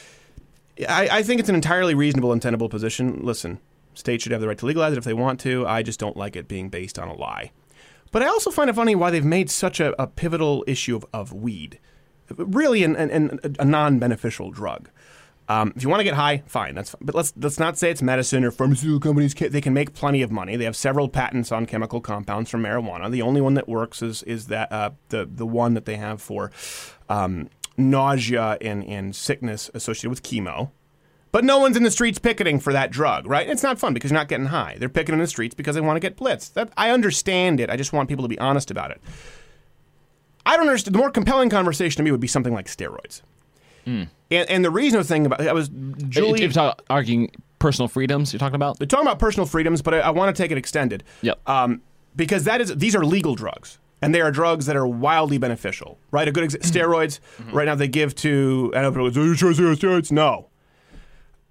I, I think it's an entirely reasonable and tenable position. Listen, States should have the right to legalize it if they want to. I just don't like it being based on a lie. But I also find it funny why they've made such a, a pivotal issue of, of weed. Really, an, an, an, a non beneficial drug. Um, if you want to get high, fine. That's fine. but let's let's not say it's medicine or pharmaceutical companies. Can, they can make plenty of money. They have several patents on chemical compounds from marijuana. The only one that works is is that uh, the the one that they have for um, nausea and, and sickness associated with chemo. But no one's in the streets picketing for that drug, right? It's not fun because you're not getting high. They're picketing in the streets because they want to get blitzed. That, I understand it. I just want people to be honest about it. I don't understand. The more compelling conversation to me would be something like steroids. Hmm. And, and the reason I was thinking about I was Julie. You're talking, arguing personal freedoms. You're talking about. They're talking about personal freedoms, but I, I want to take it extended. Yep. Um, because that is these are legal drugs, and they are drugs that are wildly beneficial. Right. A good exa- mm-hmm. steroids. Mm-hmm. Right now they give to. I know people go, "Are you sure steroids?" No.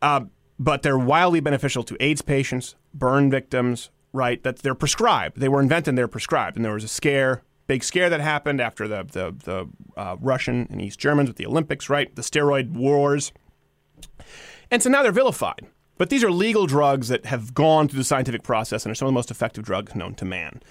Uh, but they're wildly beneficial to AIDS patients, burn victims. Right. That they're prescribed. They were invented. They're prescribed, and there was a scare. Big scare that happened after the the, the uh, Russian and East Germans with the Olympics, right? The steroid wars. And so now they're vilified. But these are legal drugs that have gone through the scientific process and are some of the most effective drugs known to man.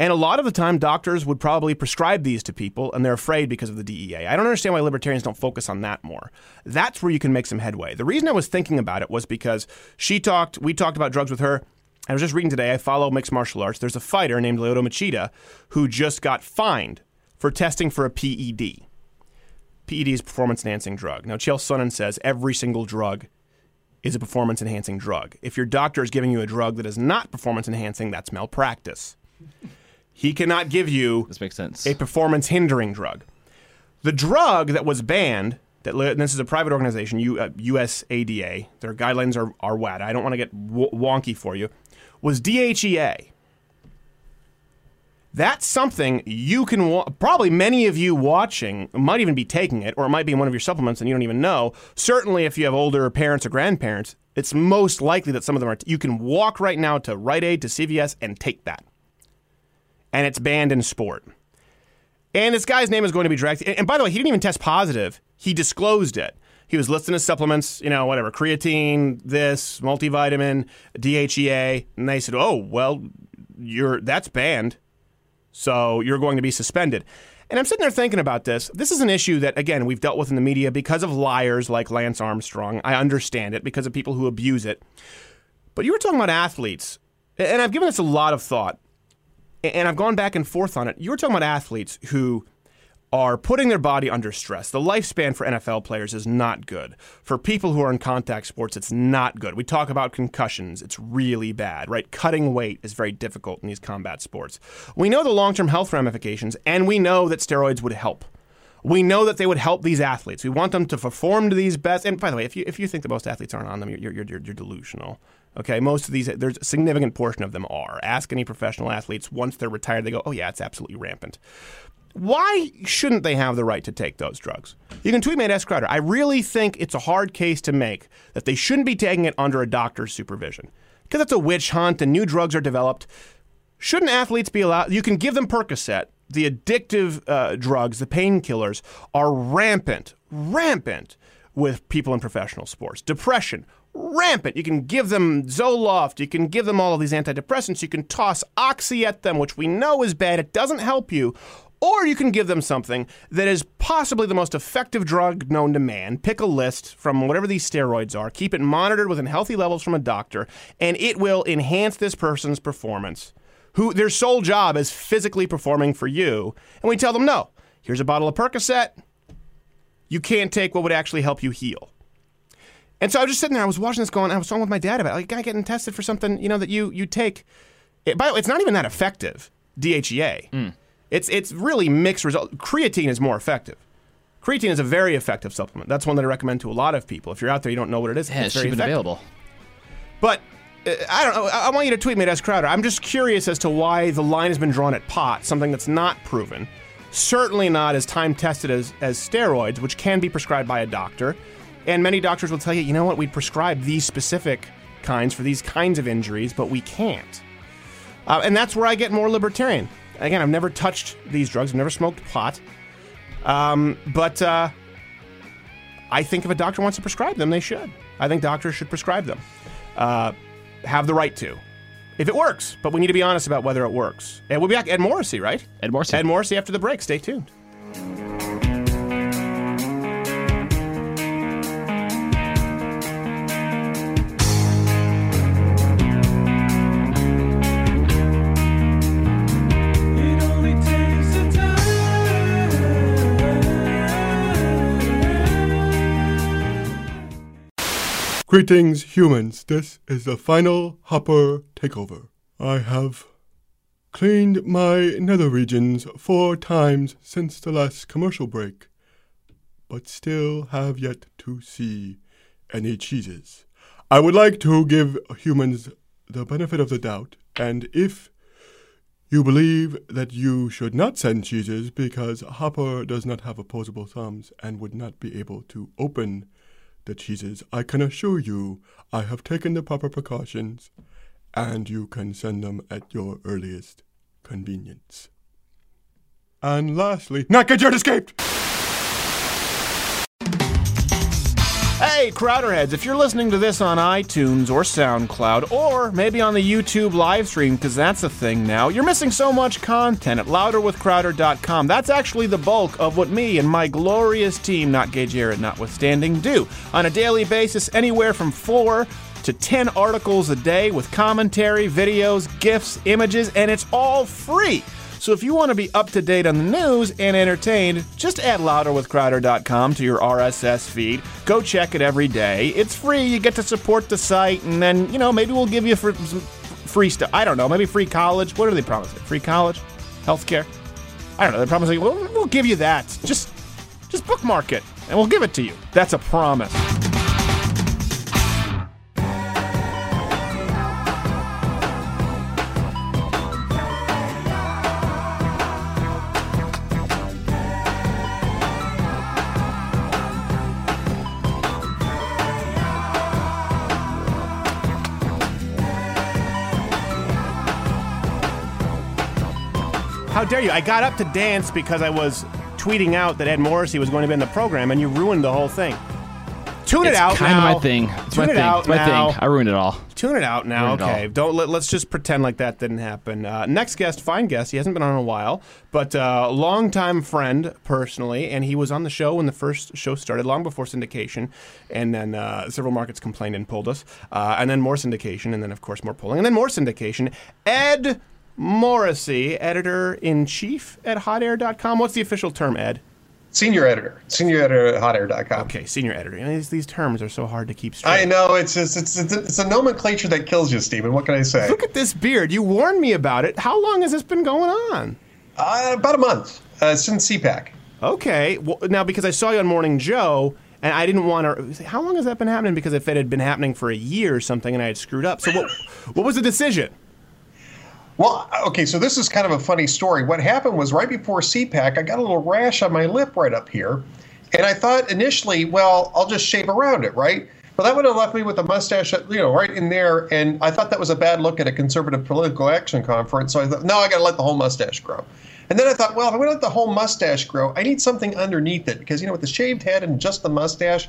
And a lot of the time, doctors would probably prescribe these to people, and they're afraid because of the DEA. I don't understand why libertarians don't focus on that more. That's where you can make some headway. The reason I was thinking about it was because she talked, we talked about drugs with her. I was just reading today, I follow mixed martial arts. There's a fighter named Lyoto Machida who just got fined for testing for a PED. PED is performance enhancing drug. Now, Chael Sonnen says every single drug is a performance enhancing drug. If your doctor is giving you a drug that is not performance enhancing, that's malpractice. He cannot give you this makes sense. a performance hindering drug. The drug that was banned, that this is a private organization, U, uh, USADA. Their guidelines are, are WADA. I don't want to get w- wonky for you. Was DHEA. That's something you can wa- probably many of you watching might even be taking it, or it might be in one of your supplements and you don't even know. Certainly, if you have older parents or grandparents, it's most likely that some of them are. T- you can walk right now to Rite Aid to CVS and take that, and it's banned in sport. And this guy's name is going to be dragged. And, by the way, he didn't even test positive. He disclosed it. He was listing his supplements, you know, whatever, creatine, this, multivitamin, DHEA, and they said, "Oh, well, you're that's banned." So you're going to be suspended. And I'm sitting there thinking about this. This is an issue that, again, we've dealt with in the media because of liars like Lance Armstrong. I understand it because of people who abuse it. But you were talking about athletes, and I've given this a lot of thought, and I've gone back and forth on it. You were talking about athletes who are putting their body under stress. The lifespan for NFL players is not good. For people who are in contact sports, it's not good. We talk about concussions, it's really bad, right? Cutting weight is very difficult in these combat sports. We know the long term health ramifications, and we know that steroids would help. We know that they would help these athletes. We want them to perform to these best. And by the way, if you if you think that most athletes aren't on them, you're you're, you're, you're delusional. Okay, most of these, there's a significant portion of them are. Ask any professional athletes once they're retired, they go, "Oh yeah, it's absolutely rampant." Why shouldn't they have the right to take those drugs? You can tweet me at S. Crowder. I really think it's a hard case to make that they shouldn't be taking it under a doctor's supervision. Because it's a witch hunt and new drugs are developed. Shouldn't athletes be allowed? You can give them Percocet. The addictive uh, drugs, the painkillers, are rampant, rampant with people in professional sports. Depression, rampant. You can give them Zoloft. You can give them all of these antidepressants. You can toss Oxy at them, which we know is bad. It doesn't help you. Or you can give them something that is possibly the most effective drug known to man. Pick a list from whatever these steroids are, keep it monitored within healthy levels from a doctor, and it will enhance this person's performance. Who their sole job is physically performing for you. And we tell them, no, here's a bottle of Percocet. You can't take what would actually help you heal. And so I was just sitting there, I was watching this going, I was talking with my dad about it, like, guy getting tested for something, you know, that you you take. It, by the way, it's not even that effective, DHEA. It's it's really mixed result. Creatine is more effective. Creatine is a very effective supplement. That's one that I recommend to a lot of people. If you're out there, you don't know what it is. Yeah, it's it's very cheap effective. available. But uh, I don't know. I I want you to tweet me at S Crowder. I'm just curious as to why the line has been drawn at pot, something that's not proven. Certainly not as time tested as, as steroids, which can be prescribed by a doctor. And many doctors will tell you, you know what, we prescribe these specific kinds for these kinds of injuries, but we can't. Uh, and that's where I get more libertarian. Again, I've never touched these drugs, I've never smoked pot. Um, but uh, I think if a doctor wants to prescribe them, they should. I think doctors should prescribe them. Uh, have the right to. If it works, but we need to be honest about whether it works. And we'll be back. Ed Morrissey, right? Ed Morrissey. Ed Morrissey after the break. Stay tuned. Greetings, humans. This is the final Hopper takeover. I have cleaned my nether regions four times since the last commercial break, but still have yet to see any cheeses. I would like to give humans the benefit of the doubt, and if you believe that you should not send cheeses because Hopper does not have opposable thumbs and would not be able to open the cheeses, I can assure you I have taken the proper precautions and you can send them at your earliest convenience. And lastly, not get yet escaped! Hey, Crowderheads, if you're listening to this on iTunes or SoundCloud, or maybe on the YouTube live stream, because that's a thing now, you're missing so much content at louderwithcrowder.com. That's actually the bulk of what me and my glorious team, not Gay notwithstanding, do on a daily basis, anywhere from four to 10 articles a day with commentary, videos, GIFs, images, and it's all free. So if you want to be up to date on the news and entertained, just add louderwithcrowder.com to your RSS feed. Go check it every day. It's free. You get to support the site, and then, you know, maybe we'll give you fr- some free stuff. I don't know. Maybe free college. What are they promising? Free college? Healthcare? I don't know. They're promising, we'll, we'll give you that. Just, just bookmark it, and we'll give it to you. That's a promise. Dare you? I got up to dance because I was tweeting out that Ed Morrissey was going to be in the program, and you ruined the whole thing. Tune it it's out kind now. of my thing. It's Tune my it thing. out it's my now. thing. I ruined it all. Tune it out now. Ruined it Okay, don't let, let's just pretend like that didn't happen. Uh, next guest, fine guest. He hasn't been on in a while, but uh, longtime friend personally, and he was on the show when the first show started, long before syndication, and then uh, several markets complained and pulled us, uh, and then more syndication, and then of course more pulling, and then more syndication. Ed Morrissey, editor in chief at HotAir.com. What's the official term, Ed? Senior editor. Senior editor at hotair.com. Okay, senior editor. You know, these, these terms are so hard to keep straight. I know it's just, it's it's it's a nomenclature that kills you, Stephen. What can I say? Look at this beard. You warned me about it. How long has this been going on? Uh, about a month uh, since CPAC. Okay. Well, now, because I saw you on Morning Joe, and I didn't want to. How long has that been happening? Because if it had been happening for a year or something, and I had screwed up, so what? what was the decision? Well, okay, so this is kind of a funny story. What happened was right before CPAC, I got a little rash on my lip right up here. And I thought initially, well, I'll just shave around it, right? But that would have left me with a mustache, uh, you know, right in there. And I thought that was a bad look at a conservative political action conference. So I thought, no, I got to let the whole mustache grow. And then I thought, well, if I'm going to let the whole mustache grow, I need something underneath it because, you know, with the shaved head and just the mustache,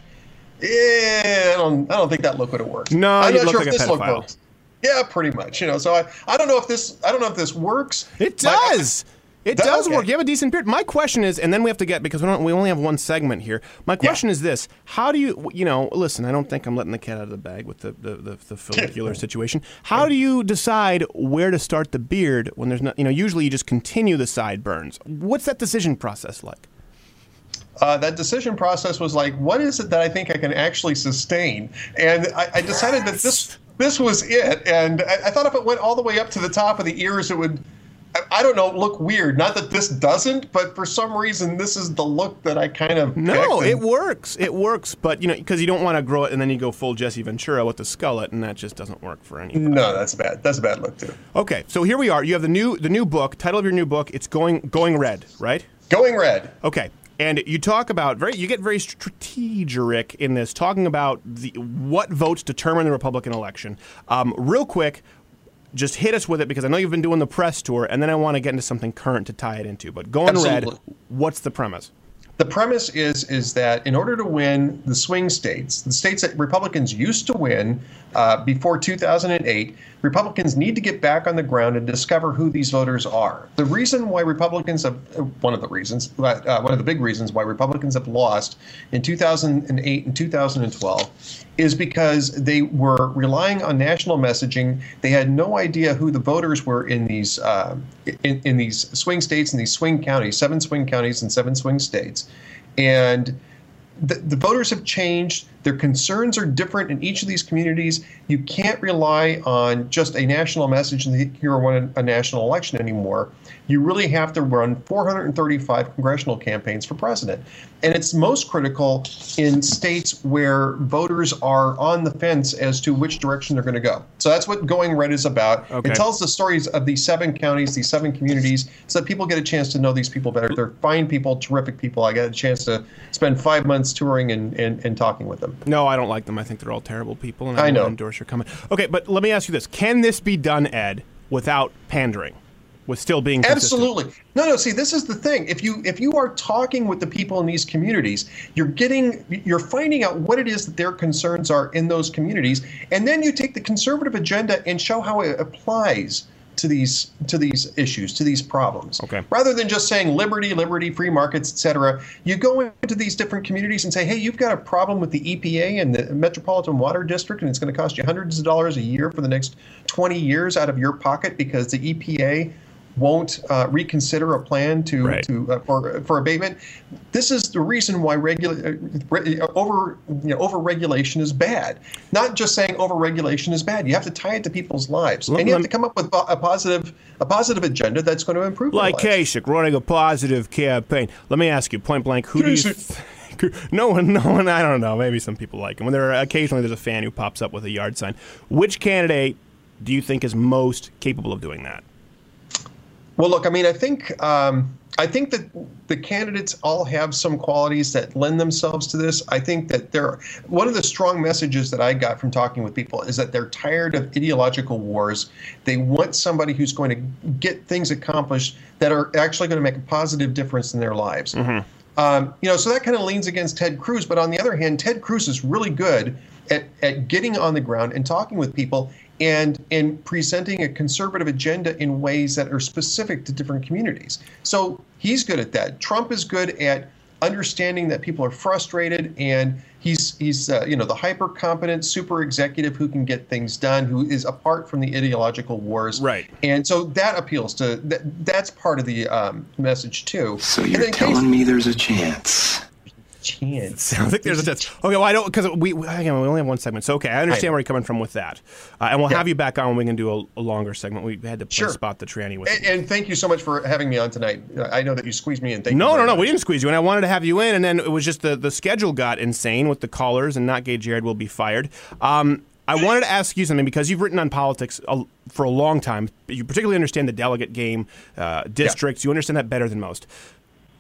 yeah, I don't, I don't think that look would have worked. No, I'm not sure like if this look works. Yeah, pretty much. You know, so I, I don't know if this I don't know if this works. It does. It Does- does okay. work. You have a decent beard. My question is, and then we have to get because we don't. We only have one segment here. My question is this: How do you, you know, listen? I don't think I'm letting the cat out of the bag with the the, the, the follicular situation. How do you decide where to start the beard when there's not? You know, usually you just continue the sideburns. What's that decision process like? uh, that decision process was like, what is it that I think I can actually sustain? And I, I decided that this this was it. And I, I thought if it went all the way up to the top of the ears, it would. I, I don't know, look weird. Not that this doesn't, but for some reason, this is the look that I kind of No, it works. It works, but you know, because you don't want to grow it and then you go full Jesse Ventura with the skullet, and that just doesn't work for anybody. No, that's bad. That's a bad look too. Okay, so here we are. You have the new the new book. Title of your new book. It's going going red, right? Going red. Okay, and you talk about very. You get very strategic in this, talking about the what votes determine the Republican election. Um, real quick. Just hit us with it because I know you've been doing the press tour, and then I want to get into something current to tie it into. But going red, what's the premise? the premise is is that in order to win the swing states, the states that Republicans used to win uh, before 2008, Republicans need to get back on the ground and discover who these voters are. The reason why Republicans have one of the reasons, uh, one of the big reasons why Republicans have lost in 2008 and 2012 is because they were relying on national messaging. They had no idea who the voters were in these uh, in, in these swing states and these swing counties, seven swing counties and seven swing states, and the, the voters have changed. Their concerns are different in each of these communities. You can't rely on just a national message and here won a national election anymore. You really have to run 435 congressional campaigns for president. And it's most critical in states where voters are on the fence as to which direction they're going to go. So that's what Going Red is about. Okay. It tells the stories of these seven counties, these seven communities, so that people get a chance to know these people better. They're fine people, terrific people. I got a chance to spend five months touring and, and, and talking with them. No, I don't like them. I think they're all terrible people, and I I, know. don't endorse your comment. Okay, but let me ask you this: Can this be done, Ed, without pandering, with still being consistent? Absolutely. No, no. See, this is the thing. If you if you are talking with the people in these communities, you're getting you're finding out what it is that their concerns are in those communities, and then you take the conservative agenda and show how it applies to these to these issues, to these problems. Okay. Rather than just saying liberty, liberty, free markets, etc., you go into these different communities and say, hey, you've got a problem with the EPA and the Metropolitan Water District, and it's going to cost you hundreds of dollars a year for the next 20 years out of your pocket because the EPA won't uh, reconsider a plan to, Right. to uh, for for abatement. This is the reason why regula- uh, re- over you know, over regulation is bad. Not just saying over regulation is bad. You have to tie it to people's lives, Let- and you have to come up with a positive a positive agenda that's going to improve. Like. Kasich running a positive campaign. Let me ask you, point blank, who do you? Th- no one, no one. I don't know. Maybe some people like him. When there are occasionally there's a fan who pops up with a yard sign. Which candidate do you think is most capable of doing that? Well, look, I mean, I think um, I think that the candidates all have some qualities that lend themselves to this. I think that there, one of the strong messages that I got from talking with people is that they're tired of ideological wars. They want somebody who's going to get things accomplished that are actually going to make a positive difference in their lives. Um, you know, so that kind of leans against Ted Cruz. But on the other hand, Ted Cruz is really good at, at getting on the ground and talking with people and in presenting a conservative agenda in ways that are specific to different communities. So he's good at that. Trump is good at understanding that people are frustrated and he's he's uh, you know the hyper competent super executive who can get things done who is apart from the ideological wars right and so that appeals to that that's part of the um, message too So you're then Casey- telling me there's a chance? Chance. Sounds like there's a chance. Okay, well, I don't because we again we only have one segment, so okay, I understand Right. where you're coming from with that, uh, and we'll have you back on when we can do a, a longer segment. We had to Sure. spot the tranny with. and, and thank you so much for having me on tonight. I know that you squeezed me in. Thank no, you no, no. much. We didn't squeeze you, and I wanted to have you in, and then it was just the the schedule got insane with the callers, and not gay Jared will be fired. Um, I wanted to ask you something because you've written on politics a, for a long time. You particularly understand the delegate game, uh, districts. You understand that better than most.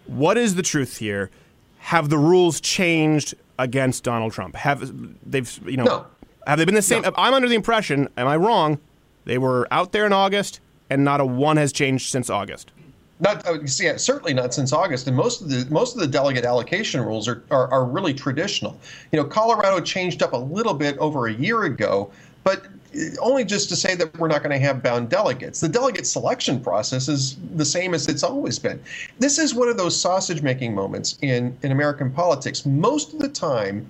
What is the truth here? Have the rules changed against Donald Trump? Have they've you know? No. Have they been the same? I'm under the impression. Am I wrong? They were out there in August, and not a one has changed since August. Not uh, see, yeah, certainly not since August. And most of the most of the delegate allocation rules are, are are really traditional. You know, Colorado changed up a little bit over a year ago, but only just to say that we're not going to have bound delegates. The delegate selection process is the same as it's always been. This is one of those sausage making moments in in American politics. Most of the time,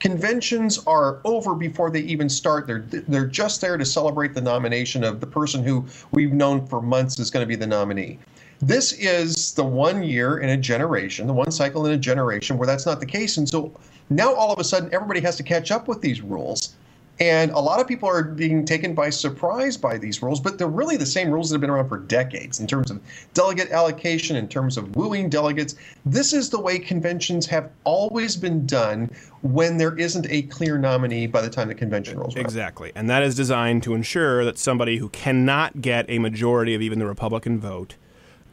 conventions are over before they even start. They're they're just there to celebrate the nomination of the person who we've known for months is going to be the nominee. This is the one year in a generation, the one cycle in a generation where that's not the case. And so now all of a sudden everybody has to catch up with these rules. And a lot of people are being taken by surprise by these rules, but they're really the same rules that have been around for decades in terms of delegate allocation, in terms of wooing delegates. This is the way conventions have always been done when there isn't a clear nominee by the time the convention rolls around. Exactly. And that is designed to ensure that somebody who cannot get a majority of even the Republican vote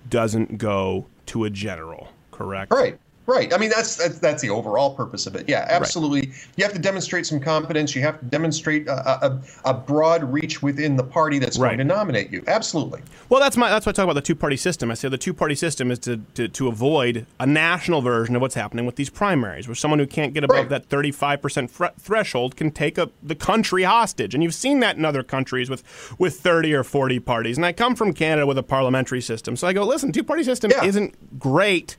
doesn't go to a general, correct? Right. Right. I mean, that's, that's that's the overall purpose of it. Yeah, absolutely. You have to demonstrate some competence. You have to demonstrate a, a, a broad reach within the party that's Right. going to nominate you. Absolutely. Well, that's my that's why I talk about the two party system. I say the two party system is to, to to avoid a national version of what's happening with these primaries, where someone who can't get above that thirty five percent threshold can take a, the country hostage, and you've seen that in other countries with with thirty or forty parties. And I come from Canada with a parliamentary system, so I go, listen, two party system isn't great.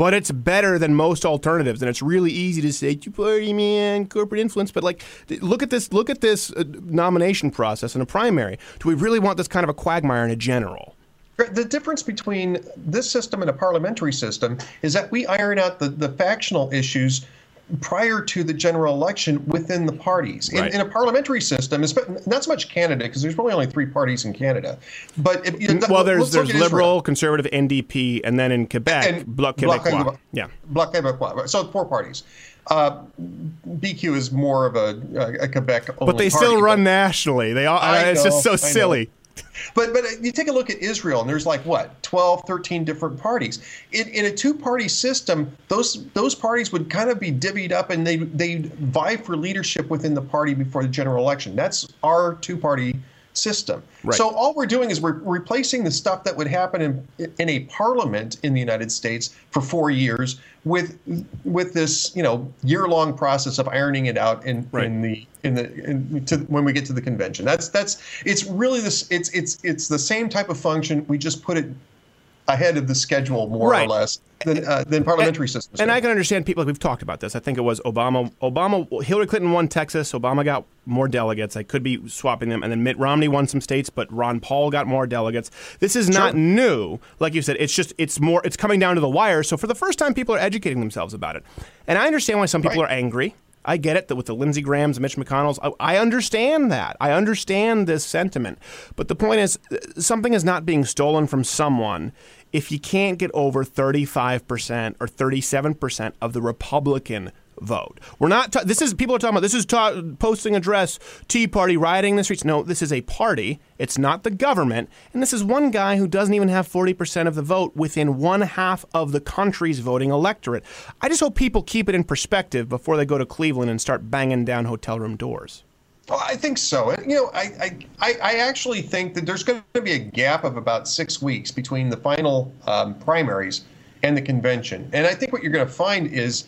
But it's better than most alternatives, and it's really easy to say two party man, corporate influence. But like, look at this, look at this uh, nomination process in a primary. Do we really want this kind of a quagmire in a general? The difference between this system and a parliamentary system is that we iron out the, the factional issues prior to the general election within the parties. In, Right. in a parliamentary system, not so much Canada, because there's really only three parties in Canada. But if, you Mm, well, there's there's at Israel. liberal, conservative, NDP, and then in Quebec, Bloc Bloc Québécois. Yeah. Bloc Québécois. So four parties. Uh, BQ is more of a, a, Quebec. But they still run nationally. They all. I it's just know, so know. silly. But but you take a look at Israel, and there's like what 12, 13 different parties. In, in a two-party system, those those parties would kind of be divvied up, and they they vie for leadership within the party before the general election. That's our two-party system. Right. So all we're doing is we're replacing the stuff that would happen in in a parliament in the United States for four years with with this you know year-long process of ironing it out in in the in the in, to, when we get to the convention. That's that's it's really this it's it's it's the same type of function. We just put it ahead of the schedule more Right. or less than uh, than parliamentary systems. And do. I can understand people like we've talked about this. I think it was Obama. Obama, Hillary Clinton won Texas. Obama got more delegates. I could be swapping them. And then Mitt Romney won some states, but Ron Paul got more delegates. This is not new. Like you said, it's just it's more. It's coming down to the wire. So for the first time, people are educating themselves about it. And I understand why some people are angry. I get it that with the Lindsey Grahams, and Mitch McConnells, I, I understand that. I understand this sentiment. But the point is, uh, something is not being stolen from someone if you can't get over 35% or 37% of the Republican vote. We're not, ta- this is, people are talking about this is ta- posting address, Tea Party rioting in the streets. No, this is a party. It's not the government. And this is one guy who doesn't even have 40% of the vote within one half of the country's voting electorate. I just hope people keep it in perspective before they go to Cleveland and start banging down hotel room doors. Well, I think so. You know, I, I, I I actually think that there's going to be a gap of about six weeks between the final um, primaries and the convention. And I think what you're going to find is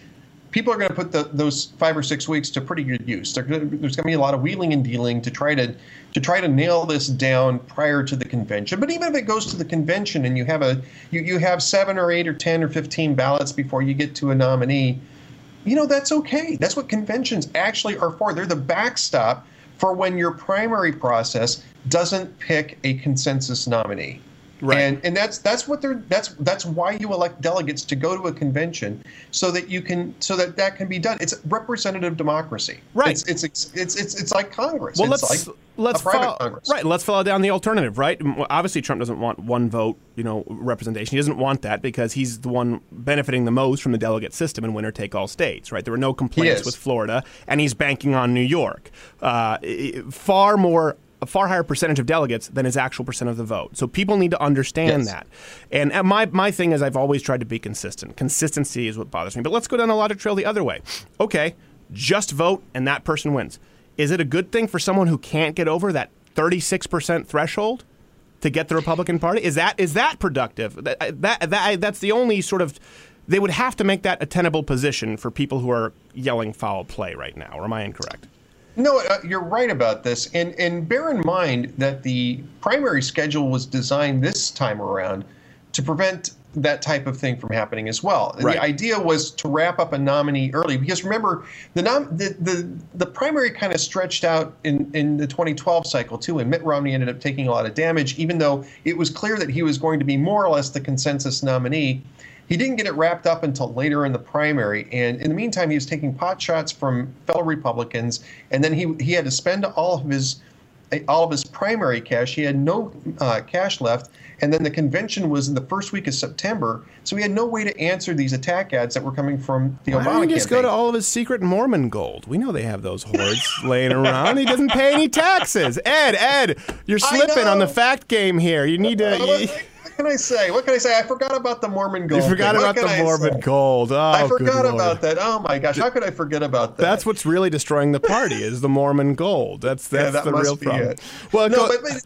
people are going to put the, those five or six weeks to pretty good use. There's going to be a lot of wheeling and dealing to try to to try to nail this down prior to the convention. But even if it goes to the convention and you have a you, you have seven or eight or ten or fifteen ballots before you get to a nominee, you know that's okay that's what conventions actually are for they're the backstop for when your primary process doesn't pick a consensus nominee Right. and and that's that's what they're that's that's why you elect delegates to go to a convention so that you can so that that can be done it's representative democracy Right. it's it's it's it's, it's, it's like congress Well, it's let's like let's follow, congress right. Let's follow down the alternative, right? Obviously, Trump doesn't want one vote, you know, representation. He doesn't want that because he's the one benefiting the most from the delegate system in winner take all states, right? There were no complaints with Florida, and he's banking on New York. Uh, far more. A far higher percentage of delegates than his actual percent of the vote. So people need to understand Yes. that. And my, my thing is, I've always tried to be consistent. Consistency is what bothers me. But let's go down the logic trail the other way. Okay, just vote and that person wins. Is it a good thing for someone who can't get over that 36% threshold to get the Republican Party? Is that is that productive? That, that, that that's the only sort of they would have to make that a tenable position for people who are yelling foul play right now. Or am I incorrect? No, uh, you're right about this, and and bear in mind that the primary schedule was designed this time around to prevent that type of thing from happening as well. Right. The idea was to wrap up a nominee early because remember the nom- the, the the primary kind of stretched out in in the 2012 cycle too, and Mitt Romney ended up taking a lot of damage, even though it was clear that he was going to be more or less the consensus nominee. He didn't get it wrapped up until later in the primary, and in the meantime, he was taking pot shots from fellow Republicans, and then he he had to spend all of his all of his primary cash. He had no uh, cash left, and then the convention was in the first week of September, so he had no way to answer these attack ads that were coming from the Why Obama he just go to all of his secret Mormon gold? We know they have those hoards laying around. He doesn't pay any taxes. Ed, Ed, you're slipping on the fact game here. You need to. Can I say? What can I say? I forgot about the Mormon gold. You forgot. About the I Mormon say? gold. Oh, I forgot about that. Oh my gosh, how could I forget about that? That's what's really destroying the party is the Mormon gold. That's Yeah, that's that the real problem. it. Well, no, go- but, but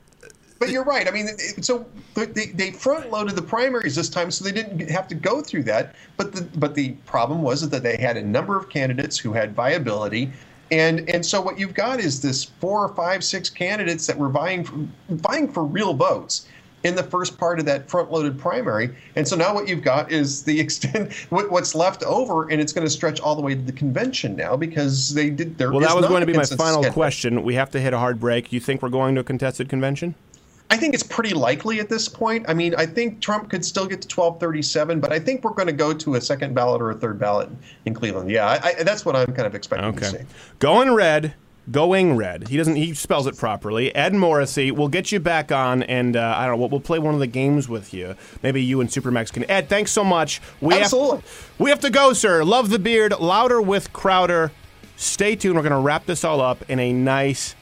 but you're right. I mean, so they, they front loaded the primaries this time, so they didn't have to go through that. But the but the problem was that they had a number of candidates who had viability. And and so what you've got is this four or five, six candidates that were vying for, vying for real votes in the first part of that front-loaded primary. And so now what you've got is the extent what, what's left over, and it's going to stretch all the way to the convention now because they did. There well, that was going to be my final schedule. question. We have to hit a hard break. You think we're going to a contested convention? I think it's pretty likely at this point. I mean, I think Trump could still get to 1237, but I think we're going to go to a second ballot or a third ballot in Cleveland. Yeah, I, I, that's what I'm kind of expecting to see. Going red. Going red. He doesn't. He spells it properly. Ed Morrissey. We'll get you back on, and uh, I don't know. We'll, we'll play one of the games with you. Maybe you and Supermax can. Ed, thanks so much. We Absolutely. Have, we have to go, sir. Love the beard. Louder with Crowder. Stay tuned. We're going to wrap this all up in a nice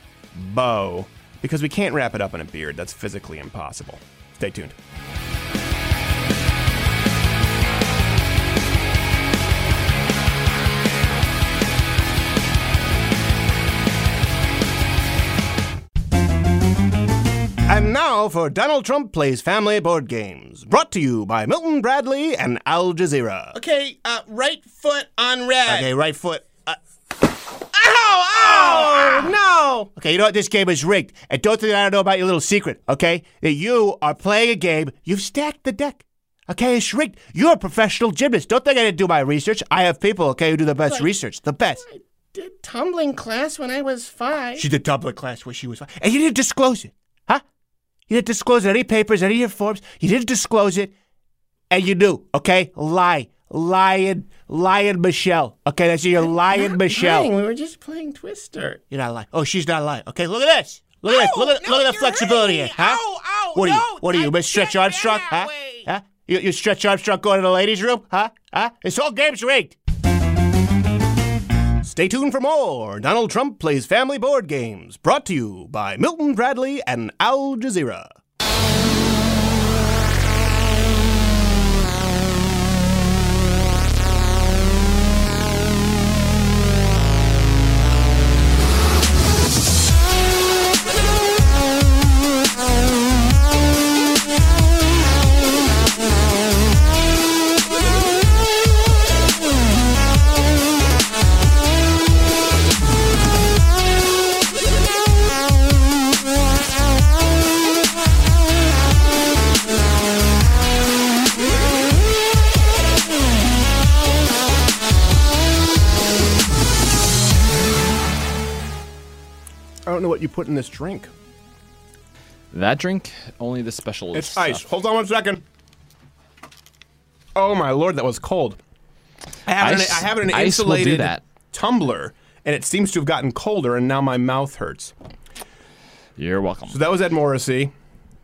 bow because we can't wrap it up in a beard. That's physically impossible. Stay tuned. And now for Donald Trump Plays Family Board Games, brought to you by Milton Bradley and Al Jazeera. Okay, uh, right foot on red. Okay, right foot. Uh, Ow! Ow! No! okay, you know what? This game is rigged. And don't think I don't know about your little secret, okay? That you are playing a game. You've stacked the deck. Okay, it's rigged. You're a professional gymnast. Don't think I didn't do my research. I have people, okay, who do the best research. The best. I did tumbling class when I was five. She did double class where she was. five. And you didn't disclose it, huh? You didn't disclose any papers, any of your forms. You didn't disclose it, and you knew, okay? Lie. Lying, lying Michelle. Okay, that's your lying Michelle. Lying, We were just playing Twister. You're not lying. Oh, she's not lying. Okay, look at this. Look at this. Look at, look at the flexibility here, huh? what are you? What are you, Miss Stretch Armstrong? Huh? Huh? You, you Stretch Armstrong going to the ladies' room? Huh? Huh? This whole game's rigged. Stay tuned for more Donald Trump Plays Family Board Games, brought to you by Milton Bradley and Al Jazeera. I don't know what you put in this drink. That drink, only the special. It's stuff. ice. Hold on one second. Oh my lord, that was cold. I have, it in, Ice- I have an ice will do insulated that. tumbler, and it seems to have gotten colder, and now my mouth hurts. You're welcome. So that was Ed Morrissey.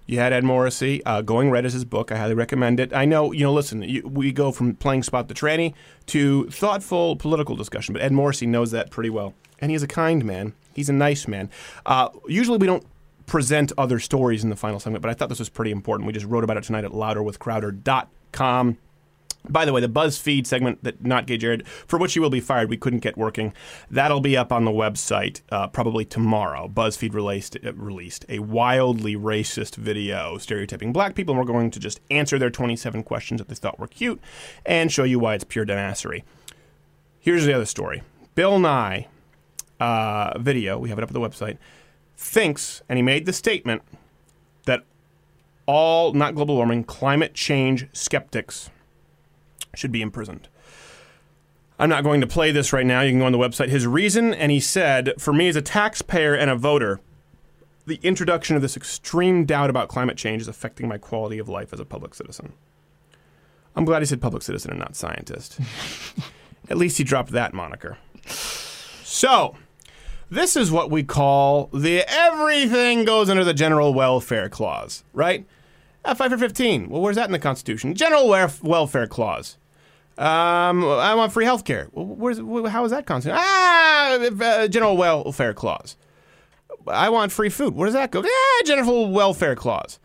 You had Ed Morrissey. Uh, Going Red is his book. I highly recommend it. I know, you know, listen, you, we go from playing Spot the Tranny to thoughtful political discussion, but Ed Morrissey knows that pretty well. And he's a kind man. He's a nice man. Uh, usually we don't present other stories in the final segment, but I thought this was pretty important. We just wrote about it tonight at louderwithcrowder.com. By the way, the BuzzFeed segment that Not Gay Jared, for which you will be fired, we couldn't get working. That'll be up on the website uh, probably tomorrow. BuzzFeed released, uh, released a wildly racist video stereotyping black people, and we're going to just answer their 27 questions that they thought were cute and show you why it's pure dumbassery. Here's the other story Bill Nye uh, video, we have it up at the website, thinks, and he made the statement, that all, not global warming, climate change skeptics should be imprisoned. I'm not going to play this right now. You can go on the website. His reason, and he said, for me as a taxpayer and a voter, the introduction of this extreme doubt about climate change is affecting my quality of life as a public citizen. I'm glad he said public citizen and not scientist. At least he dropped that moniker. So, this is what we call the everything goes under the general welfare clause, right? Uh, Fight for 15. Well, where's that in the Constitution? General welf- welfare clause. Um, I want free health care. Well, where's, how is that constituted? Ah, uh, general welfare clause. I want free food. Where does that go? Ah, general welfare clause.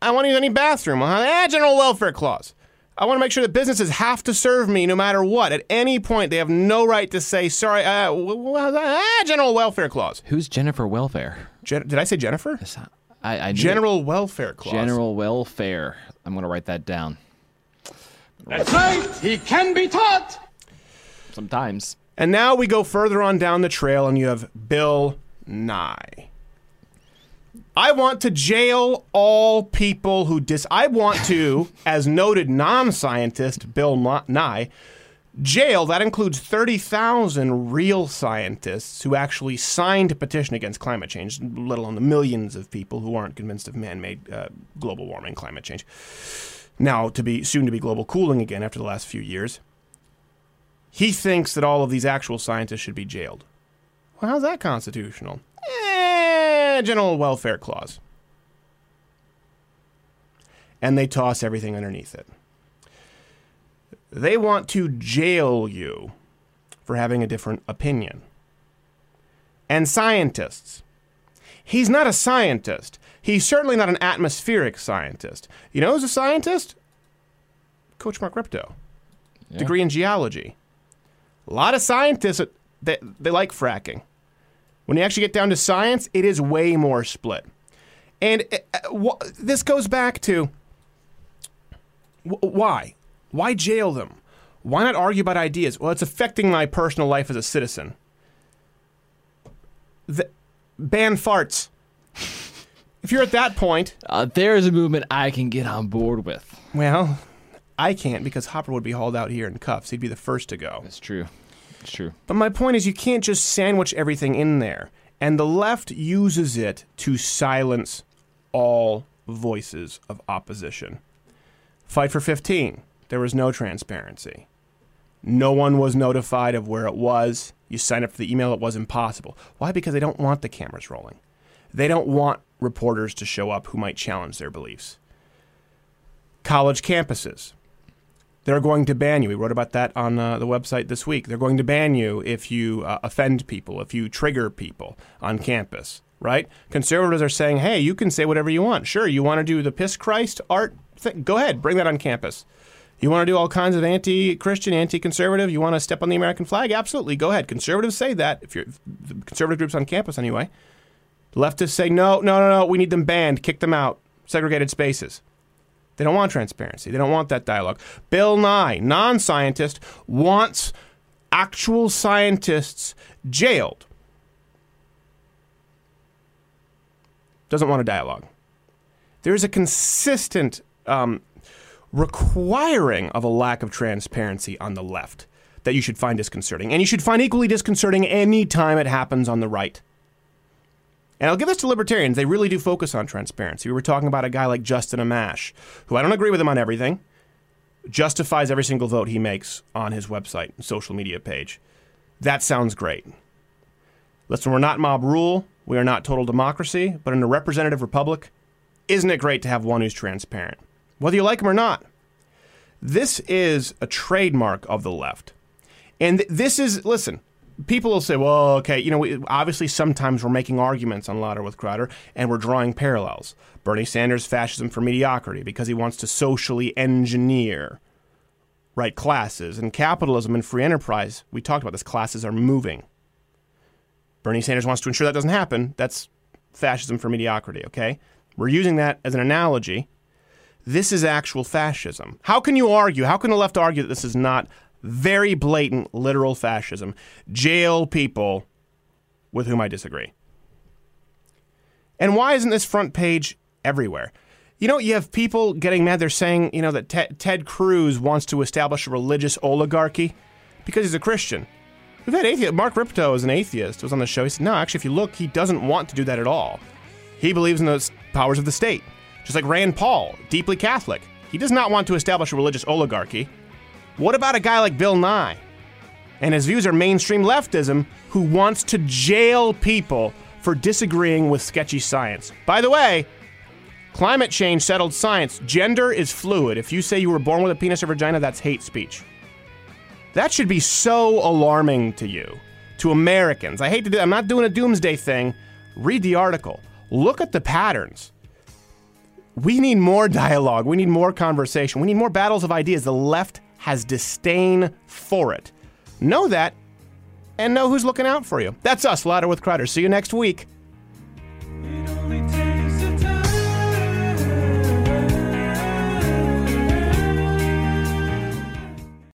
I want to use any bathroom. Well, ah, general welfare clause. I want to make sure that businesses have to serve me no matter what. At any point, they have no right to say, sorry, uh, w- w- ah, general welfare clause. Who's Jennifer Welfare? Gen- did I say Jennifer? I, I General it. welfare clause. General welfare. I'm going to write that down. That's right. He can be taught. Sometimes. And now we go further on down the trail, and you have Bill Nye. I want to jail all people who dis. I want to, as noted non-scientist Bill Nye, jail. That includes thirty thousand real scientists who actually signed a petition against climate change, let alone the millions of people who aren't convinced of man-made uh, global warming, climate change. Now to be soon to be global cooling again after the last few years. He thinks that all of these actual scientists should be jailed. Well, how's that constitutional? Eh, general welfare clause. And they toss everything underneath it. They want to jail you for having a different opinion. And scientists. He's not a scientist. He's certainly not an atmospheric scientist. You know who's a scientist? Coach Mark Rippetoe. Degree in geology. A lot of scientists they, they like fracking. When you actually get down to science, it is way more split. And uh, wh- this goes back to wh- why? Why jail them? Why not argue about ideas? Well, it's affecting my personal life as a citizen. The, ban farts. if you're at that point, Uh, there is a movement I can get on board with. well, I can't because Hopper would be hauled out here in cuffs. He'd be the first to go. That's true. It's true. But my point is, you can't just sandwich everything in there. And the left uses it to silence all voices of opposition. Fight for 15. There was no transparency. No one was notified of where it was. You sign up for the email, it was impossible. Why? Because they don't want the cameras rolling. They don't want reporters to show up who might challenge their beliefs. College campuses. They're going to ban you. We wrote about that on uh, the website this week. They're going to ban you if you uh, offend people, if you trigger people on campus, right? Conservatives are saying, hey, you can say whatever you want. Sure, you want to do the piss Christ art thing? Go ahead, bring that on campus. You want to do all kinds of anti Christian, anti conservative? You want to step on the American flag? Absolutely, go ahead. Conservatives say that, if you're the conservative groups on campus anyway. Leftists say, no, no, no, no, we need them banned, kick them out, segregated spaces. They don't want transparency. They don't want that dialogue. Bill Nye, non scientist, wants actual scientists jailed. Doesn't want a dialogue. There's a consistent um, requiring of a lack of transparency on the left that you should find disconcerting. And you should find equally disconcerting any time it happens on the right. And I'll give this to libertarians. They really do focus on transparency. We were talking about a guy like Justin Amash, who I don't agree with him on everything, justifies every single vote he makes on his website and social media page. That sounds great. Listen, we're not mob rule. We are not total democracy. But in a representative republic, isn't it great to have one who's transparent? Whether you like him or not. This is a trademark of the left. And th- this is, listen, people will say, well, okay, you know, we, obviously sometimes we're making arguments on Louder with Crowder and we're drawing parallels. Bernie Sanders' fascism for mediocrity because he wants to socially engineer right classes. And capitalism and free enterprise, we talked about this, classes are moving. Bernie Sanders wants to ensure that doesn't happen. That's fascism for mediocrity, okay? We're using that as an analogy. This is actual fascism. How can you argue? How can the left argue that this is not very blatant, literal fascism? Jail people with whom I disagree. And why isn't this front page everywhere? You know, you have people getting mad. They're saying, you know, that Ted, Cruz wants to establish a religious oligarchy because he's a Christian. We've had atheist. Mark Rippetoe is an atheist. Was on the show. He said, no, actually, if you look, he doesn't want to do that at all. He believes in the powers of the state, just like Rand Paul, deeply Catholic. He does not want to establish a religious oligarchy. What about a guy like Bill Nye? And his views are mainstream leftism who wants to jail people for disagreeing with sketchy science. By the way, climate change settled science. Gender is fluid. If you say you were born with a penis or vagina, that's hate speech. That should be so alarming to you, to Americans. I hate to do I'm not doing a doomsday thing. Read the article. Look at the patterns. We need more dialogue. We need more conversation. We need more battles of ideas. The left has disdain for it. Know that and know who's looking out for you. That's us, Louder with Crowder. See you next week.